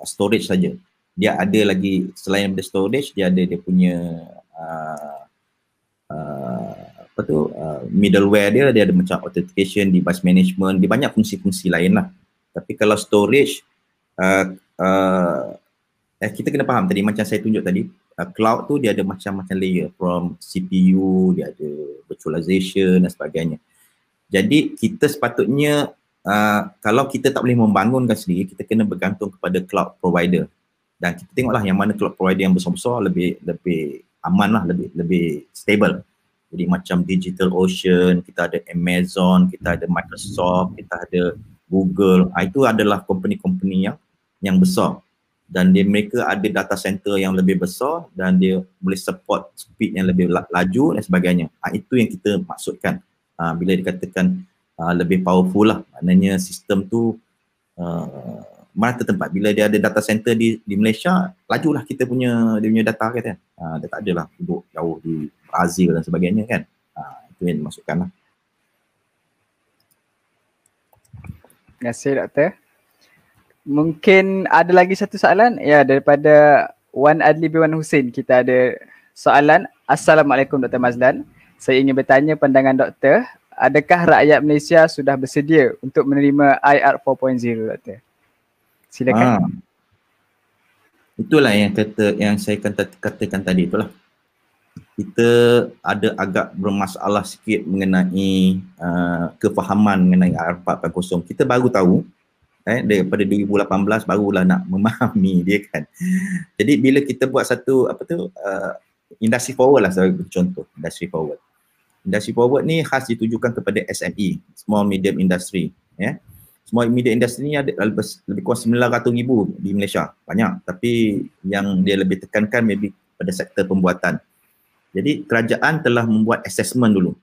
storage saja dia ada lagi selain daripada storage dia ada dia punya uh, uh, apa tu uh, middleware dia dia ada macam authentication device management dia banyak fungsi-fungsi lain lah. Tapi kalau storage uh, uh, eh, kita kena faham tadi macam saya tunjuk tadi uh, cloud tu dia ada macam-macam layer from CPU dia ada virtualization dan sebagainya. Jadi kita sepatutnya uh, kalau kita tak boleh membangunkan sendiri kita kena bergantung kepada cloud provider. Dan kita tengoklah yang mana cloud provider yang besar-besar lebih lebih aman lah lebih lebih stable jadi macam Digital Ocean, kita ada Amazon, kita ada Microsoft, kita ada Google. Ah, itu adalah company-company yang yang besar dan dia mereka ada data center yang lebih besar dan dia boleh support speed yang lebih laju dan sebagainya. Ha, itu yang kita maksudkan ha, bila dikatakan ha, lebih powerful lah. Maknanya sistem tu uh, mana tempat. Bila dia ada data center di di Malaysia, lajulah kita punya dia punya data kan. Ha, dia tak adalah duduk jauh di Brazil dan sebagainya kan. Ha, itu yang dimasukkan lah. Terima kasih doktor. Mungkin ada lagi satu soalan ya daripada Wan Adli Biwan Hussein. Kita ada soalan. Assalamualaikum Dr. Mazlan. Saya ingin bertanya pandangan doktor, adakah rakyat Malaysia sudah bersedia untuk menerima IR 4.0 doktor? Silakan. Ha. Itulah yang kata yang saya kata, katakan tadi itulah. Kita ada agak bermasalah sikit mengenai uh, kefahaman mengenai IR 4.0. Kita baru tahu eh daripada 2018 barulah nak memahami dia kan. Jadi bila kita buat satu apa tu uh, industry forward lah sebagai contoh industry forward. Industry forward ni khas ditujukan kepada SME, small medium industry ya. Yeah. Small medium industry ni ada lebih, kurang 900 ribu di Malaysia. Banyak tapi yang dia lebih tekankan maybe pada sektor pembuatan. Jadi kerajaan telah membuat assessment dulu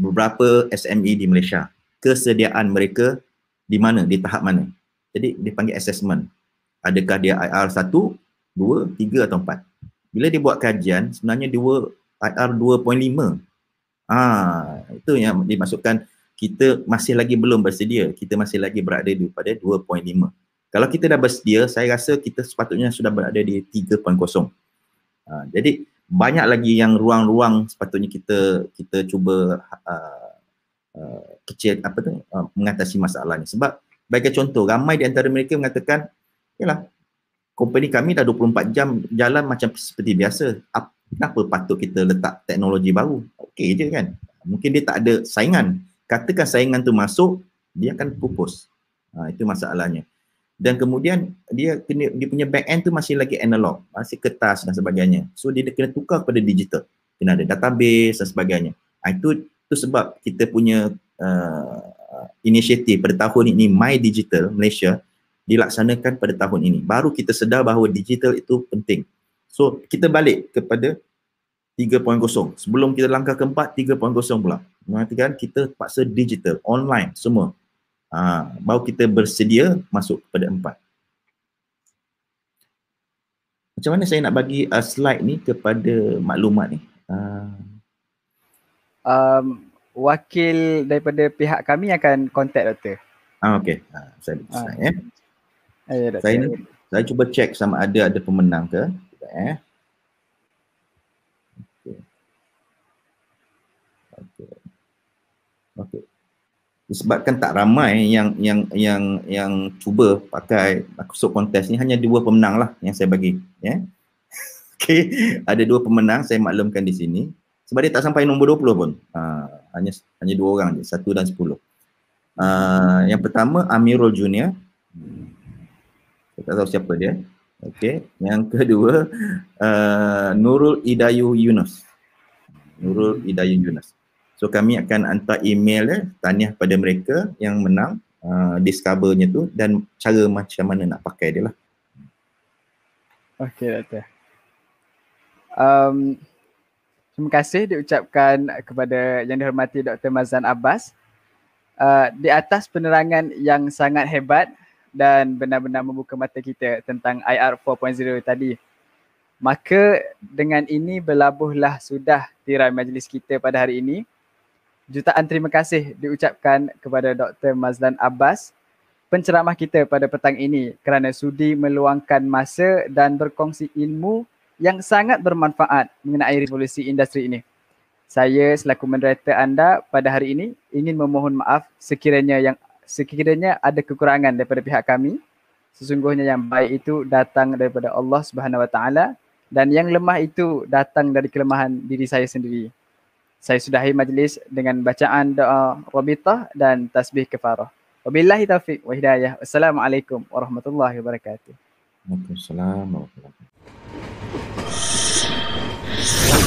beberapa SME di Malaysia. Kesediaan mereka di mana, di tahap mana. Jadi dia panggil assessment. Adakah dia IR 1, 2, 3 atau 4. Bila dia buat kajian, sebenarnya dia IR 2.5. Ah, itu yang dimasukkan kita masih lagi belum bersedia. Kita masih lagi berada di pada 2.5. Kalau kita dah bersedia, saya rasa kita sepatutnya sudah berada di 3.0. Ah, jadi banyak lagi yang ruang-ruang sepatutnya kita kita cuba uh, uh, kecil apa tu uh, mengatasi masalah ni sebab bagi contoh ramai di antara mereka mengatakan yalah company kami dah 24 jam jalan macam seperti biasa kenapa patut kita letak teknologi baru okey je kan mungkin dia tak ada saingan katakan saingan tu masuk dia akan pupus. Ha, itu masalahnya. Dan kemudian dia kena dia punya back end tu masih lagi analog masih kertas dan sebagainya. So dia kena tukar kepada digital. Kena ada database dan sebagainya. Ha, itu itu sebab kita punya uh, inisiatif pada tahun ini My Digital Malaysia dilaksanakan pada tahun ini. Baru kita sedar bahawa digital itu penting. So kita balik kepada 3.0. Sebelum kita langkah keempat, 3.0 pula. Mengatakan kita paksa digital, online, semua. Ha, baru kita bersedia masuk kepada empat. Macam mana saya nak bagi uh, slide ni kepada maklumat ni? Uh, um, wakil daripada pihak kami akan contact doktor. Ah okey. Ha, saya ah. ya. Ya, doktor. Saya saya cuba cek sama ada ada pemenang ke. Eh. Okey. Okey. Okey. Disebabkan tak ramai yang yang yang yang cuba pakai masuk kontes ni hanya dua pemenang lah yang saya bagi ya. Yeah. Okey, ada dua pemenang saya maklumkan di sini. Sebab dia tak sampai nombor 20 pun. Uh, hanya hanya dua orang je, satu dan sepuluh. Uh, yang pertama Amirul Junior. Saya tak tahu siapa dia. Okey. Yang kedua uh, Nurul Idayu Yunus. Nurul Idayu Yunus. So kami akan hantar email eh, tahniah pada mereka yang menang uh, discovernya tu dan cara macam mana nak pakai dia lah. Okey doktor. Um, terima kasih diucapkan kepada yang dihormati Dr. Mazan Abbas uh, di atas penerangan yang sangat hebat dan benar-benar membuka mata kita tentang IR 4.0 tadi. Maka dengan ini berlabuhlah sudah tirai majlis kita pada hari ini. Jutaan terima kasih diucapkan kepada Dr. Mazlan Abbas penceramah kita pada petang ini kerana sudi meluangkan masa dan berkongsi ilmu yang sangat bermanfaat mengenai revolusi industri ini. Saya selaku moderator anda pada hari ini ingin memohon maaf sekiranya yang sekiranya ada kekurangan daripada pihak kami. Sesungguhnya yang baik itu datang daripada Allah Subhanahu Wa Taala dan yang lemah itu datang dari kelemahan diri saya sendiri. Saya sudahi majlis dengan bacaan doa Rabitah dan tasbih kefarah. Wabillahi taufiq wa hidayah. Assalamualaikum warahmatullahi wabarakatuh. Waalaikumsalam warahmatullahi wabarakatuh.